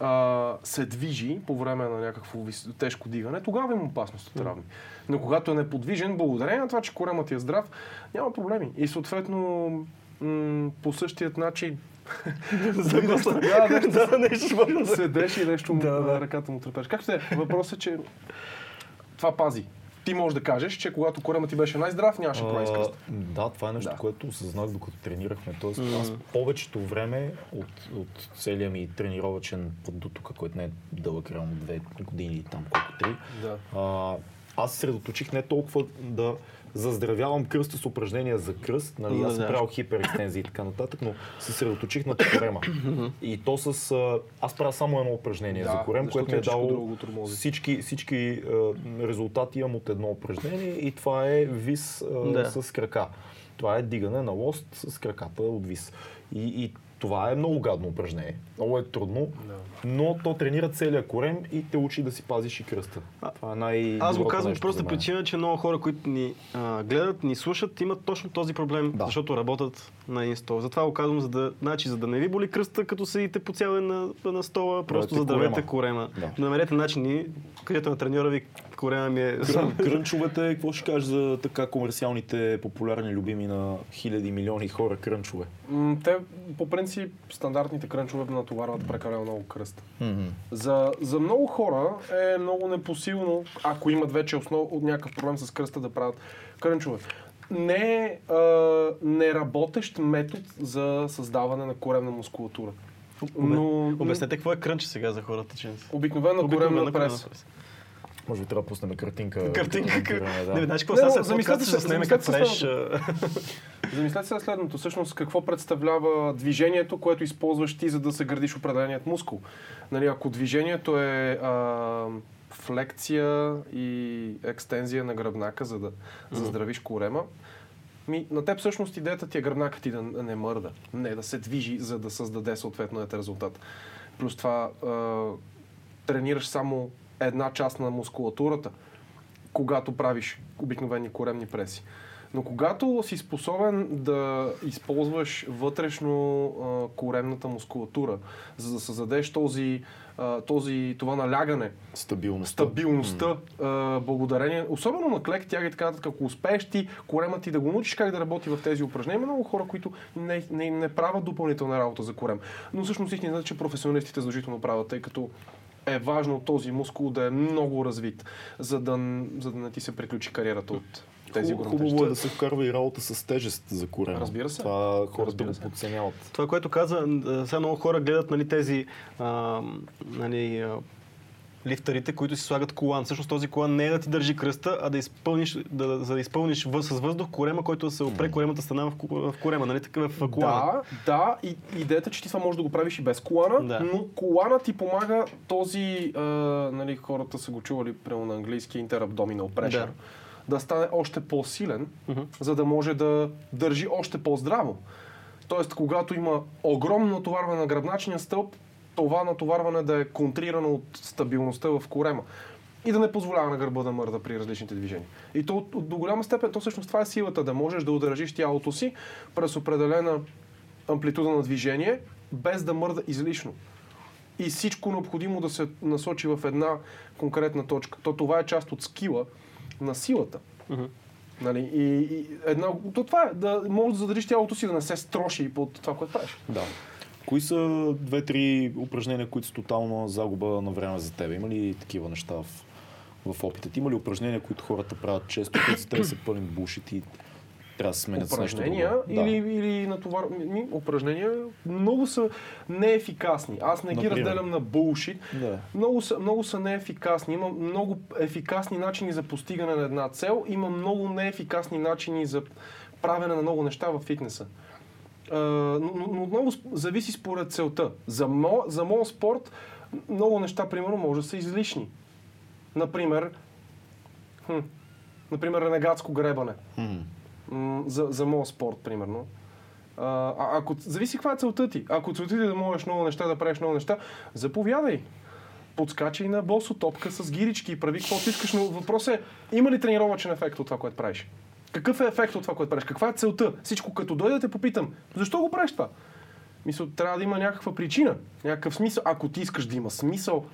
а, се движи по време на някакво тежко дигане, тогава има опасност от травми. Но когато е неподвижен, благодарение на това, че коремът ти е здрав, няма проблеми. И съответно м- по същият начин За госта. Да, нещо, седеш и нещо му, ръката му трепеш. Както се, въпросът е, че това пази. Ти можеш да кажеш, че когато корема ти беше най-здрав, нямаше проблем с кръста. Да, това е нещо, Да. което осъзнах докато тренирахме. Тоест, аз повечето време от, от целия ми тренировачен път до тук, който не е дълъг, реално две години или там колко три, Да. а, аз средоточих не толкова да заздравявам кръста с упражнения за кръст, нали, аз съм Да. правил хиперекстензии и така нататък, но се средоточих на корема. и то с... Аз правя само едно упражнение Да, за корем, което ми е всичко дало всички, всички резултати имам от едно упражнение и това е вис Да. с крака. Това е дигане на лост с краката от вис. И, и това е много гадно упражнение. Много е трудно, но то тренира целия корем и те учи да си пазиш и кръста. Това е най Аз го казвам по нещо проста за мен. причина, че много хора, които ни а, гледат, ни слушат, имат точно този проблем, Да. защото работят на един стол. Затова го казвам, за да, значи, за да не ви боли кръста, като седите по цял ден на, на стола, просто Правете задавете корема. корема. Да. Намерете начини, където на треньора ви корема ми е... Крън- Крънчовете, какво ще кажеш за така комерциалните, популярни, любими на хиляди, милиони хора крънчове? М, Те, по принцип, стандартните крънчове натоварват прекалено много кръст. За, за много хора е много непосилно, ако имат вече основ, от някакъв проблем с кръста, да правят крънчове. Не е неработещ метод за създаване на коремна мускулатура. Но Обяснете какво е крънч сега за хората, че са. обикновена коремна прес. Може би трябва да пуснем картинка. Картинка. да коментираме, да. Не, знаеш какво сега след замислете се- замислете как а, Замислете се следното. Всъщност какво представлява движението, което използваш ти, за да се градиш определеният мускул. Нали, ако движението е а, флекция и екстензия на гръбнака, за да заздравиш корема, ми, на теб всъщност идеята ти е гръбнака ти да не мърда, не да се движи, за да създаде съответният резултат. Плюс това а, тренираш само една част на мускулатурата, когато правиш обикновени коремни преси. Но когато си способен да използваш вътрешно а, коремната мускулатура, за да създадеш този, а, този, това налягане, Стабилност. стабилността, а, благодарение, особено на клек, тяга и така нататък, ако успееш ти корема ти да го научиш как да работи в тези упражнения, има много хора, които не, не, не правят допълнителна работа за корем. Но всъщност истината е, че професионалистите задължително правят, тъй като е важно този мускул да е много развит, за да, за да не ти се приключи кариерата от тези Хубаво, големи хубаво е да се вкарва и работа с тежест за корема. Разбира се. Това хората го подценяват. Това, което каза, а, сега много хора гледат нали, тези а, нали, а, лифтарите, които си слагат колан. Всъщност този колан не е да ти държи кръста, а да изпълниш, да, за да изпълниш въз, с въздух корема, който да се опре коремата стана в, в корема, нали така в колана. Да, да, и идеята, че ти това можеш да го правиш и без колана, Да. но колана ти помага този, а, нали, хората са го чували прямо на английски interabdominal pressure, Да. да. стане още по-силен, за да може да държи още по-здраво. Тоест, когато има огромно натоварване на гръбначния стълб, това натоварване да е контрирано от стабилността в корема и да не позволява на гърба да мърда при различните движения. И то от- до голяма степен, то всъщност това е силата, да можеш да удържиш тялото си през определена амплитуда на движение, без да мърда излишно. И всичко необходимо да се насочи в една конкретна точка. То това е част от скила на силата. Нали? И, и една, то това е, да можеш да задържиш тялото си, да не се строши под това, което правиш. Да. Кои са две-три упражнения, които са тотална загуба на време за теб? Има ли такива неща в, в опита ти? Има ли упражнения, които хората правят често, които за теб са пълен бушит и трябва да се сменят с нещо упражнения друго? или, или натовар... ми, упражнения много са неефикасни. Аз не ги Например? разделям на булшит. Да. Много са, много са неефикасни. Има много ефикасни начини за постигане на една цел. Има много неефикасни начини за правене на много неща в фитнеса. Но, но, но много зависи според целта. За, мо, за моят спорт много неща, примерно, може да са излишни. Например, хм, например, ренегатско гребане. М, за, за моят спорт, примерно. А, а, ако, зависи каква е целта ти. Ако целта ти е да можеш много неща, да правиш много неща, заповядай. Подскачай на босо топка с гирички и прави каквото искаш, но въпросът е, има ли тренировачен ефект от това, което правиш? Какъв е ефект от това, което правиш? Каква е целта? Всичко като дойде те попитам, защо го правиш това? Мисля, трябва да има някаква причина, някакъв смисъл. Ако ти искаш да има смисъл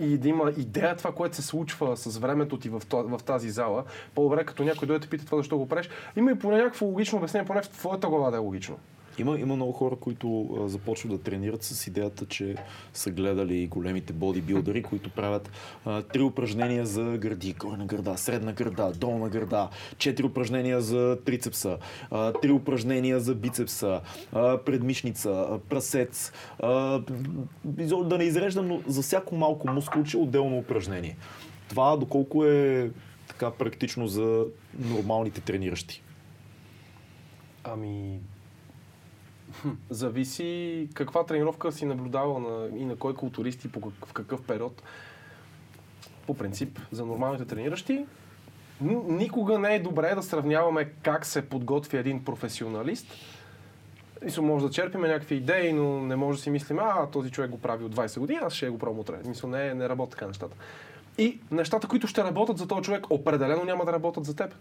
и да има идея това, което се случва с времето ти в, в тази зала, по-добре като някой дойде те пита това защо го правиш, има и поне някакво логично обяснение, поне в твоята глава да е логично. Има, има много хора, които а, започват да тренират с идеята, че са гледали големите бодибилдери, които правят а, три упражнения за гърди, горна гърда, средна гърда, долна гърда, четири упражнения за трицепса, а, три упражнения за бицепса, а, предмишница, а, прасец. А, да не изреждам, но за всяко малко мускулче отделно упражнение. Това доколко е така практично за нормалните трениращи. Ами, зависи каква тренировка си наблюдавал на, и на кой културист и по как, в какъв период. По принцип, за нормалните трениращи, никога не е добре да сравняваме как се подготвя един професионалист. Мисля, може да черпиме някакви идеи, но не може да си мислим, а този човек го прави от 20 години, аз ще го пробвам утре. Мисля, не, не работят така нещата. И нещата, които ще работят за този човек, определено няма да работят за теб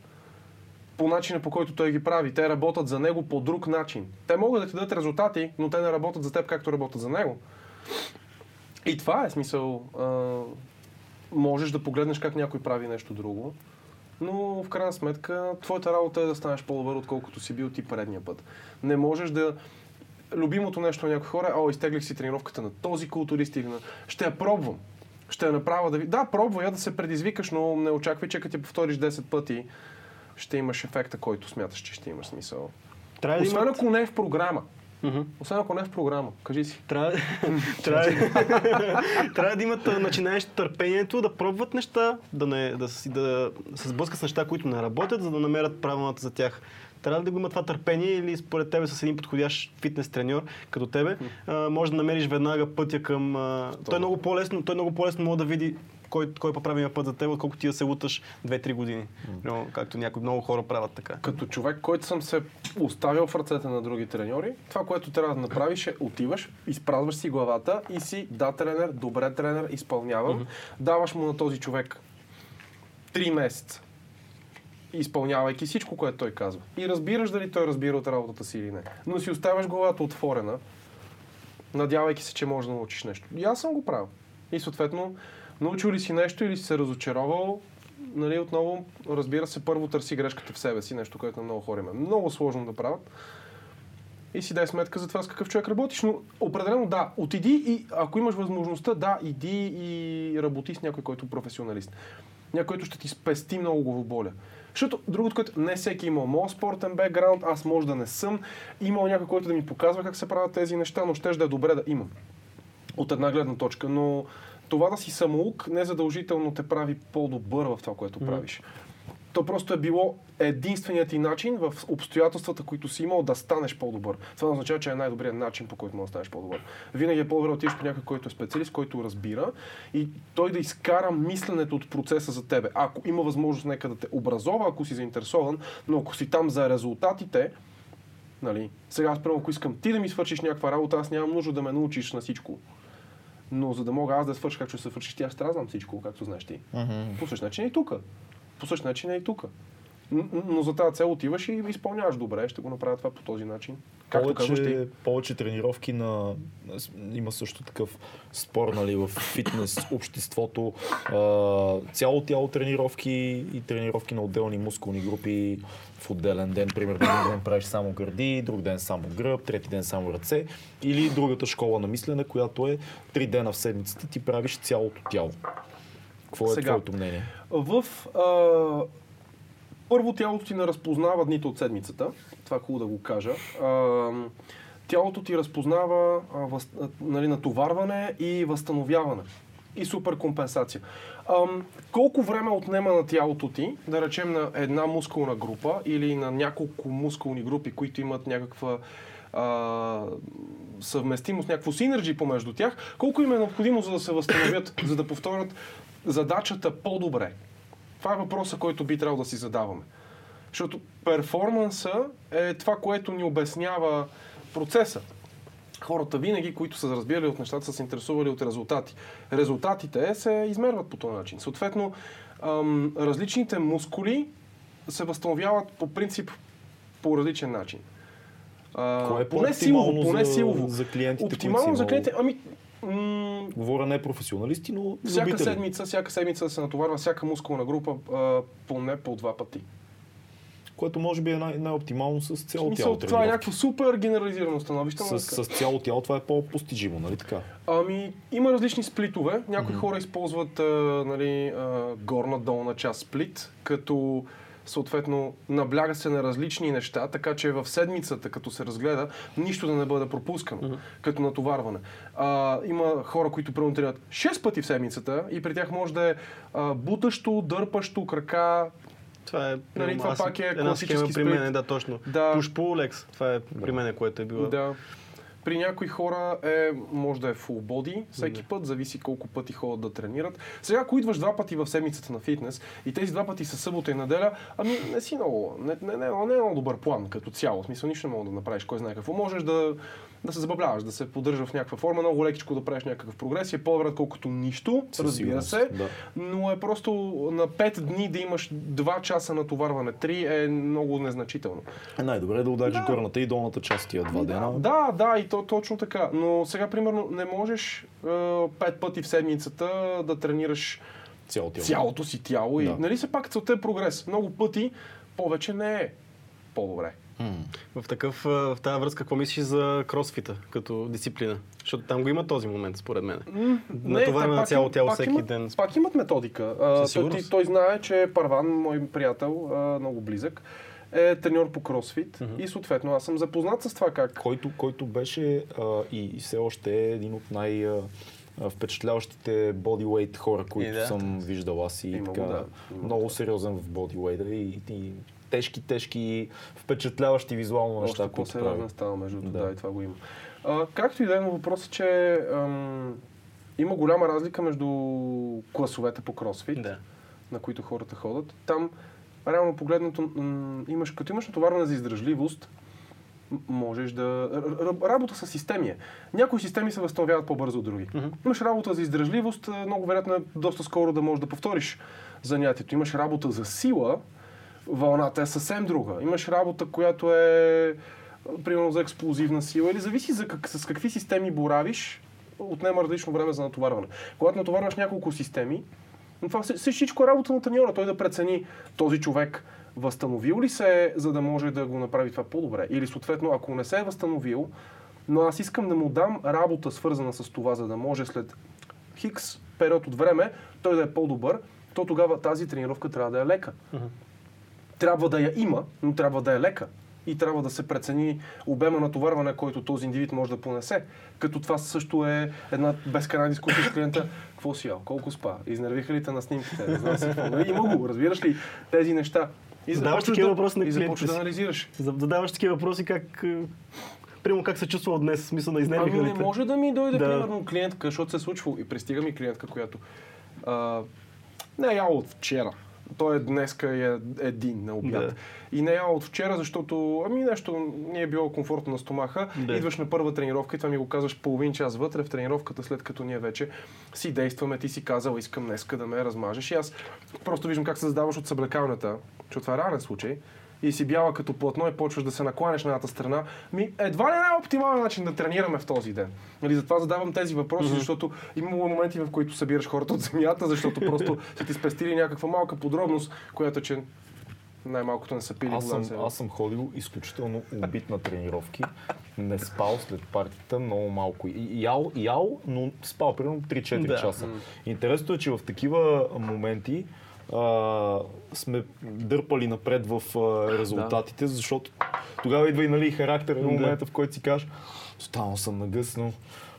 по начина по който той ги прави. Те работят за него по друг начин. Те могат да ти дадат резултати, но те не работят за теб както работят за него. И това е смисъл. А, можеш да погледнеш как някой прави нещо друго, но в крайна сметка твоята работа е да станеш по-добър, отколкото си бил ти предния път. Не можеш да... Любимото нещо на някои хора е, о, изтеглих си тренировката на този културист или на... Ще я пробвам. Ще я направя да ви... Да, пробвай я да се предизвикаш, но не очаквай, че като я повториш 10 пъти, ще имаш ефекта, който смяташ, че ще имаш смисъл. Трябва да Освен имат... ако не е в програма. Мгм. Освен ако не е в програма. Кажи си. Трябва, да имат а, начинаещи търпението да пробват неща, да, не, да, си, да се сблъскат с неща, които не работят, за да намерят правилната за тях. Трябва да го има това търпение или според тебе с един подходящ фитнес треньор като тебе, може да намериш веднага пътя към... Той е много по-лесно, той е много по-лесно може да види кой, кой е по-правилният път за теб, отколкото ти да се луташ 2-3 години. Но, както някои много хора правят така. Като човек, който съм се оставил в ръцете на други треньори, това, което трябва да направиш е отиваш, изпразваш си главата и си да тренер, добре тренер, изпълнявам. Даваш му на този човек 3 месеца, изпълнявайки всичко, което той казва. И разбираш дали той разбира от работата си или не. Но си оставяш главата отворена, надявайки се, че можеш да научиш нещо. И аз съм го правил. И съответно, научил ли си нещо или си се разочаровал, нали, отново, разбира се, първо търси грешката в себе си, нещо, което на много хора им е много сложно да правят. И си дай сметка за това с какъв човек работиш, но определено да, отиди и ако имаш възможността, да, иди и работи с някой, който е професионалист. Някой, който ще ти спести много главоболя. Защото другото, което не всеки има моят спортен бекграунд, аз може да не съм, имал някой, който да ми показва как се правят тези неща, но ще да е добре да имам. От една гледна точка, но това да си самоук не задължително те прави по-добър в това, което правиш. То просто е било единственият ти начин в обстоятелствата, които си имал да станеш по-добър. Това не означава, че е най-добрият начин, по който можеш да станеш по-добър. Винаги е по-добре да отидеш при някой, който е специалист, който разбира и той да изкара мисленето от процеса за тебе. Ако има възможност нека да те образова, ако си заинтересован, но ако си там за резултатите, Нали? Сега аз, примерно, ако искам ти да ми свършиш някаква работа, аз нямам нужда да ме научиш на всичко. Но за да мога аз да свърша както ще се свършиш, ти аз трябва да знам всичко, както знаеш ти. По същия начин е и тук. По същия начин е и тук. Но за тази цел отиваш и изпълняваш добре. Ще го направя това по този начин. Както казваш ти. повече, повече тренировки на... Има също такъв спор нали, в фитнес обществото. А, цяло тяло тренировки и тренировки на отделни мускулни групи в отделен ден. Примерно един ден правиш само гърди, друг ден само гръб, трети ден само ръце. Или другата школа на мислене, която е три дена в седмицата ти правиш цялото тяло. Какво е Сега. твоето мнение? В а, първо тялото ти не разпознава дните от седмицата. Това е хубаво да го кажа. Тялото ти разпознава въз, нали, натоварване и възстановяване. И суперкомпенсация. Ам, колко време отнема на тялото ти, да речем на една мускулна група или на няколко мускулни групи, които имат някаква а, съвместимост, някакво синерджи помежду тях, колко им е необходимо за да се възстановят, за да повторят задачата по-добре? Това е въпросът, който би трябвало да си задаваме. Защото перформанса е това, което ни обяснява процеса. Хората винаги, които са разбирали от нещата, са се интересували от резултати. Резултатите се измерват по този начин. Съответно, различните мускули се възстановяват по принцип по различен начин. Кое е поне силово, поне силово. за клиентите, Оптимално за клиентите, ами... м- Говоря не професионалисти, но всяка любители. седмица, всяка седмица се натоварва всяка мускулна група а, поне по два пъти. което може би е най- най-оптимално с цяло Мисъл, тяло това е някакво супер генерализирано становище. но С, с цяло тяло това е по-постижимо, нали така? Ами, има различни сплитове. Някои хора използват а, нали, а, горна-долна част сплит, като съответно набляга се на различни неща, така че в седмицата, като се разгледа, нищо да не бъде пропускано, като натоварване. А, има хора, които примерно тренират 6 пъти в седмицата и при тях може да е а, бутащо, дърпащо, крака, Това е, Нали, това пак е една схема при мен, да, точно. Да. Push pull legs, това е при мен, което е било. Да. При някои хора е, може да е full body всеки път, зависи колко пъти ходят да тренират. Сега, ако идваш два пъти в седмицата на фитнес и тези два пъти са събота и неделя, ами не си много, не, не, не, не е много добър план като цяло. В смисъл, нищо не мога да направиш, кой знае какво. Можеш да, да се забавляваш, да се поддържа в някаква форма, много лекичко да правиш някакъв прогрес и е по-добре, колкото нищо, Със разбира се. да. Но е просто на 5 дни да имаш 2 часа натоварване, 3 е много незначително. Е, най-добре е да удариш Да. горната и долната част тия два дена. Да, да, и то точно така. Но сега, примерно, не можеш е, пет пъти в седмицата да тренираш Цяло тяло. цялото си тяло. И, Да. нали се пак целта е прогрес. Много пъти повече не е по-добре. М. В, такъв, в тази връзка, какво мислиш за кросфита като дисциплина? Защото там го има този момент, според мен. Те на пак цяло имат- тяло всеки имат, ден. Пак имат методика. А, Със той, той знае, че Парван, мой приятел, а, много близък, е треньор по кросфит и съответно аз съм запознат с това как който, който беше а, и все още е един от най- а, впечатляващите бодyweight хора, които И да. съм виждал аз и го, така, да. Много сериозен в бодyweight и, и тежки, тежки, впечатляващи визуално неща, Още които прави. става, между другото, Да. да. и това го има. А, както и да е, но въпросът е, че ам, има голяма разлика между класовете по кросфит, Да. на които хората ходят. Там, реално погледнато, м, имаш, като имаш натоварване за издръжливост, можеш да... Работа с системи е. Някои системи се възстановяват по-бързо от други. Имаш работа за издръжливост, много вероятно е доста скоро да можеш да повториш занятието. Имаш работа за сила, вълната е съвсем друга. Имаш работа, която е примерно за експлозивна сила или зависи за как, с какви системи боравиш, отнема различно време за натоварване. Когато натоварваш няколко системи, това вс- всичко е работа на треньора. Той да прецени този човек възстановил ли се, е, за да може да го направи това по-добре. Или съответно, ако не се е възстановил, но аз искам да му дам работа свързана с това, за да може след хикс период от време той да е по-добър, то тогава тази тренировка трябва да е лека. Трябва да я има, но трябва да е лека. И трябва да се прецени обема натоварване, който този индивид може да понесе. Като това също е една безкрайна дискусия с клиента. Какво си ял? Колко спа? Изнервиха ли те на снимките? Не знам си какво. Нали, Има го, разбираш ли тези неща. И Задаваш такива да, въпроси на и започваш да анализираш. Задаваш такива въпроси как... е, Примерно как се чувствал днес, смисъл да изнервиха Ами не може да ми дойде, Да. примерно, клиентка, защото се е случвало и пристига ми клиентка, която а, не е яла от вчера. Той е днеска е един на обяд. Да. И не е от вчера, защото ами нещо не е било комфортно на стомаха. Да. Идваш на първа тренировка и това ми го казваш половин час вътре в тренировката, след като ние вече си действаме. Ти си казал, искам днеска да ме размажеш. И аз просто виждам как се задаваш от съблекалната, защото това е ранен случай и си бяла като платно и почваш да се накланяш на едната страна, ми едва ли е оптимален начин да тренираме в този ден. Нали, затова задавам тези въпроси, mm-hmm. защото има моменти, в които събираш хората от земята, защото просто са ти спестили някаква малка подробност, която че най-малкото не са пили Аз съм, аз съм ходил изключително убит на тренировки, не спал след партията много малко. И, ял, ял, но спал примерно 3-4 Да. часа. Интересното е, че в такива моменти а, сме дърпали напред в а, резултатите, защото тогава идва и нали, характер на Да. момента, в който си кажеш, станал съм нагъсно.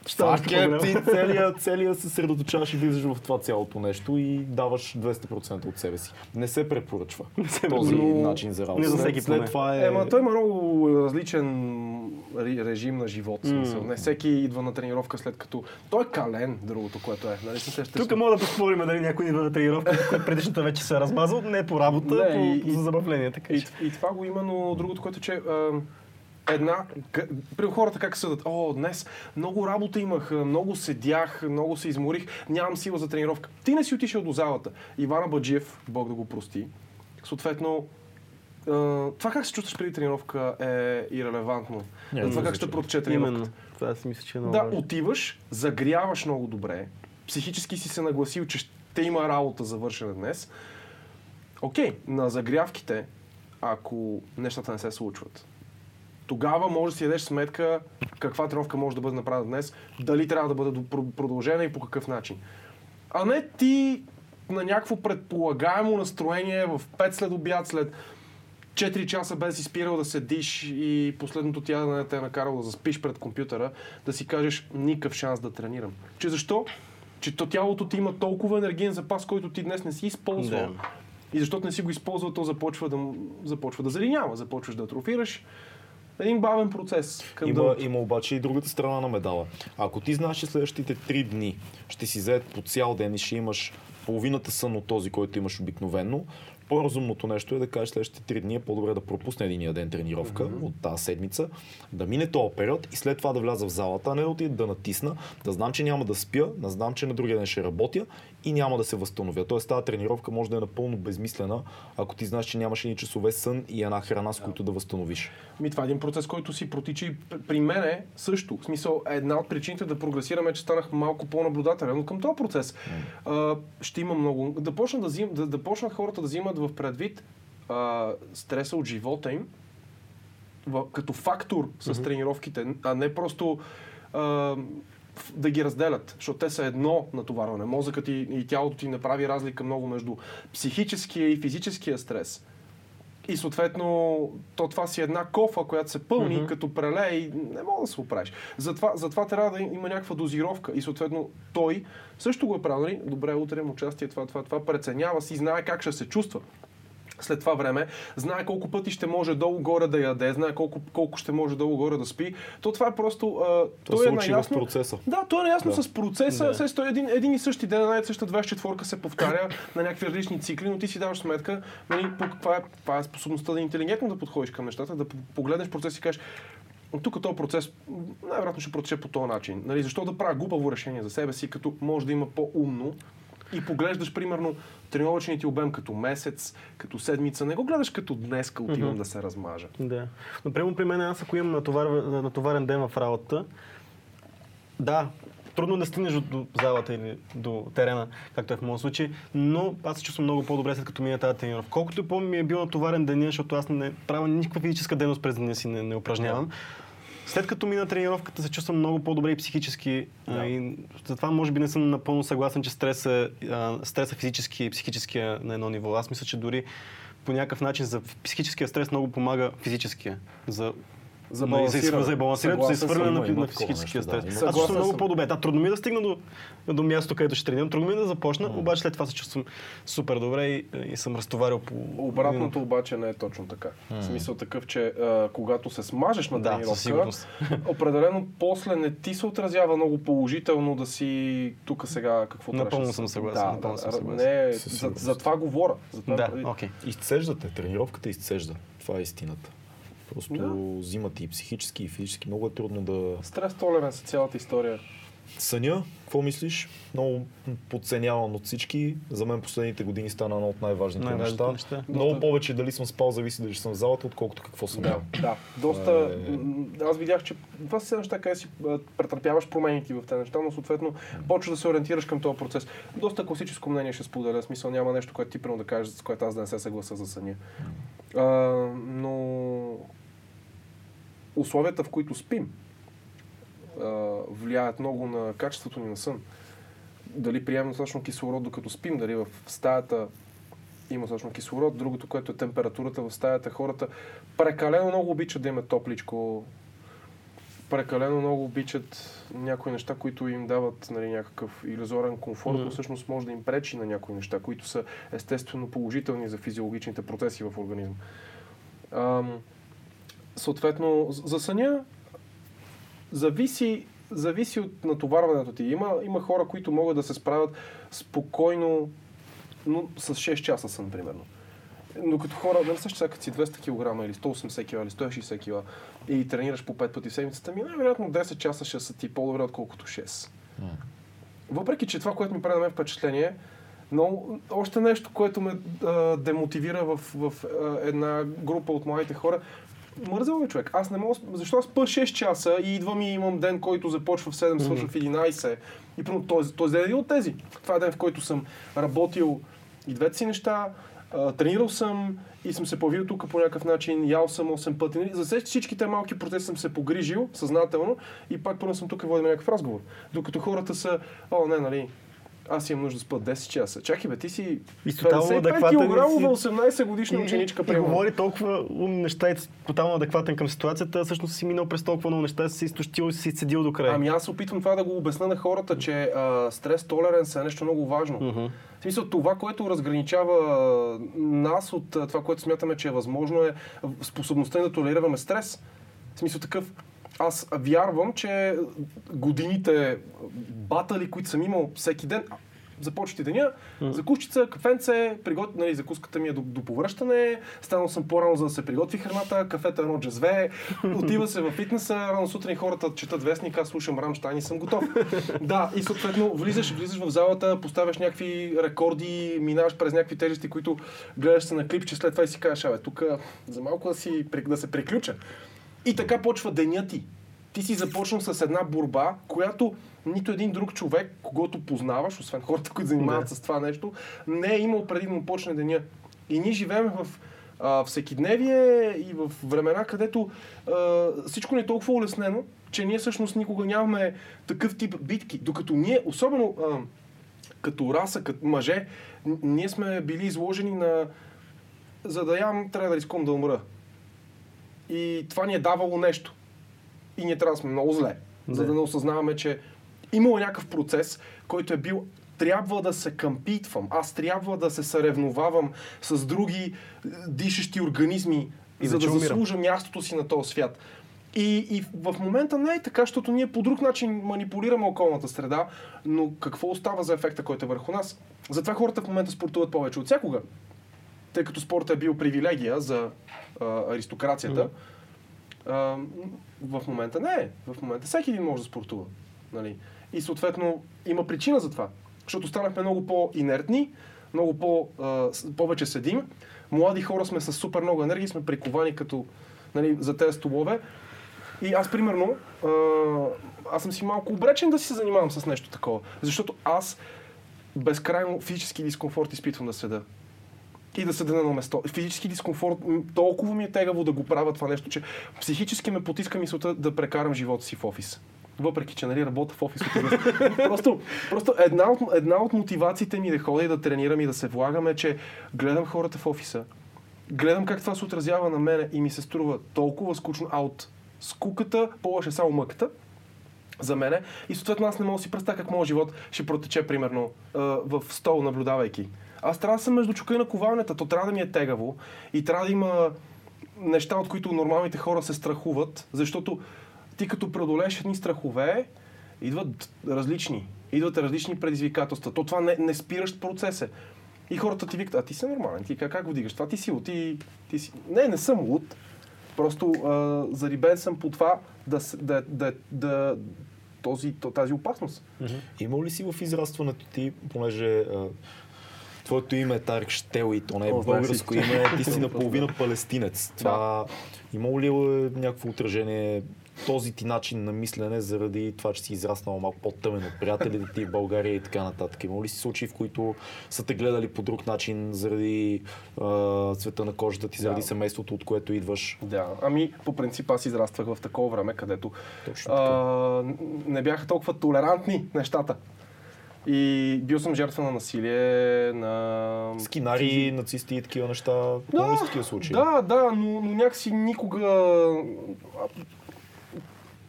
Ставаш Фак е, ти целия, целия се съсредоточаваш и влизаш в това цялото нещо и даваш 200% от себе си. Не се препоръчва се този препоръчва. начин за работа. Не за След- всеки след поне. това е... Ема той има много различен режим на живот. Смисъл. Не всеки идва на тренировка след като... Той е кален, другото, което е. Нали, се сещаш? Тук мога да поспорим дали някой идва на тренировка, който предишната вече се е размазал, не по работа, Не, по, и- и- за забавление. Така И, че. и това го има, но другото, което е, че а, една... При хората как съдат? О, днес много работа имах, много седях, много се изморих, нямам сила за тренировка. Ти не си отишъл до залата. Ивана Баджиев, Бог да го прости, съответно, това как се чувстваш преди тренировка е ирелевантно. Няма За това как ще протече тренировката. Именно. Това си мисля, че е много Да, важно. отиваш, загряваш много добре, психически си се нагласил, че ще има работа за вършене днес. Окей, на загрявките ако нещата не се случват. Тогава може да си дадеш сметка каква тренировка може да бъде направена днес, дали трябва да бъде продължена и по какъв начин. А не ти на някакво предполагаемо настроение в 5 след обяд, след 4 часа без си спирал да седиш и последното тя да не те е накарало да заспиш пред компютъра, да си кажеш никакъв шанс да тренирам. Че защо? Че то тялото ти има толкова енергиен запас, който ти днес не си използвал. Да. И защото не си го използвал, то започва да, започва да залинява, започваш да атрофираш. Един бавен процес. Към Има, има обаче и другата страна на медала. Ако ти знаеш, че следващите три дни ще си заед по цял ден и ще имаш половината сън от този, който имаш обикновенно, по-разумното нещо е да кажеш следващите три дни е по-добре да пропусне единия ден тренировка mm-hmm. от тази седмица, да мине този период и след това да вляза в залата, а не да отида да натисна, да знам, че няма да спя, да знам, че на другия ден ще работя и няма да се възстановя. Тоест тази тренировка може да е напълно безмислена, ако ти знаеш, че нямаш едни часове сън и една храна, с които да възстановиш. Ми, това е един процес, който си протича и при мене също. В смисъл, една от причините да прогресираме е, че станах малко по-наблюдателен, но към този процес а, ще има много. Да почнат, да, взим, да, да почнат хората да взимат в предвид а, стреса от живота им в, като фактор с тренировките, а не просто а, да ги разделят, защото те са едно натоварване. Мозъкът и, и тялото ти не прави разлика много между психическия и физическия стрес. И съответно, то това си една кофа, която се пълни, mm-hmm. като прелее и не мога да се оправиш. Затова, затова трябва да има някаква дозировка. И съответно той също го е правил. нали? Добре, утре имам участие, това, това, това, преценява си, знае как ще се чувства след това време, знае колко пъти ще може долу-горе да яде, знае колко, колко ще може долу-горе да спи. То това е просто... А, То той е учи в наясно, процеса. да, той е наясно Да. с процеса. Да. Сега един, един и същи ден, една и съща 24-ка се повтаря на някакви различни цикли, но ти си даваш сметка, нали, каква, е, каква е способността да интелигентно да подходиш към нещата, да погледнеш процес и кажеш, тук този процес най-вероятно ще протече по този начин. Нали, защо да правя глупаво решение за себе си, като може да има по-умно и поглеждаш, примерно, тренировъчният ти обем като месец, като седмица. Не го гледаш като днеска отивам да се размажа. Да. Например, при мен аз ако имам натовар, натоварен ден в работа, да, трудно е да стигнеш до, залата или до терена, както е в моят случай, но аз се чувствам много по-добре след като мина тази тренировка. Колкото и по-ми е бил натоварен деня, защото аз не правя никаква физическа дейност през деня си, не, не упражнявам. След като мина тренировката, се чувствам много по-добре и психически. Да. И затова може би не съм напълно съгласен, че стреса, стреса физически и психически е на едно ниво. Аз мисля, че дори по някакъв начин за психическия стрес много помага физическия. За За за, балансиране. за балансирането, съм, изхвърляне на, на физическия да, стрес. има. Аз се Съгласен много съм. по-добре. Да, трудно ми е да стигна до, до мястото, където ще тренирам. Трудно ми е да започна, обаче след това се чувствам супер добре и, и съм разтоварил по... Обратното обаче не е точно така. В смисъл такъв, че а, когато се смажеш на Да, тренировка, сигурност. определено после не ти се отразява много положително да си тук сега какво Напълно да съм се- съгласен, Да, напълно да, съм съгласен. Не, за, за това говоря. За това, Да, окей. Изцеждате, тренировката изцежда. Това е истината. Просто Да. взимат и психически, и физически. Много е трудно да... Стрес толеренс е цялата история. Съня, какво мислиш? Много подценяван от всички. За мен последните години стана едно от най-важните, Най-важните неща. неща. Много Доста- повече дали съм спал, зависи дали съм в залата, отколкото какво съм Да, ял. да. Доста. е- Аз видях, че това са неща, къде си претърпяваш промените в тези неща, но съответно почваш да се ориентираш към този процес. Доста класическо мнение ще споделя. В смисъл няма нещо, което ти примерно да кажеш, с което аз да не се съгласа за съня. А, но условията, в които спим, влияят много на качеството ни на сън. Дали приемем достатъчно кислород докато спим, дали в стаята има достатъчно кислород. Другото, което е температурата в стаята, хората прекалено много обичат да имат топличко, прекалено много обичат някои неща, които им дават нали, някакъв иллюзорен комфорт, но всъщност може да им пречи на някои неща, които са естествено положителни за физиологичните процеси в организма. Ам, съответно, за съня зависи, зависи от натоварването ти. Има, има хора, които могат да се справят спокойно, но с 6 часа сън, примерно. Но като хора, не сега, като си 200 кг или 180 кг или 160 кг и тренираш по 5 пъти седмицата, ми най-вероятно 10 часа ще са ти по-добре, отколкото 6. Въпреки, че това, което ми прави на мен впечатление, но още нещо, което ме а, демотивира в, в а, една група от моите хора, мързал ме човек. Аз не мога, защо аз спа 6 часа и идвам и имам ден, който започва в 7, свършва в 11. И примерно този, този ден е един от тези. Това е ден, в който съм работил и двете си неща, тренирал съм и съм се появил тук по някакъв начин, ял съм 8 пъти. Нали? За всички- всичките малки процеси съм се погрижил съзнателно и пак първо съм тук и водим някакъв разговор. Докато хората са, о, не, нали, аз имам нужда да спа 10 часа. Чакай бе, ти си И тотално 55 адекватен и кг, си- 18 годишна И- ученичка, и, и говори толкова неща и тотално адекватен към ситуацията, всъщност си минал през толкова много неща, си изтощил и си седил до края. Ами аз опитвам това да го обясна на хората, че а, стрес толеранс е нещо много важно. Мгм. В смисъл, това, което разграничава нас от това, което смятаме, че е възможно, е способността ни да толерираме стрес. В смисъл такъв, аз вярвам, че годините батали, които съм имал всеки ден, започвате деня, закускица, кафенце, приготвя, нали, закуската ми е до, до повръщане, станал съм по-рано, за да се приготви храната, кафето е едно джазве, отива се във фитнеса, рано сутрин хората четат вестник, аз слушам Рамштайн и съм готов. да, и съответно влизаш, влизаш в залата, поставяш някакви рекорди, минаваш през някакви тежести, които гледаш се на клипче, след това и си кажеш, абе, тук за малко да, си, да се приключа. И така почва деня ти. Ти си започнал с една борба, която нито един друг човек, когато познаваш, освен хората, които занимават Да. с това нещо, не е имал преди да му почне деня. И ние живеем в а, всекидневие и в времена, където а, всичко не е толкова улеснено, че ние всъщност никога нямаме такъв тип битки. Докато ние, особено а, като раса, като мъже, ние сме били изложени на за да ям, трябва да рискувам да умра. И това ни е давало нещо. И ние трябва да сме много зле, за Да. да не осъзнаваме, че имало някакъв процес, който е бил трябва да се къмпитвам, аз трябва да се съревновавам с други е, дишащи организми, И за да да заслужа мястото си на този свят. И, и в момента не е така, защото ние по друг начин манипулираме околната среда, но какво остава за ефекта, който е върху нас? Затова хората в момента спортуват повече от всякога тъй като спортът е бил привилегия за а, аристокрацията, а, в момента не е. В момента всеки един може да спортува. Нали? И съответно има причина за това. Защото станахме много по-инертни, много по, а, повече седим. Млади хора сме с супер много енергия, сме приковани като нали, за тези столове. И аз, примерно, а, аз съм си малко обречен да си се занимавам с нещо такова. Защото аз безкрайно физически дискомфорт изпитвам да седа и да седа на место. Физически дискомфорт, толкова ми е тегаво да го правя това нещо, че психически ме потиска мисълта да прекарам живота си в офис. Въпреки, че нали, работя в офис. просто просто една, от, една от мотивациите ми да ходя и да тренирам и да се влагам е, че гледам хората в офиса, гледам как това се отразява на мене и ми се струва толкова скучно, а от скуката по-лъж е само мъката за мене. И съответно аз не мога да си представя как моят живот ще протече, примерно, в стол, наблюдавайки. Аз трябва да съм между чука и на ковалнята. То трябва да ми е тегаво и трябва да има неща, от които нормалните хора се страхуват, защото ти като преодолееш едни страхове, идват различни. Идват различни предизвикателства. То това не, не спиращ процес е. И хората ти викат, а ти си нормален, ти как, как го дигаш? Това ти си луд, ти, ти си... Не, не съм луд. Просто а, зарибен съм по това да, да, да, да, този, то- тази опасност. Имал ли си в израстването ти, понеже а, твоето име е Тарик Штел и то не е О, знаех българско име, ти си наполовина палестинец. Това имало ли е някакво отражение този ти начин на мислене заради това, че си израснал малко по-тъмен от приятелите ти в България и така нататък? Имало ли си случаи, в които са те гледали по друг начин заради а, цвета на кожата ти, заради Да. семейството, от което идваш? Да, ами по принцип аз израствах в такова време, където а, не бяха толкова толерантни нещата. И бил съм жертва на насилие, на... Скинари, нацисти и такива неща. Са такива случаи? Да, да, но, но някакси никога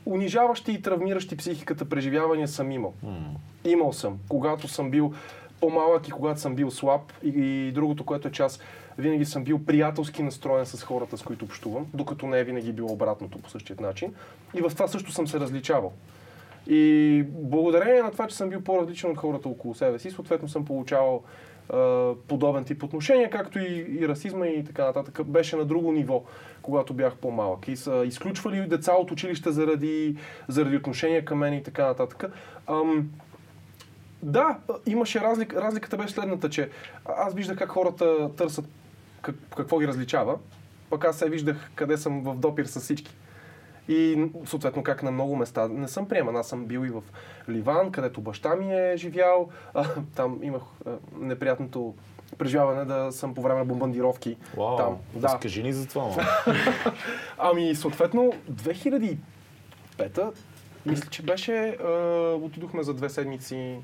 унижаващи и травмиращи психиката преживявания съм имал. М. Имал съм, когато съм бил по-малък и когато съм бил слаб. И, и другото, което е аз винаги съм бил приятелски настроен с хората, с които общувам, докато не е винаги било обратното по същия начин. И в това също съм се различавал. И благодарение на това, че съм бил по-различен от хората около себе си, съответно съм получавал подобен тип отношения, както и, и расизма и така нататък. Беше на друго ниво, когато бях по-малък. И са изключвали деца от училище заради, заради отношения към мен и така нататък. Ам, да, имаше разлика. Разликата беше следната, че аз виждах как хората търсят как, какво ги различава, пък аз се виждах къде съм в допир с всички. И съответно как на много места не съм приеман. Аз съм бил и в Ливан, където баща ми е живял. А, там имах а, неприятното преживяване да съм по време на бомбардировки. Вау, там. Да. разкажи ни за това. Ами, съответно, 2005-та, мисля, че беше, а, отидохме за две седмици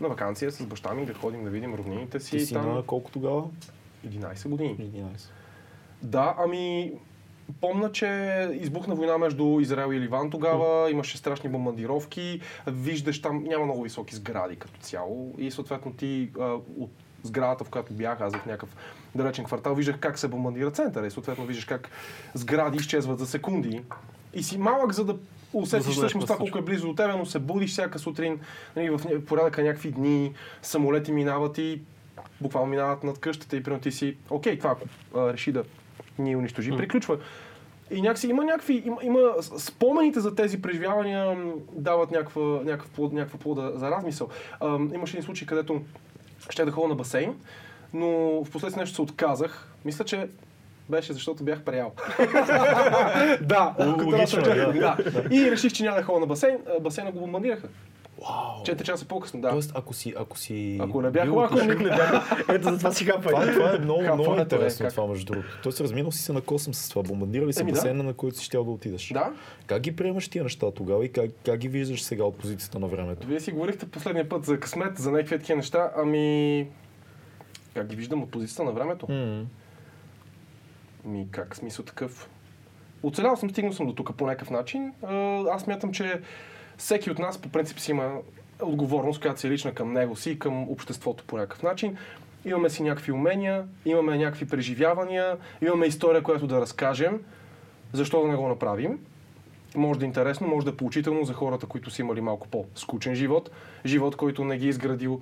на вакансия с баща ми да ходим да видим роднините си. Ти си там на колко тогава? 11 години. 11. Да, ами помна, че избухна война между Израел и Ливан тогава, имаше страшни бомбардировки, виждаш там няма много високи сгради като цяло и съответно ти а, от сградата, в която бях аз в някакъв далечен квартал, виждах как се бомбардира центъра и съответно виждаш как сгради изчезват за секунди. И си малък, за да усетиш знаеш всъщност това колко е близо до тебе, но се будиш всяка сутрин нали, в порядъка някакви дни, самолети минават и буквално минават над къщата и примерно ти си, окей, това ако а, реши да ни унищожи, приключва. И някакси има някакви, има, има спомените за тези преживявания дават някаква, някакъв плод, някаква плода за размисъл. А, имаше един случай, където ще да ходя на басейн, но в последствие нещо се отказах. Мисля, че беше защото бях приял. да, логично е, да. И реших, че няма да ходя на басейн. А, Басейна го бомбардираха. Вау! Четири часа по-късно, да. Тоест, ако си, ако си... Ако не бях лако, не бях. Ето за това си хапай. Това, това е много, много интересно как? това, между другото. Тоест, разминал си се на косъм с това. Бомбардира ли се Еми, да. басейна, на който си щял да отидеш? Да. Как ги приемаш тия неща тогава и как, как ги виждаш сега от позицията на времето? Вие си говорихте последния път за късмет, за някакви такива неща. Ами... Как ги виждам от позицията на времето? М. Ми как смисъл такъв? Оцелял съм, стигнал съм до тук по някакъв начин. А, Аз мятам, че всеки от нас по принцип си има отговорност, която си е лична към него си и към обществото по някакъв начин. Имаме си някакви умения, имаме някакви преживявания, имаме история, която да разкажем. Защо да не го направим? Може да е интересно, може да е поучително за хората, които са имали малко по-скучен живот. Живот, който не ги е изградил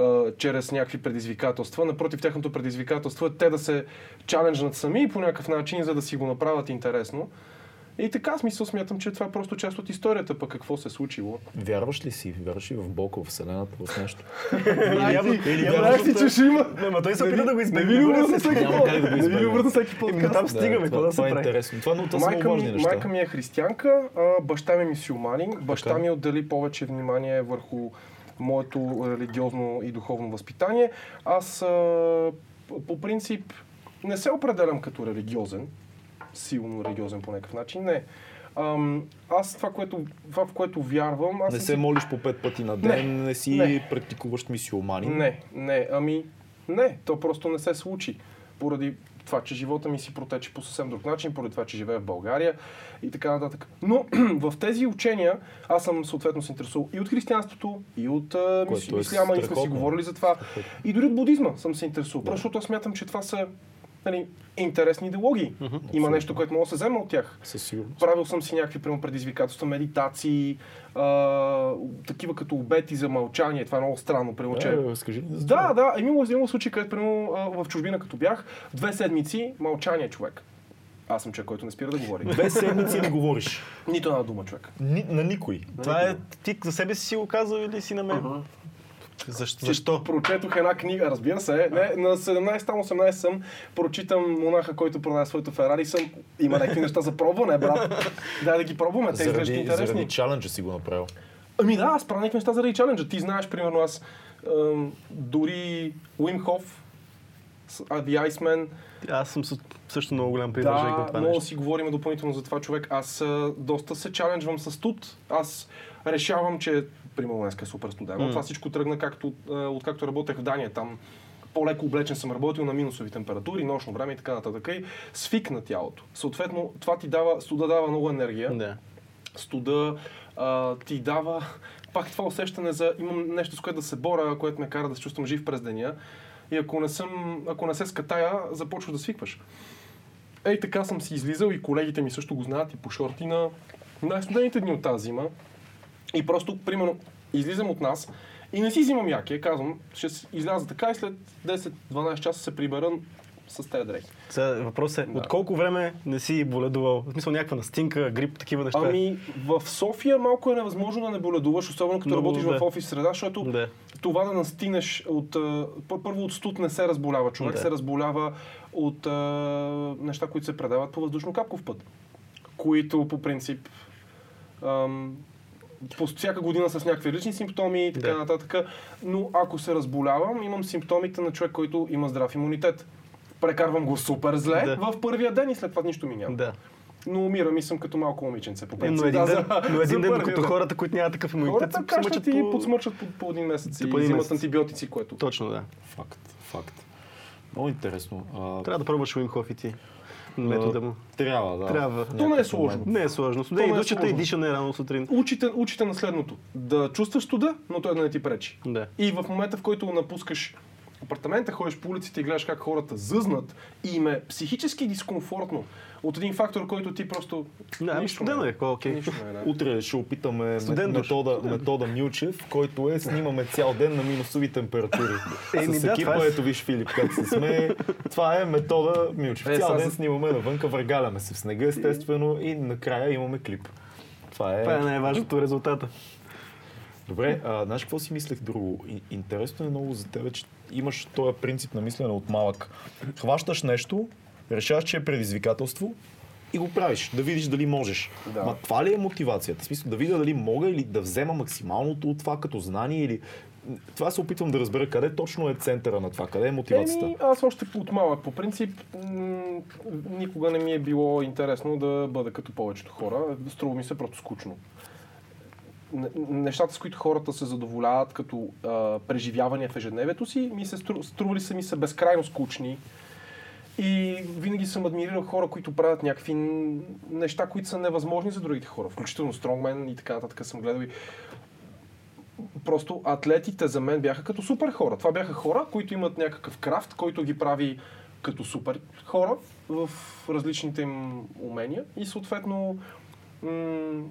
а, чрез някакви предизвикателства. Напротив, тяхното предизвикателство е те да се чаленджнат сами по някакъв начин, за да си го направят интересно. И така, смисъл смятам, че това е просто част от историята, пък какво се е случило. Вярваш ли си? Вярваш ли в Бог, в Вселената, в нещо? Или вярваш си, че ще има. Не, ма той се опита да го избегне. Не ви ли се- всеки път? Не ви ли обръзна всеки подкаст? там стигаме, какво да се това е прави? интересно. Това, но това са много Майка важни ми, неща. майка ми е християнка, баща ми е мисюлманин. Баща ми отдели повече внимание върху моето религиозно и духовно възпитание. Аз по принцип не се определям като религиозен, силно религиозен по някакъв начин, не. Ам, аз това, което, това, в което вярвам, аз Не се си- молиш по пет пъти на ден, не, Не, си не. практикуващ мисиоманин. Не, не, ами не, то просто не се случи. Поради това, че живота ми си протече по съвсем друг начин, поради това, че живея в България и така нататък. Но в тези учения аз съм съответно се интересувал и от християнството, и от а, мис, е исляма, и сме си говорили за това. И дори от будизма съм се интересувал, просто защото аз смятам, че това са нали, интересни идеологии. Има нещо, което мога да се взема от тях. Със сигурност. Правил съм си някакви прямо предизвикателства, медитации, а, такива като обети за мълчание. Това е много странно, прямо, че... Е, за Да, това. да, имало, имало случаи, където а, в чужбина като бях, две седмици мълчание човек. Аз съм човек, който не спира да говори. Две седмици не говориш. Нито една дума човек. Ни, на никой. Това е, ти за себе си си го казал или си на мен? Защо? Защо? Прочетох една книга, разбира се. Не, на 17-18 съм, прочитам монаха, който продава своето Ферари. Съм, има някакви неща за пробване, брат. Дай да ги пробваме, те изглеждат интересни. заради чаленджа си го направил. Ами да, аз правя някакви неща заради чаленджа. Ти знаеш, примерно, аз ам, дори Уим Хоф, The Iceman, Аз съм съ- също много голям привърженик на да, това много нещо. си говорим допълнително за това човек. Аз доста се чаленджвам с тут. Аз решавам, че примерно днес е супер студено. М. Това всичко тръгна както, а, откакто работех в Дания. Там по-леко облечен съм работил на минусови температури, нощно време и така нататък. И свикна тялото. Съответно, това ти дава, студа дава много енергия Да. студа а, ти дава пак това усещане за имам нещо с което да се боря, което ме кара да се чувствам жив през деня. И ако не, съм, ако не се скатая, започваш да свикваш. Ей, така съм си излизал и колегите ми също го знаят и по шорти на най-студените дни от тази зима. И просто, примерно, излизам от нас и не си взимам яке, казвам, ще изляза така и след 10-12 часа се прибера с тези дрехи. Сега въпросът е, Да. от колко време не си боледувал? В смисъл някаква настинка, грип, такива неща? Ами, в София малко е невъзможно да не боледуваш, особено като Но, работиш да. в офис среда, защото Да. това да настинеш от... Първо от студ не се разболява човек, Да. се разболява от а, неща, които се предават по въздушно-капков път. които по принцип ам, по всяка година с някакви лични симптоми и така Да. нататък. Но ако се разболявам, имам симптомите на човек, който има здрав имунитет. Прекарвам го супер зле Да. в първия ден и след това нищо ми няма. Да. Но умирам и съм като малко момиченце. По Е, принцип. но един Да, ден, за- но един ден докато хората, които нямат такъв имунитет, Хората се качват мъчат и по... подсмърчат по, по един месец и по един взимат месец. антибиотици, което. Точно, да. Факт, факт. Много интересно. А, Трябва да пробваш Уим Хоф и ти. Метода му. Трябва, да. Трябва. То не е сложно. Не е сложно. Студен не и е душата и дишане рано сутрин. Учите, учите на следното. Да чувстваш студа, но той да не ти пречи. Да. И в момента, в който напускаш апартамента, ходиш по улиците и гледаш как хората зъзнат и им е психически дискомфортно от един фактор, който ти просто... Да, ами нищо не е. Нищо не е. да. Утре ще опитаме Студен ме- душ. метода, метода Милчев, който е снимаме цял ден на минусови температури. Еми С да, екипа, е- ето виж Филип как се смее. Това е метода Милчев. Е, Цял ден с- снимаме навънка, въргаляме се в снега естествено и накрая имаме клип. Това е... Това е най-важното резултата. Добре, а, знаеш какво си мислех друго? Интересно е много за теб, че имаш този принцип на мислене от малък. Хващаш нещо, решаваш, че е предизвикателство и го правиш, да видиш дали можеш. Да. Ма това ли е мотивацията? В смисъл да видя дали мога или да взема максималното от това като знание или... Това се опитвам да разбера къде точно е центъра на това, къде е мотивацията. Еми, аз още от малък, по принцип, м- никога не ми е било интересно да бъда като повечето хора. Струва ми се просто скучно. Нещата, с които хората се задоволяват като а, преживявания в ежедневието си, ми се стру, стрували са ми се безкрайно скучни. И винаги съм адмирирал хора, които правят някакви неща, които са невъзможни за другите хора. Включително Стронгмен и така нататък съм гледал и просто атлетите за мен бяха като супер хора. Това бяха хора, които имат някакъв крафт, който ги прави като супер хора в различните им умения и съответно м-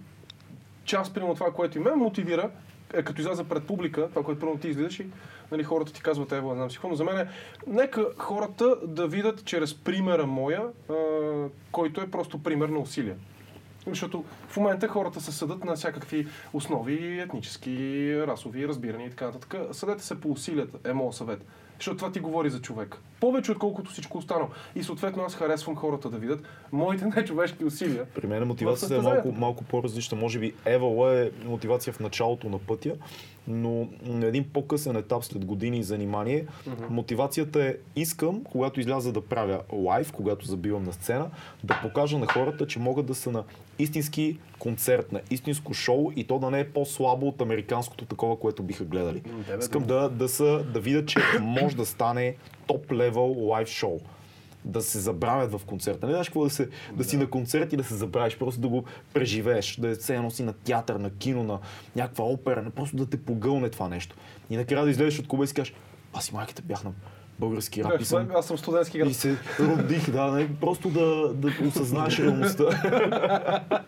част примерно това, което и мен мотивира, е като изляза пред публика, това, което първо ти излизаш и нали, хората ти казват, не знам си но за мен е, нека хората да видят чрез примера моя, а, който е просто пример на усилия. Защото в момента хората се съдат на всякакви основи, етнически, расови, разбирания и така нататък. Съдете се по усилията, е моят съвет. Защото това ти говори за човек. Повече отколкото всичко останало. И съответно аз харесвам хората да видят моите нечовешки усилия. При мен мотивацията е малко, малко по-различна. Може би Евала е мотивация в началото на пътя, но на един по-късен етап след години занимание, мотивацията е искам, когато изляза да правя лайв, когато забивам на сцена, да покажа на хората, че могат да са на истински концерт, на истинско шоу и то да не е по-слабо от американското такова, което биха гледали. М, да, бе, Искам да, да, са, да видя, че може да стане топ левел лайв шоу да се забравят в концерта. Не знаеш какво да, се, да си на концерт и да се забравиш, просто да го преживееш, да е все едно си на театър, на кино, на някаква опера, не просто да те погълне това нещо. И накрая да излезеш от клуба и си кажеш, аз и майката бях на български рап и съм, Аз съм студентски град. и се родих, да, не, просто да, да осъзнаеш реалността.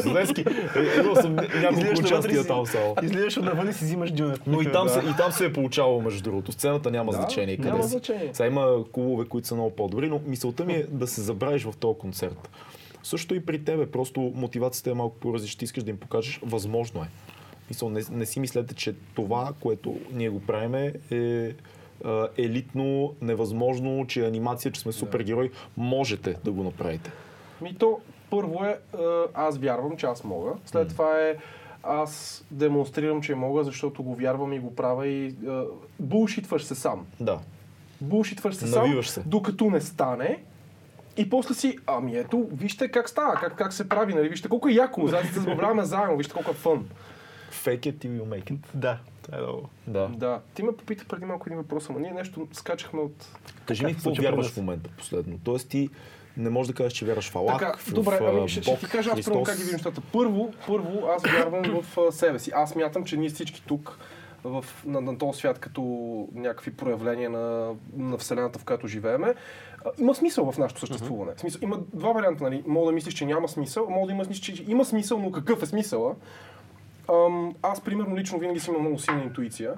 Студентски, е, имал съм няколко участия там само. Излизаш отнавън и си взимаш джунет. Но и там, се, и там се е получавало, между другото. Сцената няма Да, значение. Къде няма си. значение. Сега има клубове, които са много по-добри, но мисълта ми е да се забравиш в този концерт. Също и при тебе, просто мотивацията е малко по-различна. Ти искаш да им покажеш, възможно е. Мисъл, не, не си мислете, че това, което ние го правим е елитно, невъзможно, че е анимация, че сме супергерои. Можете да го направите. Ми то, първо е, аз вярвам, че аз мога. След това е, аз демонстрирам, че мога, защото го вярвам и го правя и а, булшитваш се сам. Да. Булшитваш се сам, Навиваш се. докато не стане. И после си, ами ето, вижте как става, как, как се прави, нали? Вижте колко е яко, заедно се забавляваме заедно, вижте колко е фън. Fake it till you make it. Да, това е много. Да. Да. Ти ме попита преди малко един въпрос, ама ние нещо скачахме от... Кажи ми Как какво вярваш в момента последно. Тоест ти не можеш да кажеш, че вярваш в Аллах, Така, в, добре, в, ами ще, ще Бог, ти кажа аз първо Христос. как ги видим нещата. Първо, първо, аз вярвам в а, себе си. Аз мятам, че ние всички тук в, на, на този свят като някакви проявления на, на Вселената, в която живееме, има смисъл в нашето съществуване. Смисъл, има два варианта, нали? Мога да мислиш, че няма смисъл, мога да има че има смисъл, но какъв е смисъла? Ам, аз, примерно, лично винаги съм имал много силна интуиция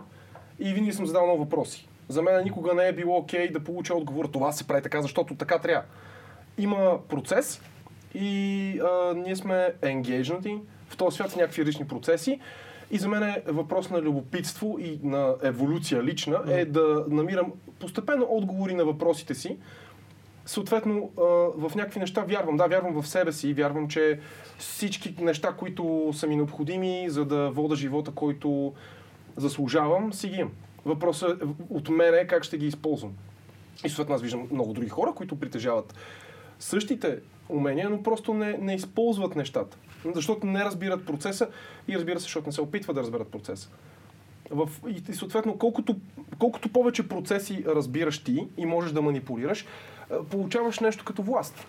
и винаги съм задал много въпроси. За мен никога не е било окей да получа отговор, това се прави така, защото така трябва. Има процес и а, ние сме енгейджнати в този свят с някакви лични процеси. И за мен е въпрос на любопитство и на еволюция лична е да намирам постепенно отговори на въпросите си съответно в някакви неща вярвам. Да, вярвам в себе си, вярвам, че всички неща, които са ми необходими, за да вода живота, който заслужавам, си ги имам. Въпросът е, от мен е как ще ги използвам. И съответно аз виждам много други хора, които притежават същите умения, но просто не, не използват нещата. Защото не разбират процеса и разбира се, защото не се опитват да разберат процеса. В, и, и съответно, колкото, колкото повече процеси разбираш ти и можеш да манипулираш, получаваш нещо като власт.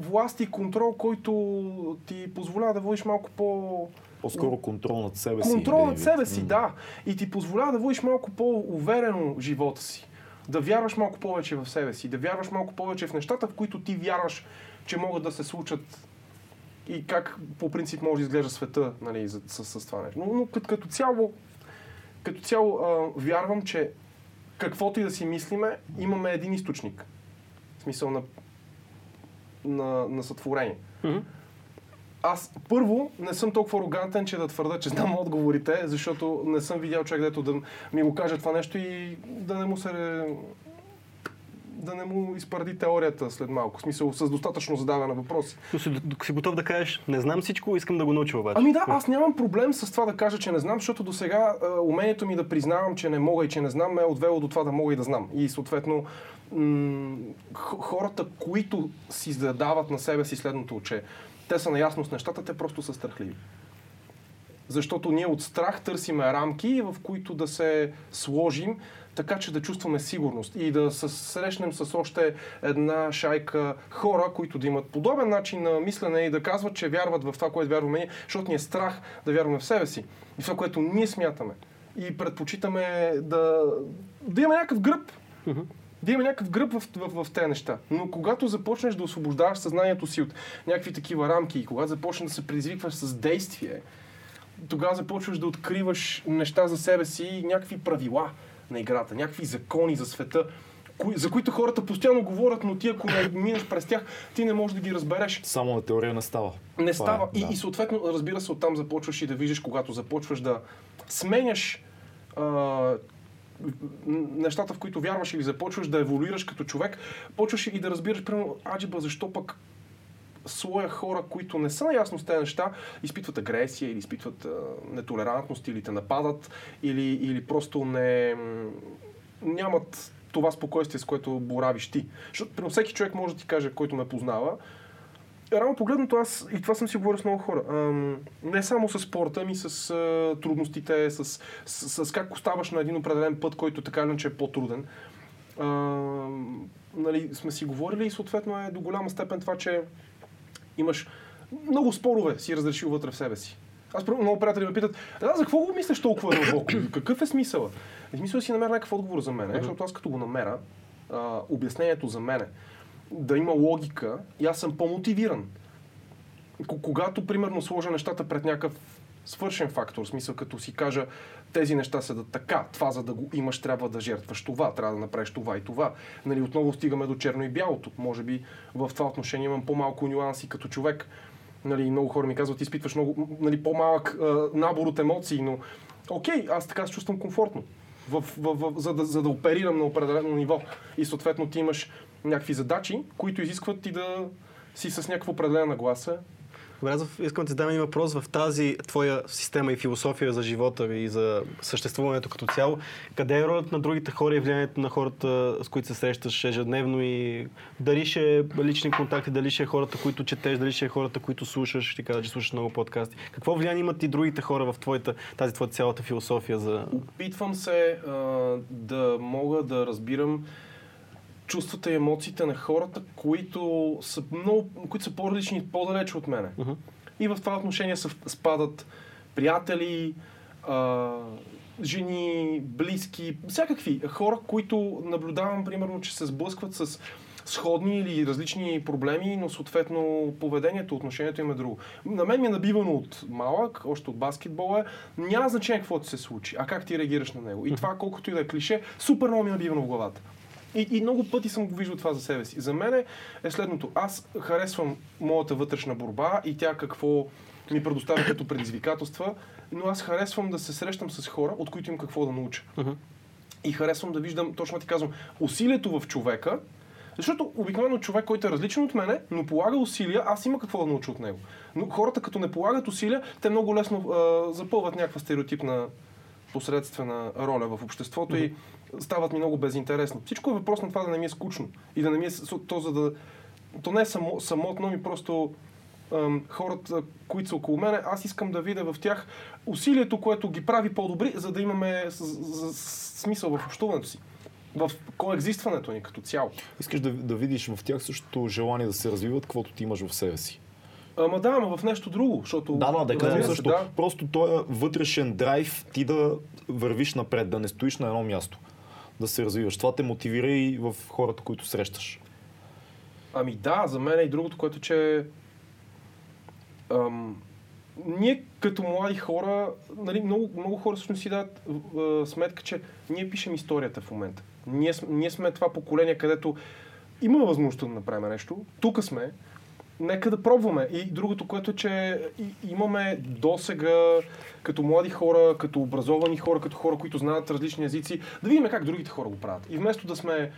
Власт и контрол, който ти позволява да водиш малко по... По-скоро контрол над себе си. Контрол над себе си, да. И ти позволява да водиш малко по-уверено живота си. Да вярваш малко повече в себе си. Да вярваш малко повече в нещата, в които ти вярваш, че могат да се случат и как по принцип може да изглежда света нали, за, с, с това нещо. Но, но като, като цяло, като цяло а, вярвам, че каквото и да си мислиме, имаме един източник. В смисъл на, на, на сътворение. Мгм. Аз първо не съм толкова арогантен, че да твърда, че знам отговорите, защото не съм видял човек, дето да ми го каже това нещо и да не му се да не му изпаради теорията след малко. В смисъл с достатъчно задаване на въпроси. Но си, си готов да кажеш, не знам всичко, искам да го науча обаче. Ами да, аз нямам проблем с това да кажа, че не знам, защото до сега умението ми да признавам, че не мога и че не знам, ме е отвело до това да мога и да знам. И съответно м- хората, които си задават на себе си следното, че те са наясно с нещата, те просто са страхливи. Защото ние от страх търсиме рамки, в които да се сложим, така че да чувстваме сигурност и да се срещнем с още една шайка хора, които да имат подобен начин на мислене и да казват, че вярват в това, което вярваме ние, защото ни е страх да вярваме в себе си и в това, което ние смятаме. И предпочитаме да, да имаме някакъв гръб, да има някакъв гръб в, в, в тези неща. Но когато започнеш да освобождаваш съзнанието си от някакви такива рамки и когато започнеш да се предизвикваш с действие, тогава започваш да откриваш неща за себе си и някакви правила на играта, някакви закони за света, кои, за които хората постоянно говорят, но ти ако не минеш през тях, ти не можеш да ги разбереш. Само на теория не става. Не Това става. е, и, да. и съответно, разбира се, оттам започваш и да виждаш, когато започваш да сменяш а, нещата, в които вярваш или започваш да еволюираш като човек, почваш и да разбираш, примерно, аджиба, защо пък слоя хора, които не са наясно с тези неща, изпитват агресия или изпитват а, нетолерантност или те нападат или, или просто не, нямат това спокойствие, с което боравиш ти. Защото всеки човек може да ти каже, който ме познава, Рано погледнато аз, и това съм си говорил с много хора, ам, не само с спорта, ами с а, трудностите, с, с, с как оставаш на един определен път, който така или иначе е по-труден. Ам, нали, сме си говорили и съответно е до голяма степен това, че имаш много спорове си разрешил вътре в себе си. Аз примерно, много приятели ме питат, да, за какво го мислиш толкова дълбоко? Какъв е смисъла? Е, смисъл да си намеря някакъв отговор за мен, защото аз като го намеря, а, обяснението за мене, да има логика и аз съм по-мотивиран. Когато, примерно, сложа нещата пред някакъв свършен фактор, смисъл като си кажа тези неща са да така, това за да го имаш трябва да жертваш това, трябва да направиш това и това. Нали, отново стигаме до черно и бялото. Може би в това отношение имам по-малко нюанси като човек. Нали, много хора ми казват, изпитваш много, нали, по-малък а, набор от емоции, но окей, аз така се чувствам комфортно, в, в, в, за, да, за да оперирам на определено ниво. И съответно ти имаш някакви задачи, които изискват ти да си с някаква определена нагласа. Добре, аз в- искам да ти задам един въпрос в тази твоя система и философия за живота и за съществуването като цяло. Къде е ролята на другите хора и влиянието на хората, с които се срещаш ежедневно и дали ще е лични контакти, дали ще е хората, които четеш, дали ще е хората, които слушаш, ти кажа, че слушаш много подкасти. Какво влияние имат и другите хора в твоята, тази твоя цялата философия за... Опитвам се а, да мога да разбирам чувствата и емоциите на хората, които са, много, които са по-различни и по-далече от мене. Мгм. И в това отношение съв- спадат приятели, а, жени, близки, всякакви хора, които наблюдавам, примерно, че се сблъскват с сходни или различни проблеми, но съответно поведението, отношението им е друго. На мен ми е набивано от малък, още от баскетбола, няма значение какво ти се случи, а как ти реагираш на него. И това, колкото и да е клише, супер много ми е набивано в главата. И, и много пъти съм го виждал това за себе си. За мен е следното. Аз харесвам моята вътрешна борба и тя какво ми предоставя като предизвикателства, но аз харесвам да се срещам с хора, от които им какво да науча. Мгм. И харесвам да виждам, точно ти казвам, усилието в човека Защото обикновено човек, който е различен от мене, но полага усилия, аз има какво да науча от него. Но хората, като не полагат усилия, те много лесно а, запълват някаква стереотипна посредствена роля в обществото и стават ми много безинтересни. Всичко е въпрос на това да не ми е скучно. И да не ми е то, за да... То не е само, самотно, ми просто ам, хората, които са около мене, аз искам да видя в тях усилието, което ги прави по-добри, за да имаме с, с, с, смисъл в общуването си. В коекзистването ни като цяло. Искаш да, да видиш в тях същото желание да се развиват, каквото ти имаш в себе си. Ама да, ама в нещо друго, защото... Да, да, е се, също. Да. Просто този вътрешен драйв ти да вървиш напред, да не стоиш на едно място. Да се развиваш. Това те мотивира и в хората, които срещаш. Ами да, за мен е и другото, което че ам, ние като млади хора, нали, много, много хора всъщност си дадат а, сметка, че ние пишем историята в момента. Ние, ние сме това поколение, където има възможността да направим нещо. Тук сме. Нека да пробваме. И другото, което е, че имаме досега като млади хора, като образовани хора, като хора, които знаят различни езици, да видим как другите хора го правят. И вместо да сме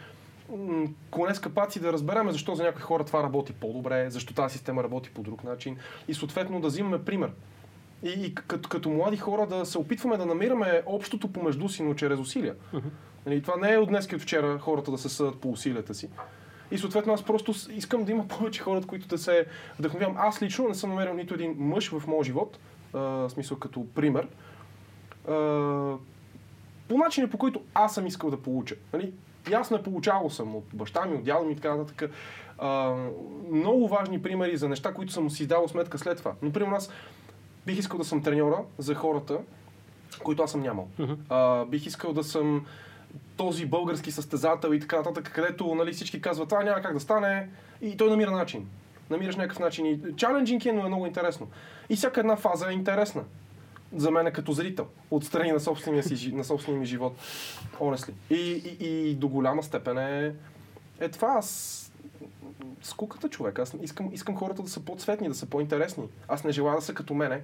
м, коне с капаци да разберем защо за някои хора това работи по-добре, защо тази система работи по друг начин и съответно да взимаме пример. И, и като, като млади хора да се опитваме да намираме общото помежду си, но чрез усилия. Нали, това не е от днес от вчера хората да се съдат по усилията си. И съответно аз просто искам да има повече хора, от които да се вдъхновявам. Аз лично не съм намерил нито един мъж в моя живот, а, в смисъл като пример, а, по начина по който аз съм искал да получа. Нали? Ясно е, получавал съм от баща ми, от дядо ми и така нататък. А, много важни примери за неща, които съм си дал сметка след това. Например, аз бих искал да съм треньора за хората, които аз съм нямал. А, бих искал да съм този български състезател и така нататък, където нали, всички казват, това няма как да стане и той намира начин. Намираш някакъв начин. И чаленджинг е, но е много интересно. И всяка една фаза е интересна. За мен като зрител, отстрани на собствения, си, на собствения ми живот. Honestly. И, и, и до голяма степен е, е това. Аз скуката човек. Аз искам, искам хората да са по-цветни, да са по-интересни. Аз не желая да са като мене,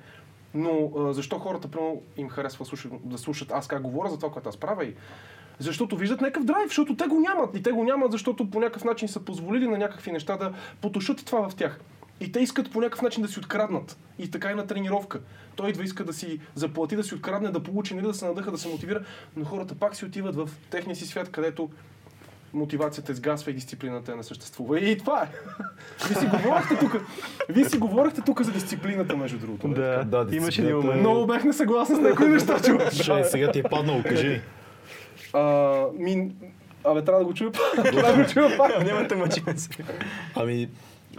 но а, защо хората примерно, им харесва слушат, да слушат аз как говоря за това, което аз правя и защото виждат някакъв драйв, защото те го нямат. И те го нямат, защото по някакъв начин са позволили на някакви неща да потушат това в тях. И те искат по някакъв начин да си откраднат. И така и на тренировка. Той идва, иска да си заплати, да си открадне, да получи, нали, да се надъха, да се мотивира, но хората пак си отиват в техния си свят, където мотивацията изгасва и дисциплината не съществува. И това е. Вие си говорихте тук. Вие си говорихте тук за дисциплината, между другото. нали? Да, Да, имаше един е- момент. Много бях несъгласен с някои неща, човек. Ще, сега ти е паднало, кажи. А, ми... Абе, трябва да го чуя пак. Трябва да го чуя пак. Няма те мъчиме се. Ами,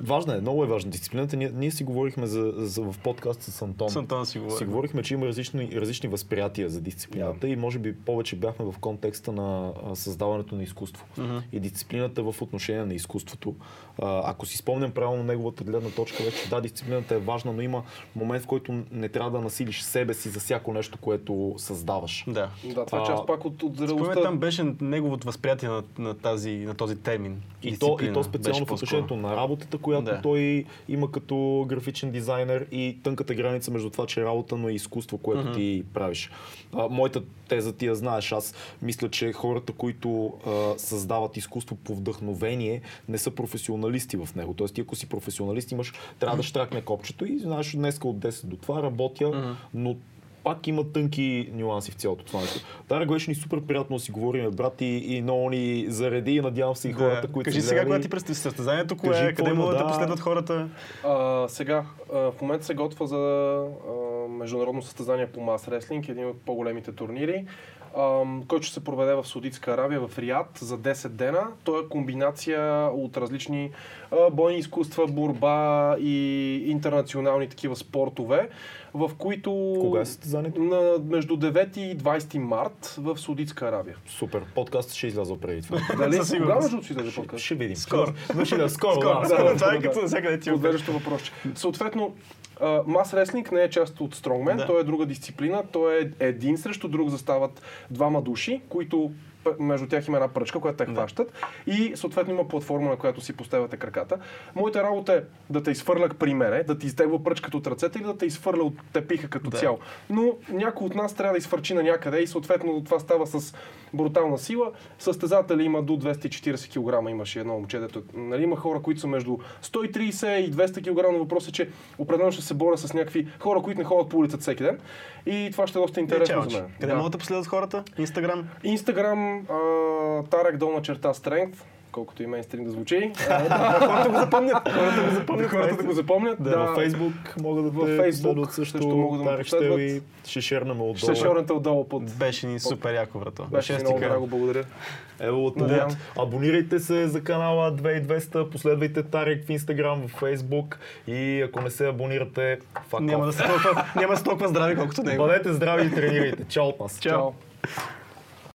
важна е, много е важна дисциплината. Ние, ние си говорихме за, за, в подкаст с Антон. С Антон си говорим. Си говорихме, че има различни, различни възприятия за дисциплината и може би повече бяхме в контекста на създаването на изкуство. И дисциплината в отношение на изкуството. А, ако си спомням правилно неговата гледна точка, вече да, дисциплината е важна, но има момент, в който не трябва да насилиш себе си за всяко нещо, което създаваш. Да. Да, това е А, част пак от, от зрелостта. там беше неговото възприятие на, на, тази, на този термин. И то, и то специално беше в по-скоро. отношението на работата, която Да. той има като графичен дизайнер и тънката граница между това, че е работа, но и изкуство, което ти правиш. А, моята теза ти я знаеш. Аз мисля, че хората, които а, създават изкуство по вдъхновение, не са професионалисти в него. Тоест, ти ако си професионалист, имаш, трябва да штракне копчето и знаеш, днеска от 10 до това работя, но пак има тънки нюанси в цялото това нещо. Тара беше ни супер приятно да си говорим, брат, и, и много ни зареди и надявам се и хората, които Кажи сега, гледали. кога ти предстои състезанието, кое Кажи е, къде могат да да. последват хората? А, сега, а, в момента се готва за а, международно състезание по мас реслинг, един от по-големите турнири, който ще се проведе в Саудитска Аравия, в Риад за 10 дена. То е комбинация от различни бойни изкуства, борба и интернационални такива спортове, в които... Кога е състезанието? На, между 9 и 20 март в Саудитска Аравия. Супер. Подкастът ще изляза преди това. Дали? Със. Кога между другото, излезе подкаст? ще видим. Скоро. Но ще да, скоро. Скоро, да, да, скоро. това е да. като навсякъде ти Подвеждащо въпросче. Съответно, мас реслинг не е част от Strongman, Да. той е друга дисциплина, той е един срещу друг застават двама души, които между тях има една пръчка, която те хващат и съответно има платформа, на която си поставяте краката. Моята работа е да те изфърля при мене, да ти изтегва пръчката от ръцете или да те изфърля от тепиха като Да. цяло. Но някой от нас трябва да изфърчи на някъде и съответно това става с брутална сила. Състезатели има до 240 кг, имаше едно момче, дето, нали, има хора, които са между 130 и 200 кг, но въпросът е, че определено ще се боря с някакви хора, които не ходят по улицата всеки ден. И това ще е доста интересно за мен. Къде могат да последват хората? Инстаграм? Инстаграм, а, Тарек долна черта Strength, колкото и мейнстрим да звучи. Да, Хората го запомнят. Хората го запомнят. хората да го запомнят. Да, във Фейсбук могат да В те Фейсбук последват също. също могат да ме Щел и последват. ще шернем отдолу. Ще отдолу под... Беше ни супер яко, брато. Беше ми много драго, благодаря. Ево от. Лут. Абонирайте се за канала 2200, последвайте Тарик в Инстаграм, в Фейсбук и ако не се абонирате, fuck Няма да са толкова, няма да толкова здрави, колкото него. Бъдете здрави и тренирайте. Чао от нас. Чао. Чао.